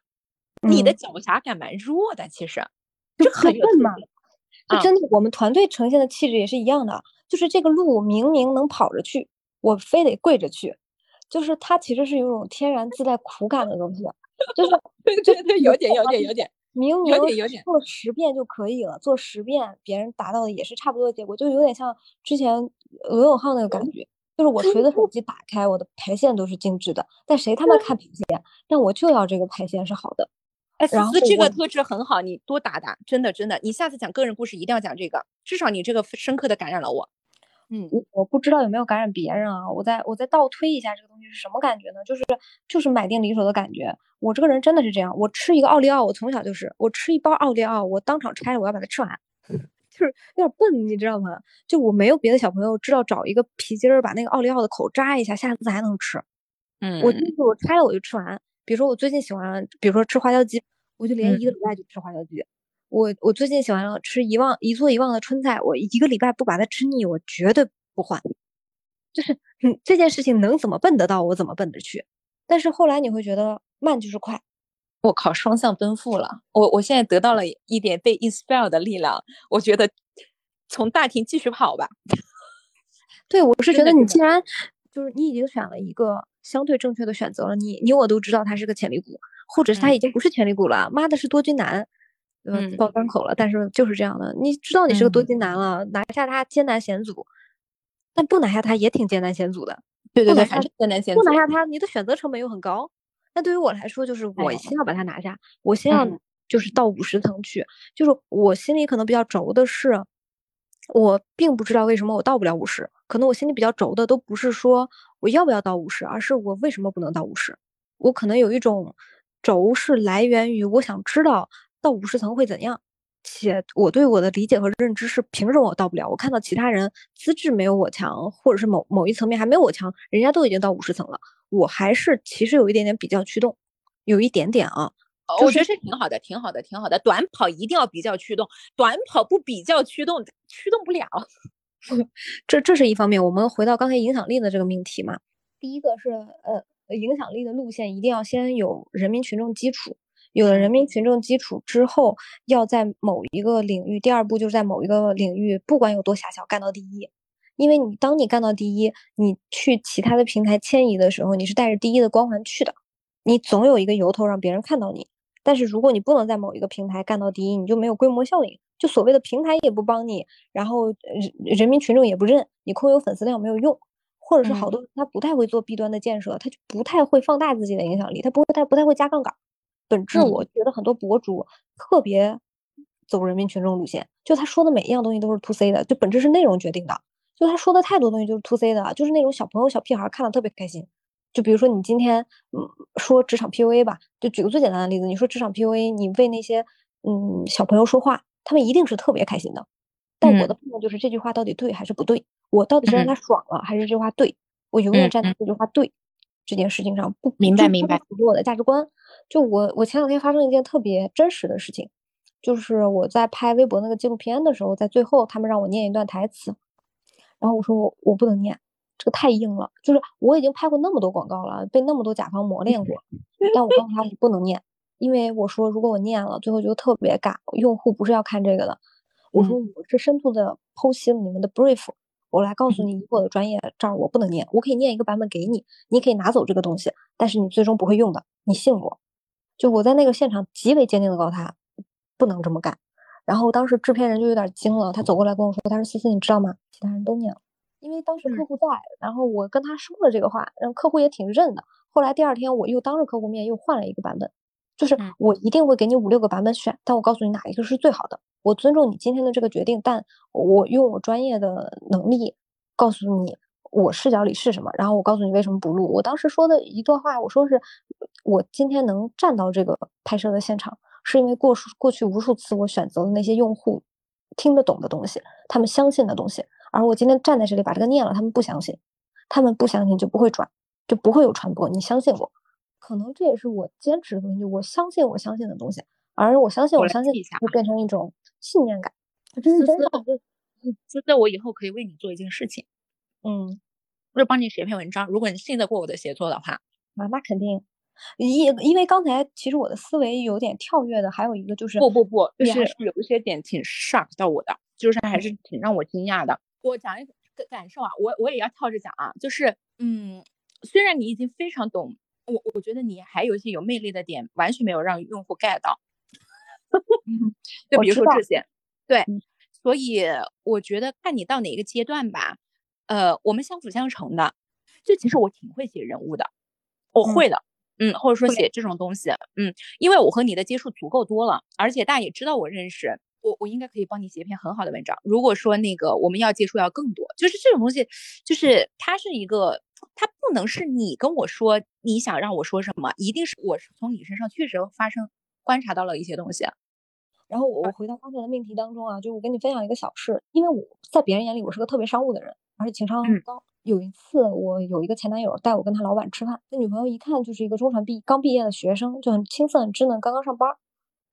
你的狡黠感蛮弱的，其实就很笨嘛。就真的，我们团队呈现的气质也是一样的，就是这个路明明能跑着去，我非得跪着去，就是它其实是有种天然自带苦感的东西，就是对对对，有点有点有点，明明做十遍就可以了，做十遍别人达到的也是差不多的结果，就有点像之前罗永浩那个感觉。就是我随着手机打开，我的排线都是精致的，但谁他妈看排线？但我就要这个排线是好的。哎，思思这个特质很好，你多打打，真的真的，你下次讲个人故事一定要讲这个，至少你这个深刻的感染了我。嗯，我我不知道有没有感染别人啊？我再我再倒推一下这个东西是什么感觉呢？就是就是买定离手的感觉。我这个人真的是这样，我吃一个奥利奥，我从小就是，我吃一包奥利奥，我当场拆了，我要把它吃完。就是有点笨，你知道吗？就我没有别的小朋友知道找一个皮筋儿把那个奥利奥的口扎一下，下次还能吃。嗯，我就是我拆了我就吃完。比如说我最近喜欢，比如说吃花椒鸡，我就连一个礼拜就吃花椒鸡。我我最近喜欢吃遗忘一做遗忘的春菜，我一个礼拜不把它吃腻，我绝对不换。就是嗯，这件事情能怎么笨得到我怎么笨着去。但是后来你会觉得慢就是快。我靠，双向奔赴了！我我现在得到了一点被 inspire 的力量，我觉得从大厅继续跑吧。对，我是觉得你既然就是你已经选了一个相对正确的选择了，你你我都知道它是个潜力股，或者是它已经不是潜力股了，妈的是多金男，嗯，爆单口了，但是就是这样的，你知道你是个多金男了，拿下他艰难险阻，但不拿下他也挺艰难险阻的，对对对，反正艰难险阻，不拿下他，你的选择成本又很高。那对于我来说，就是我先要把它拿下，我先要就是到五十层去。就是我心里可能比较轴的是，我并不知道为什么我到不了五十。可能我心里比较轴的都不是说我要不要到五十，而是我为什么不能到五十。我可能有一种轴是来源于我想知道到五十层会怎样，且我对我的理解和认知是凭什么我到不了？我看到其他人资质没有我强，或者是某某一层面还没有我强，人家都已经到五十层了。我还是其实有一点点比较驱动，有一点点啊，我觉得是挺好的，挺好的，挺好的。短跑一定要比较驱动，短跑不比较驱动，驱动不了。这这是一方面。我们回到刚才影响力的这个命题嘛，第一个是呃，影响力的路线一定要先有人民群众基础，有了人民群众基础之后，要在某一个领域，第二步就是在某一个领域，不管有多狭小，干到第一。因为你当你干到第一，你去其他的平台迁移的时候，你是带着第一的光环去的，你总有一个由头让别人看到你。但是如果你不能在某一个平台干到第一，你就没有规模效应，就所谓的平台也不帮你，然后人人民群众也不认你，空有粉丝量没有用。或者是好多人他不太会做弊端的建设，他就不太会放大自己的影响力，他不会他不太会加杠杆。本质我觉得很多博主特别走人民群众路线，就他说的每一样东西都是 to C 的，就本质是内容决定的。就他说的太多东西就是 to C 的，就是那种小朋友小屁孩看了特别开心。就比如说你今天嗯说职场 PUA 吧，就举个最简单的例子，你说职场 PUA，你为那些嗯小朋友说话，他们一定是特别开心的。但我的判断就是这句话到底对还是不对？我到底是让他爽了，还是这句话对？我永远站在这句话对这件事情上，不明白明白我的价值观。就我我前两天发生一件特别真实的事情，就是我在拍微博那个纪录片的时候，在最后他们让我念一段台词，然后我说我我不能念，这个太硬了。就是我已经拍过那么多广告了，被那么多甲方磨练过，但我告诉他我不能念，因为我说如果我念了，最后就特别尬，用户不是要看这个的。我说我是深度的剖析了你们的 brief，我来告诉你以我的专业，这儿我不能念，我可以念一个版本给你，你可以拿走这个东西，但是你最终不会用的，你信我。就我在那个现场极为坚定的告诉他，不能这么干。然后当时制片人就有点惊了，他走过来跟我说：“他说思思，你知道吗？其他人都念了，因为当时客户在，然后我跟他说了这个话，然后客户也挺认的。后来第二天我又当着客户面又换了一个版本，就是我一定会给你五六个版本选，但我告诉你哪一个是最好的。我尊重你今天的这个决定，但我用我专业的能力告诉你。”我视角里是什么？然后我告诉你为什么不录。我当时说的一段话，我说是，我今天能站到这个拍摄的现场，是因为过过去无数次我选择的那些用户听得懂的东西，他们相信的东西。而我今天站在这里把这个念了，他们不相信，他们不相信就不会转，就不会有传播。你相信我，可能这也是我坚持的东西，我相信我相信的东西。而我相信我相信会变成一种信念感。这是真的。思思，我以后可以为你做一件事情。嗯，或者帮你写篇文章。如果你信得过我的写作的话，啊，那肯定。因因为刚才其实我的思维有点跳跃的，还有一个就是不不不，就是有一些点挺 shock 到我的，就是还是挺让我惊讶的。我讲一个感受啊，我我也要跳着讲啊，就是嗯，虽然你已经非常懂我，我觉得你还有一些有魅力的点，完全没有让用户 get 到。就比如说这些，对，所以我觉得看你到哪个阶段吧。呃，我们相辅相成的，就其实我挺会写人物的，我会的，嗯，或者说写这种东西，嗯，因为我和你的接触足够多了，而且大家也知道我认识，我我应该可以帮你写一篇很好的文章。如果说那个我们要接触要更多，就是这种东西，就是它是一个，它不能是你跟我说你想让我说什么，一定是我是从你身上确实发生观察到了一些东西。然后我我回到刚才的命题当中啊，就我跟你分享一个小事，因为我在别人眼里我是个特别商务的人。而且情商很高。有一次，我有一个前男友带我跟他老板吃饭，那女朋友一看就是一个中传毕刚毕业的学生，就很青涩很稚嫩，刚刚上班。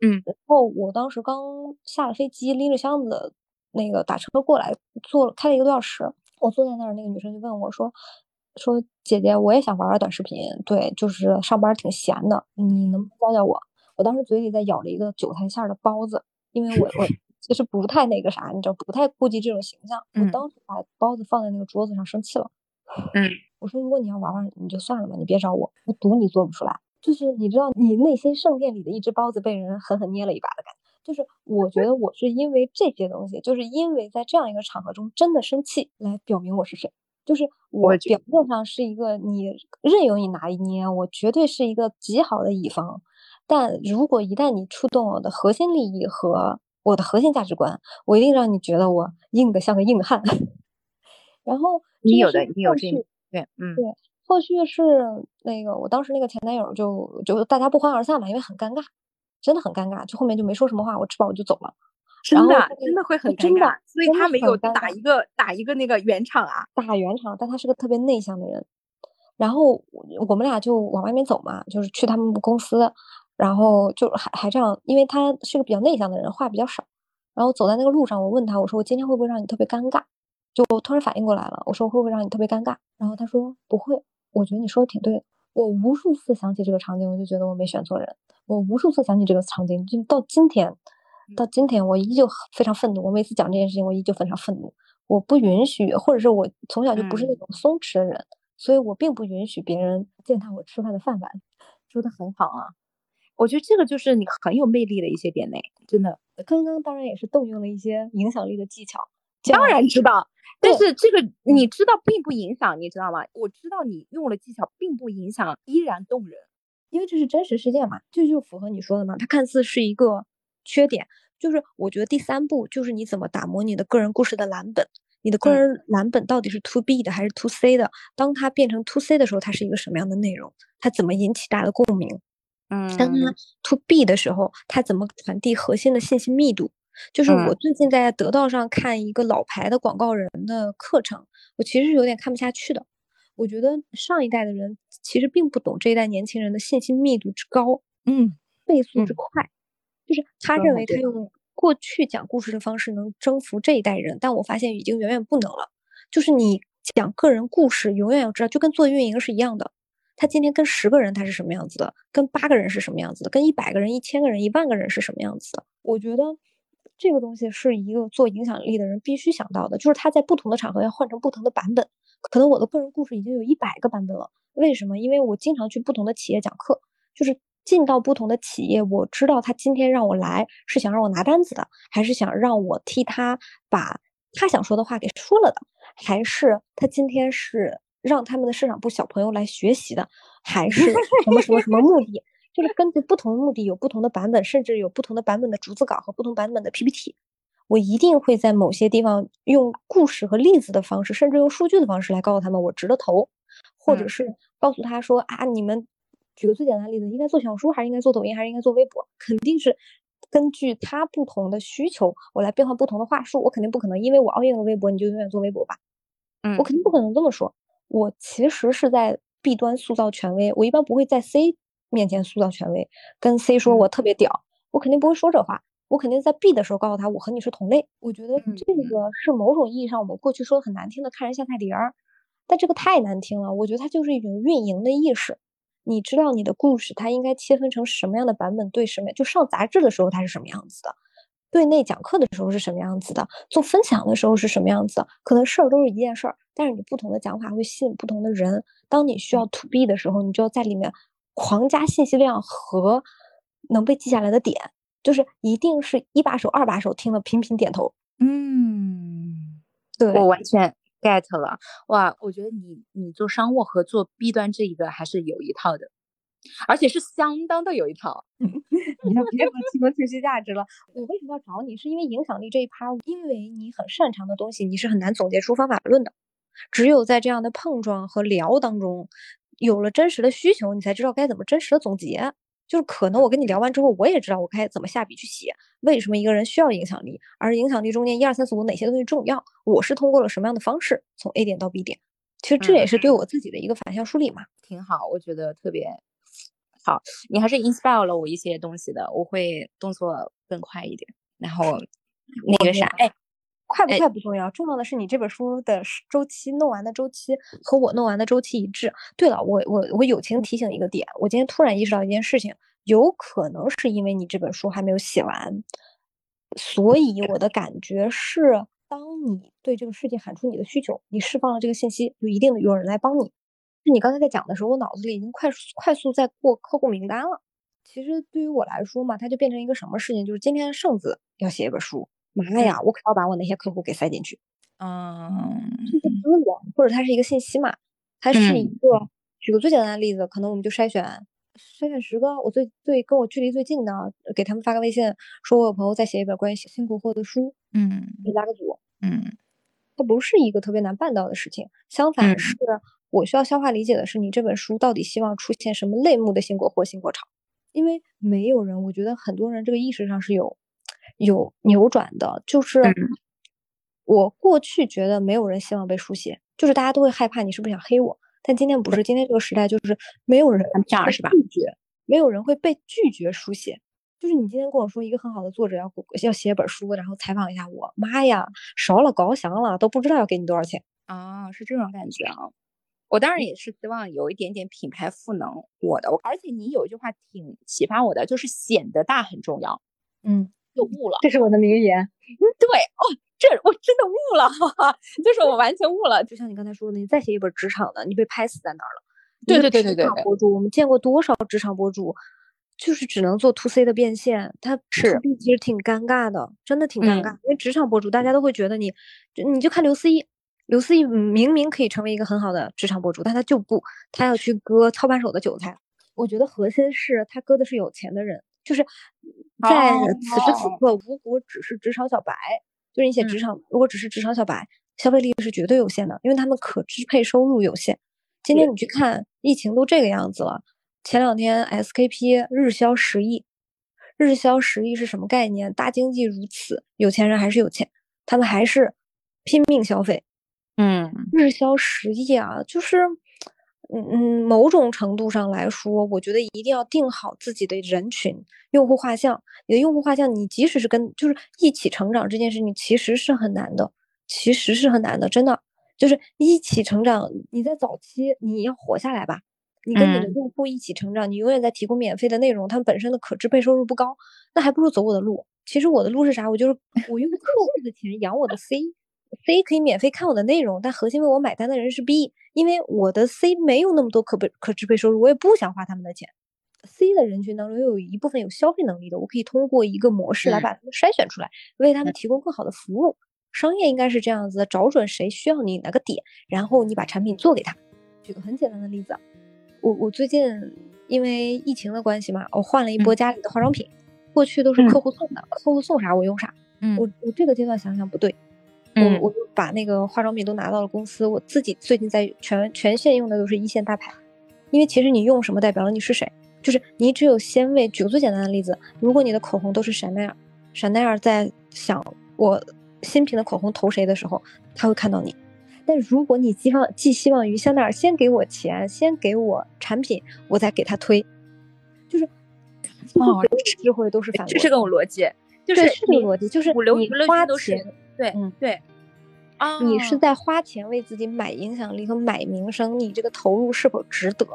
嗯，然后我当时刚下了飞机，拎着箱子，那个打车过来，坐了开了一个多小时。我坐在那儿，那个女生就问我说：“说姐姐，我也想玩玩短视频，对，就是上班挺闲的，你能不能教教我？”我当时嘴里在咬着一个韭菜馅的包子，因为我我。其实不太那个啥，你知道，不太顾及这种形象。我当时把包子放在那个桌子上，生气了。嗯，我说如果你要玩玩，你就算了吧，你别找我，我赌你做不出来。就是你知道，你内心圣殿里的一只包子被人狠狠捏了一把的感觉。就是我觉得我是因为这些东西，就是因为在这样一个场合中真的生气，来表明我是谁。就是我表面上是一个你任由你拿一捏，我绝对是一个极好的乙方。但如果一旦你触动我的核心利益和我的核心价值观，我一定让你觉得我硬的像个硬汉。然后你有的，你有这对，嗯，对。后续是那个，我当时那个前男友就就大家不欢而散嘛，因为很尴尬，真的很尴尬。就后面就没说什么话，我吃饱我就走了。真的，真的会很尴尬。所以他没有打一个打一个那个圆场啊，打圆场。但他是个特别内向的人。然后我们俩就往外面走嘛，就是去他们公司。然后就还还这样，因为他是个比较内向的人，话比较少。然后走在那个路上，我问他，我说我今天会不会让你特别尴尬？就突然反应过来了，我说会不会让你特别尴尬？然后他说不会，我觉得你说的挺对的。我无数次想起这个场景，我就觉得我没选错人。我无数次想起这个场景，就到今天，到今天我依旧非常愤怒。我每次讲这件事情，我依旧非常愤怒。我不允许，或者是我从小就不是那种松弛的人，所以我并不允许别人践踏我吃饭的饭碗。说的很好啊。我觉得这个就是你很有魅力的一些点嘞，真的。刚刚当然也是动用了一些影响力的技巧，当然知道，但是这个你知道并不影响，你知道吗？我知道你用了技巧，并不影响，依然动人，因为这是真实事件嘛，这就符合你说的嘛。它看似是一个缺点，就是我觉得第三步就是你怎么打磨你的个人故事的蓝本。你的个人蓝本到底是 to B 的还是 to C 的？当它变成 to C 的时候，它是一个什么样的内容？它怎么引起大家的共鸣？嗯，当它 to B 的时候，它怎么传递核心的信息密度？就是我最近在得道上看一个老牌的广告人的课程，我其实是有点看不下去的。我觉得上一代的人其实并不懂这一代年轻人的信息密度之高，嗯，倍速之快，就是他认为他用。过去讲故事的方式能征服这一代人，但我发现已经远远不能了。就是你讲个人故事，永远要知道，就跟做运营是一样的。他今天跟十个人他是什么样子的，跟八个人是什么样子的，跟一百个人、一千个人、一万个人是什么样子的。我觉得这个东西是一个做影响力的人必须想到的，就是他在不同的场合要换成不同的版本。可能我的个人故事已经有一百个版本了，为什么？因为我经常去不同的企业讲课，就是。进到不同的企业，我知道他今天让我来是想让我拿单子的，还是想让我替他把他想说的话给说了的，还是他今天是让他们的市场部小朋友来学习的，还是什么什么什么目的？就是根据不同的目的有不同的版本，甚至有不同的版本的逐字稿和不同版本的 PPT。我一定会在某些地方用故事和例子的方式，甚至用数据的方式来告诉他们我值得投，或者是告诉他说啊你们。举个最简单的例子，应该做小说还是应该做抖音还是应该做微博？肯定是根据他不同的需求，我来变换不同的话术。我肯定不可能因为我 all in 了微博，你就永远做微博吧？嗯，我肯定不可能这么说。我其实是在 B 端塑造权威，我一般不会在 C 面前塑造权威，跟 C 说我特别屌，我肯定不会说这话。我肯定在 B 的时候告诉他，我和你是同类。我觉得这个是某种意义上我们过去说的很难听的看人下菜碟儿，但这个太难听了。我觉得它就是一种运营的意识。你知道你的故事，它应该切分成什么样的版本？对什么？就上杂志的时候它是什么样子的？对内讲课的时候是什么样子的？做分享的时候是什么样子的？可能事儿都是一件事儿，但是你不同的讲法会吸引不同的人。当你需要 to B 的时候，你就要在里面狂加信息量和能被记下来的点，就是一定是一把手、二把手听了频频点头。嗯，对我完全。get 了哇！我觉得你你做商务和做 B 端这一个还是有一套的，而且是相当的有一套。你要别提供信息价值了。我为什么要找你？是因为影响力这一趴，因为你很擅长的东西，你是很难总结出方法论的。只有在这样的碰撞和聊当中，有了真实的需求，你才知道该怎么真实的总结。就是可能我跟你聊完之后，我也知道我该怎么下笔去写。为什么一个人需要影响力？而影响力中间一二三四五哪些东西重要？我是通过了什么样的方式从 A 点到 B 点？其实这也是对我自己的一个反向梳理嘛。挺好，我觉得特别好。你还是 inspire 了我一些东西的，我会动作更快一点。然后那个啥，哎。快不快不重要，重要的是你这本书的周期弄完的周期和我弄完的周期一致。对了，我我我友情提醒一个点，我今天突然意识到一件事情，有可能是因为你这本书还没有写完，所以我的感觉是，当你对这个世界喊出你的需求，你释放了这个信息，就一定有人来帮你。就你刚才在讲的时候，我脑子里已经快速快速在过客户名单了。其实对于我来说嘛，它就变成一个什么事情，就是今天圣子要写一本书。妈呀！我可要把我那些客户给塞进去。嗯，这个资源或者它是一个信息嘛？它是一个，举个最简单的例子，可能我们就筛选筛选十个，我最最跟我距离最近的，给他们发个微信，说我有朋友在写一本关于新国货的书，嗯，你拉个组，嗯，它不是一个特别难办到的事情。相反是，我需要消化理解的是，你这本书到底希望出现什么类目的新国货、新国潮？因为没有人，我觉得很多人这个意识上是有。有扭转的，就是我过去觉得没有人希望被书写，就是大家都会害怕你是不是想黑我。但今天不是，今天这个时代就是没有人这样是吧？拒绝，没有人会被拒绝书写。就是你今天跟我说一个很好的作者要要写本书，然后采访一下我，妈呀，少了高翔了，都不知道要给你多少钱啊！是这种感觉啊。我当然也是希望有一点点品牌赋能我的，而且你有一句话挺启发我的，就是显得大很重要。嗯。就悟了，这是我的名言。嗯对哦，这我真的悟了，就是我完全悟了。就像你刚才说的，你再写一本职场的，你被拍死在那儿了。对对对对对。博主，我们见过多少职场博主，就是只能做 to C 的变现，他是其实挺尴尬的，真的挺尴尬。嗯因为职场博主，大家都会觉得你，就你就看刘思怡，刘思怡明明可以成为一个很好的职场博主，但他就不，他要去割操盘手的韭菜。我觉得核心是他割的是有钱的人，就是在此时此哦刻，如果只是职场小白，就是你写职嗯场，如果只是职场小白，消费力是绝对有限的，因为他们可支配收入有限。今天你去看，疫情都这个样子了，前两天 SKP 日销十亿，日销十亿是什么概念？大经济如此，有钱人还是有钱，他们还是拼命消费。嗯日销十亿啊，就是，嗯嗯，某种程度上来说，我觉得一定要定好自己的人群、用户画像。你的用户画像，你即使是跟就是一起成长这件事情，其实是很难的，其实是很难的，真的。就是一起成长，你在早期你要活下来吧，你跟你的嗯用户一起成长，你永远在提供免费的内容，他们本身的可支配收入不高，那还不如走我的路。其实我的路是啥？我就是我用客户的钱养我的 C。C 可以免费看我的内容，但核心为我买单的人是 B，因为我的 C 没有那么多可被可支配收入，我也不想花他们的钱。C 的人群当中又有一部分有消费能力的，我可以通过一个模式来嗯把他们筛选出来，为他们提供更好的服务。商业应该是这样子的，找准谁需要你哪个点，然后你把产品做给他。举个很简单的例子，啊，我我最近因为疫情的关系嘛，我换了一波家里的化妆品，过去都是客户送的，客户送啥我用啥。嗯我我这个阶段想想不对，嗯我我就把那个化妆品都拿到了公司，我自己最近在全全线用的都是一线大牌，因为其实你用什么代表了你是谁，就是你只有先为，举个最简单的例子，如果你的口红都是香奈儿，香奈儿在想我新品的口红投谁的时候，他会看到你。但如果你寄望寄希望于香奈儿先给我钱，先给我产品，我再给他推，就是哦智慧都是反是这逻辑种逻辑，就是这个逻辑，就是你花剧都是钱对嗯对啊，你是在花钱为自己买影响力和买名声，你这个投入是否值得？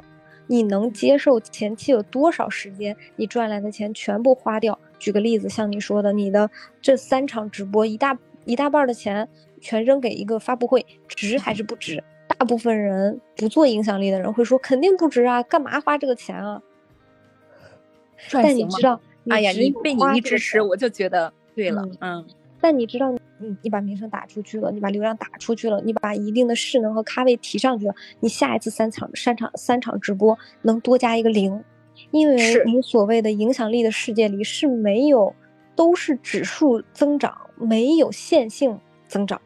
你能接受前期有多少时间你赚来的钱全部花掉？举个例子，像你说的，你的这三场直播一大一大半的钱全扔给一个发布会，值还是不值？大部分人不做影响力的人会说肯定不值啊，干嘛花这个钱啊？但你知道，哎呀，你被你一支持，我就觉得对了，嗯嗯但你知道你，把名声打出去了，你把流量打出去了，你把一定的势能和咖位提上去了，你下一次三场三场三场直播能多加一个零，因为是你所谓的影响力的世界里是没有，都是指数增长，没有线性增长，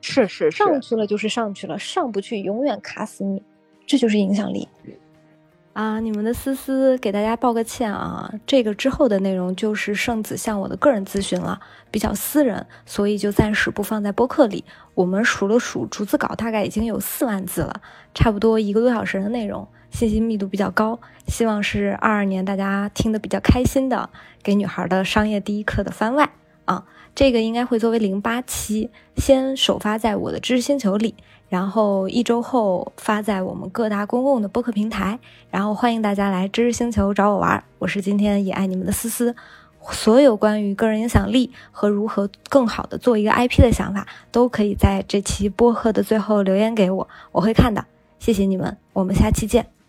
是是是。上去了就是上去了，上不去永远卡死你，这就是影响力。啊，你们的思思给大家报个歉啊，这个之后的内容就是圣子向我的个人咨询了，比较私人，所以就暂时不放在播客里。我们数了数逐字稿，大概已经有四万字了，差不多一个多小时的内容，信息密度比较高，希望是二二年大家听得比较开心的，给女孩的商业第一课的番外啊。这个应该会作为零八期，先首发在我的知识星球里，然后一周后发在我们各大公共的播客平台，然后欢迎大家来知识星球找我玩儿。我是今天也爱你们的思思，所有关于个人影响力和如何更好的做一个 IP 的想法，都可以在这期播客的最后留言给我，我会看的。谢谢你们，我们下期见。